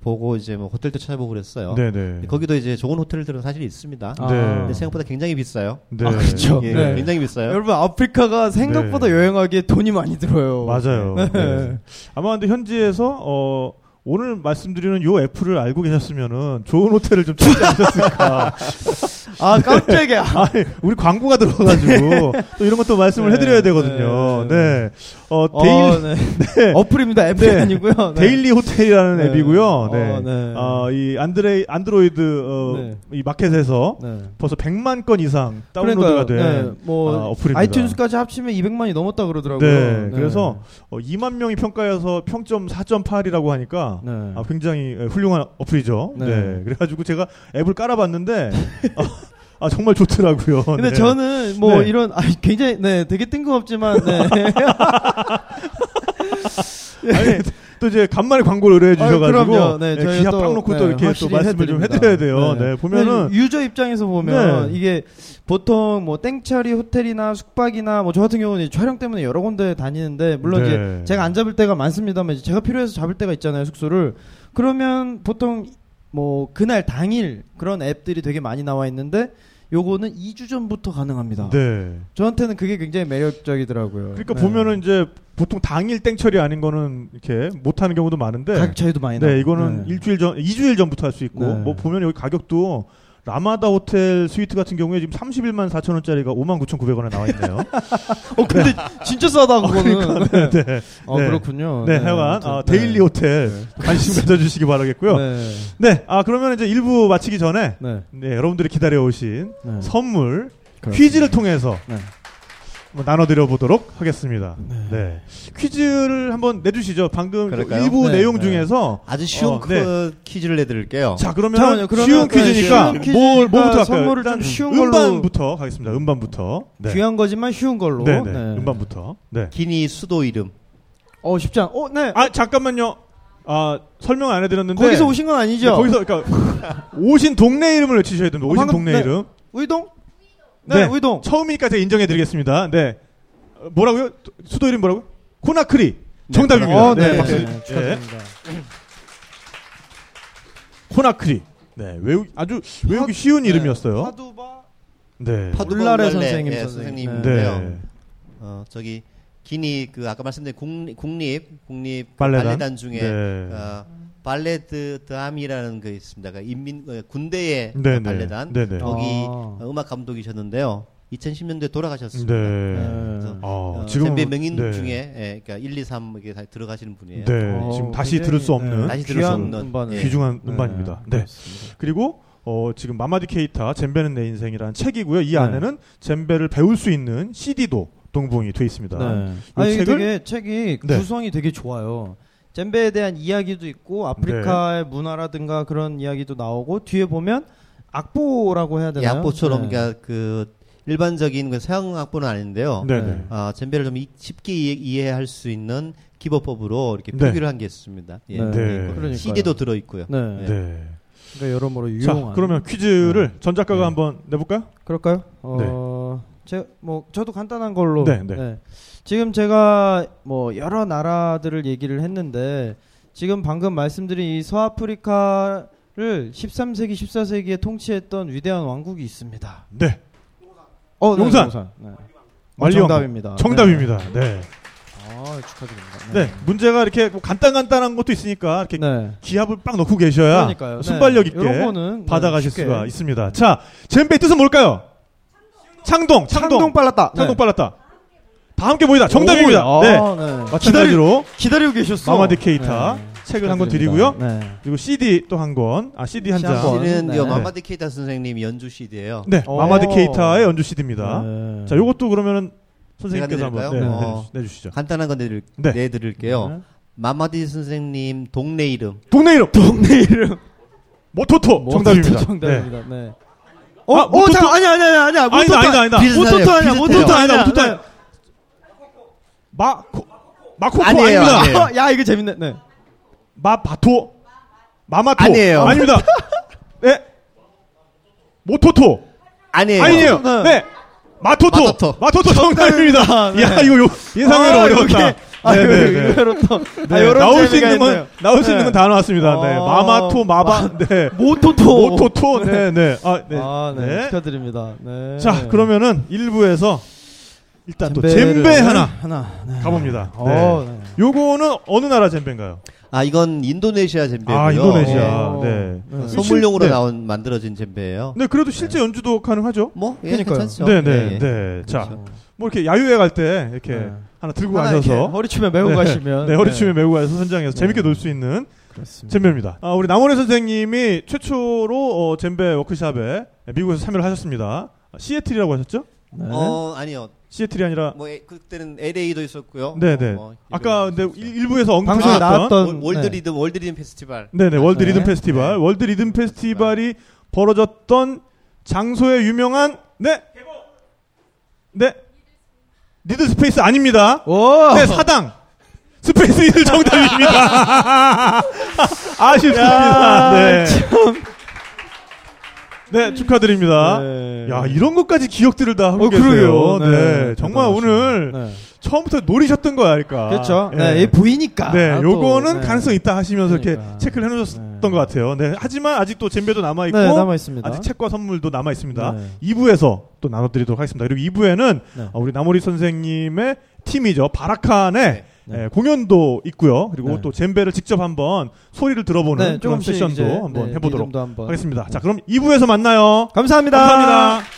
D: 보- 보고 이제 뭐 호텔도 찾아보고 그랬어요.
B: 네, 네.
D: 거기도 이제 좋은 호텔들은 사실 있습니다.
C: 아.
B: 네.
D: 근데 생각보다 굉장히 비싸요.
B: 네.
C: 아, 그렇죠.
D: 예,
C: 네.
D: 굉장히 비싸요.
C: 여러분 아프리카가 생각보다
B: 네.
C: 여행하기에 돈이 많이 들어요.
B: 맞아요.
C: 네.
B: 네. 아마 근데 현지에서 어 오늘 말씀드리는 요 어플을 알고 계셨으면은 좋은 호텔을 좀 찾지 않으셨을까. [LAUGHS]
C: 아 깜짝이야. [LAUGHS]
B: 아니, 우리 광고가 들어가지고 또 이런 것도 말씀을
C: 네,
B: 해드려야 되거든요.
C: 네,
B: 네. 어,
C: 어,
B: 데일,
C: 네. [LAUGHS]
B: 네.
C: 어플입니다. 앱이
B: 네.
C: 아니고요. 네.
B: 데일리 호텔이라는
C: 네.
B: 앱이고요. 네.
C: 어, 네.
B: 아, 이 안드레이, 안드로이드, 어,
C: 네.
B: 이 마켓에서
C: 네.
B: 벌써 100만 건 이상 다운로드가 된
C: 네, 뭐
B: 아, 어플입니다.
C: 아이튠즈까지 합치면 200만이 넘었다 그러더라고요.
B: 네, 그래서 어, 2만 명이 평가해서 평점 4.8이라고 하니까
C: 네.
B: 아, 굉장히 에, 훌륭한 어플이죠.
C: 네.
B: 네. 그래가지고 제가 앱을 깔아봤는데 [LAUGHS] 아, 아, 정말 좋더라고요.
C: 근데
B: 네.
C: 저는 뭐
B: 네.
C: 이런 아 굉장히 네 되게 뜬금없지만 네. [LAUGHS]
B: 아니, 또 이제 간만에 광고를 의뢰해 주셔가지고.
C: 네,
B: 네, 기사
C: 또,
B: 딱 놓고
C: 네,
B: 또 이렇게 또 말씀을 좀
C: 해드립니다.
B: 해드려야 돼요. 네,
C: 네.
B: 보면은
C: 유저 입장에서 보면
B: 네.
C: 이게 보통 뭐 땡처리 호텔이나 숙박이나 뭐 저 같은 경우는 촬영 때문에 여러 군데 다니는데 물론
B: 네.
C: 이제 제가 안 잡을 때가 많습니다만 제가 필요해서 잡을 때가 있잖아요 숙소를 그러면 보통 뭐 그날 당일 그런 앱들이 되게 많이 나와 있는데 요거는 2주 전부터 가능합니다.
B: 네.
C: 저한테는 그게 굉장히 매력적이더라고요.
B: 그러니까
C: 네.
B: 보면은 이제 보통 당일 땡처리 아닌 거는 이렇게 못 하는 경우도 많은데
C: 가격 차이도 많이 나.
B: 네, 이거는 일주일 전, 2주일 전부터 할 수 있고,
C: 네.
B: 뭐 보면 여기 가격도 라마다 호텔 스위트 같은 경우에 지금 31만 4천 원짜리가 5만 9,900원에 나와 있네요. [LAUGHS]
C: 어 근데 진짜 싸다 그거는. 네.
B: 네,
C: 어
B: 네.
C: 그렇군요.
B: 네, 하여간
C: 아, 네.
B: 데일리 호텔 [LAUGHS] 관심 가져주시기 바라겠고요. 네.
C: 네.
B: 아 그러면 이제 1부 마치기 전에
C: 네.
B: 네, 여러분들이 기다려오신
C: 네.
B: 선물
C: 그렇습니다.
B: 퀴즈를 통해서
C: 네.
B: 뭐 나눠드려 보도록 하겠습니다. 네. 퀴즈를 한번 내주시죠. 방금
D: 그럴까요?
B: 일부
C: 네,
B: 내용
C: 네.
B: 중에서
D: 아주 쉬운
B: 어, 네.
D: 그 퀴즈를 내드릴게요.
B: 자 그러면
C: 잠깐만요. 그러면
B: 쉬운
C: 그
B: 퀴즈니까
C: 쉬운 퀴즈니까
B: 뭘 뭐부터 할까요?
C: 선물을 좀 쉬운 걸로-
B: 음반부터 가겠습니다. 음반부터. 네.
C: 귀한 거지만 쉬운 걸로.
B: 네, 네. 음반부터. 네.
D: 기니 수도 이름.
C: 어 쉽지 않. 어 네.
B: 아 잠깐만요. 아 설명 안 해드렸는데
C: 거기서 오신 건 아니죠?
B: 네, 거기서 그러니까 오신 동네 이름을 외치셔야 됩니다. 오신
C: 방금-
B: 동네
C: 네.
B: 이름.
C: 의동? 네, 의동.
B: 처음이니까 제가 인정해드리겠습니다. 네. 어, 뭐라고요? 수도 이름 뭐라고? 코나크리. 정답입니다.
C: 어, 네.
B: 박수.
C: 네.
B: 네.
C: 축하드립니다.
B: 코나크리. 네. 외우 아주 외우기 쉬운 이름이었어요.
C: 파두바.
B: 네.
C: 울라레
D: 울랄레,
C: 선생님
D: 예,
C: 선생님.
B: 네.
D: 어, 저기 기니 그 아까 말씀드린 국립 국립, 국립
B: 발레단?
D: 발레단, 중에
B: 네.
D: 어, 발레드 드함이라는 그 있습니다. 그 인민 어, 군대의
B: 네, 네.
D: 발레단
B: 네, 네.
D: 거기
C: 아.
D: 어, 음악 감독이셨는데요. 2010년도에 돌아가셨습니다.
B: 네.
D: 그래서
B: 아,
D: 어,
B: 지금
D: 명인
B: 네.
D: 중에 예, 그러니까 1, 2, 3 이렇게 다 들어가시는 분이에요.
B: 네.
C: 어,
B: 지금 다시
C: 굉장히,
B: 들을 수 없는
D: 다시 들을 수
C: 귀한
D: 없는,
C: 음반을.
D: 예.
B: 귀중한
C: 네.
B: 음반입니다. 네.
C: 그렇습니다.
B: 그리고 어, 지금 마마디 케이타 젬베는 내 인생이라는 책이고요. 이
C: 네.
B: 안에는 젬베를 배울 수 있는 CD도 동봉이 돼 있습니다.
C: 네.
B: 이
C: 아니 이게
B: 책을-
C: 되게 책이
B: 네.
C: 구성이 되게 좋아요. 젬베에 대한 이야기도 있고 아프리카의
B: 네.
C: 문화라든가 그런 이야기도 나오고 뒤에 보면 악보라고 해야 되나요?
D: 약보처럼
C: 네.
D: 그러니까 그 일반적인 그 서양 악보는 아닌데요.
B: 네,
C: 네.
B: 네.
D: 아, 젠베를 좀 이- 쉽게 이해, 할수 있는 기법법으로 이렇게
B: 네.
D: 표기를 한게 있습니다. 예.
C: 네.
B: 네.
D: CD도 들어 있고요.
C: 네.
D: 예.
B: 네.
C: 그러니까 여러모로
B: 자,
C: 유용한.
B: 그러면 퀴즈를 전 작가가
C: 네.
B: 한번 내볼까요?
C: 그럴까요? 어, 제, 뭐, 저도 간단한 걸로.
B: 네, 네.
C: 지금 제가 뭐, 여러 나라들을 얘기를 했는데, 지금 방금 말씀드린 이 서아프리카를 13세기, 14세기에 통치했던 위대한 왕국이 있습니다.
B: 네.
C: 어, 네,
B: 용산.
C: 네. 어,
B: 만리
C: 정답입니다.
B: 정답입니다. 네.
C: 네. 아, 축하드립니다.
B: 네. 문제가 이렇게 뭐 간단간단한 것도 있으니까 이렇게
C: 네.
B: 기합을 빡 넣고 계셔야
C: 그러니까요.
B: 순발력
C: 네.
B: 있게
C: 이런 거는
B: 받아가실. 수가 있습니다. 자, 젬베의 뜻은 뭘까요? 창동, 창동,
C: 창동 빨랐다.
B: 창동
C: 네.
B: 빨랐다. 다 함께 보이다. 정답입니다.
C: 오,
B: 네.
C: 아, 네.
B: 마찬가지로
C: 기다리고 계셨어.
B: 마마디 케이타
C: 네.
B: 책을 한 권. 드리고요.
C: 네.
B: 그리고 CD 또 한 권, 아 CD 한 장.
C: 권.
D: 실은
C: 네.
D: 요 마마디 케이타 선생님 연주 CD예요.
B: 네,
C: 오.
B: 마마디 케이타의 연주 CD입니다.
C: 네.
B: 자, 요것도 그러면 선생님께서 한번? 네,
D: 어.
B: 내, 내주시죠.
D: 간단한 거 내드릴,
B: 네.
D: 내드릴게요.
C: 네.
D: 마마디 선생님 동네 이름.
B: 동네 이름, 동네 이름. 모토토
C: 뭐,
B: 정답입니다. 네.
C: 정답입니다. 네. 어,
B: 아,
C: 어,
B: 모토토-
C: 잠깐, 아니야, 아니야, 아니야, 아니야.
B: 아니다,
C: 모토토
B: 아니다, 아니다.
D: 비슷해요.
C: 모토토 아니야. 모토토 아니야,
B: 모토토 아니야. 마 코, 마코코
D: 아니에요,
B: 아닙니다.
D: 아니에요.
C: 아, [LAUGHS] 야, 이거 재밌네. 네.
B: 마바토 마마토
D: 아니에요.
B: 아닙니다. [LAUGHS] 네. 모토토
D: 아니에요.
B: 아니에요.
C: 네.
B: 네. 마토토
D: 마토토.
B: 마토토 정답입니다. [LAUGHS]
C: 네.
B: 야 이거 요- 예상외로
C: 아,
B: 어려웠다.
C: 여기- 아,
B: 네, 네, 네.
C: 또.
B: 네,
C: 아,
B: 나올 수 있는 건. 나올 수 있는
C: 네.
B: 건다 나왔습니다. 네.
C: 아,
B: 마마토 마바 네.
C: 모토토.
B: 모토토 네, 네. 아, 네.
C: 아, 네.
B: 네.
C: 축하드립니다. 네.
B: 자, 그러면은 1부에서 일단 또
C: 젬베
B: 하나
C: 하나 네.
B: 가봅니다.
C: 어,
B: 네.
C: 네.
B: 요거는 어느 나라 젬베인가요?
D: 아 이건 인도네시아 젬베고요.
B: 아 인도네시아.
C: 어.
B: 네.
C: 네.
D: 소물용으로
B: 네.
D: 나온 만들어진 젬베예요.
B: 네, 그래도 실제 연주도 가능하죠.
D: 뭐 예,
C: 그러니까요.
D: 괜찮죠.
B: 네, 네,
D: 예.
B: 네. 자,
D: 그렇죠.
B: 뭐 이렇게 야유회 갈 때 이렇게
C: 네.
B: 하나 들고
C: 하나 이렇게
B: 가셔서
C: 허리춤에 메고
B: 네,
C: 가시면
B: 네, 허리춤에 메고 가서 현장에서
C: 네.
B: 재밌게 놀 수 있는. 젬베입니다. 아, 우리 남원혜 선생님이 최초로 어, 젬베 워크샵에 미국에서 참여를 하셨습니다. 아, 시애틀이라고 하셨죠?
C: 네.
D: 어 아니요.
B: 시애틀이 아니라
D: 뭐 에, 그때는 LA도 있었고요.
B: 네네.
D: 뭐,
B: 아까 근데
D: 있었어요.
B: 일- 일부에서 주셨던
C: 나왔던
D: 월- 월드
C: 네.
D: 리듬 월드 리듬 페스티벌.
B: 네네 월드
C: 네.
B: 리듬 페스티벌
D: 네.
B: 월드 리듬 페스티벌이 벌어졌던 장소에 유명한 네. 네. 리드 스페이스 아닙니다.
C: 오!
B: 네 사당. 스페이스 리드 정답입니다. [LAUGHS] [LAUGHS] 아쉽습니다. 네. 네 축하드립니다.
C: 네.
B: 야 이런 것까지 기억들을 다 하고
C: 어,
B: 계세요.
C: 그러게요.
B: 네, 정말
C: 대단하시네.
B: 오늘
C: 네.
B: 처음부터 노리셨던 거 아닐까.
C: 그렇죠.
B: 예.
C: 네, 이 보이니까.
B: 네,
C: 또,
B: 요거는
C: 네.
B: 가능성 있다 하시면서 이렇게
C: 그러니까.
B: 체크를 해놓으셨던
C: 네.
B: 것 같아요. 네, 하지만 아직도 젬베도 남아 있고
C: 네, 남아 있습니다.
B: 아직 책과 선물도 남아 있습니다.
C: 네.
B: 2부에서 또 나눠드리도록 하겠습니다. 그리고 2부에는
C: 네.
B: 우리 나모리 선생님의 팀이죠 바라칸의
C: 네.
B: 예, 공연도 있고요. 그리고
C: 네.
B: 또 젬베를 직접 한번 소리를 들어보는
C: 네,
B: 그런 세션도 한번
C: 네,
B: 해보도록
C: 한번.
B: 하겠습니다. 자, 그럼 2부에서 만나요.
C: 감사합니다.
B: 감사합니다.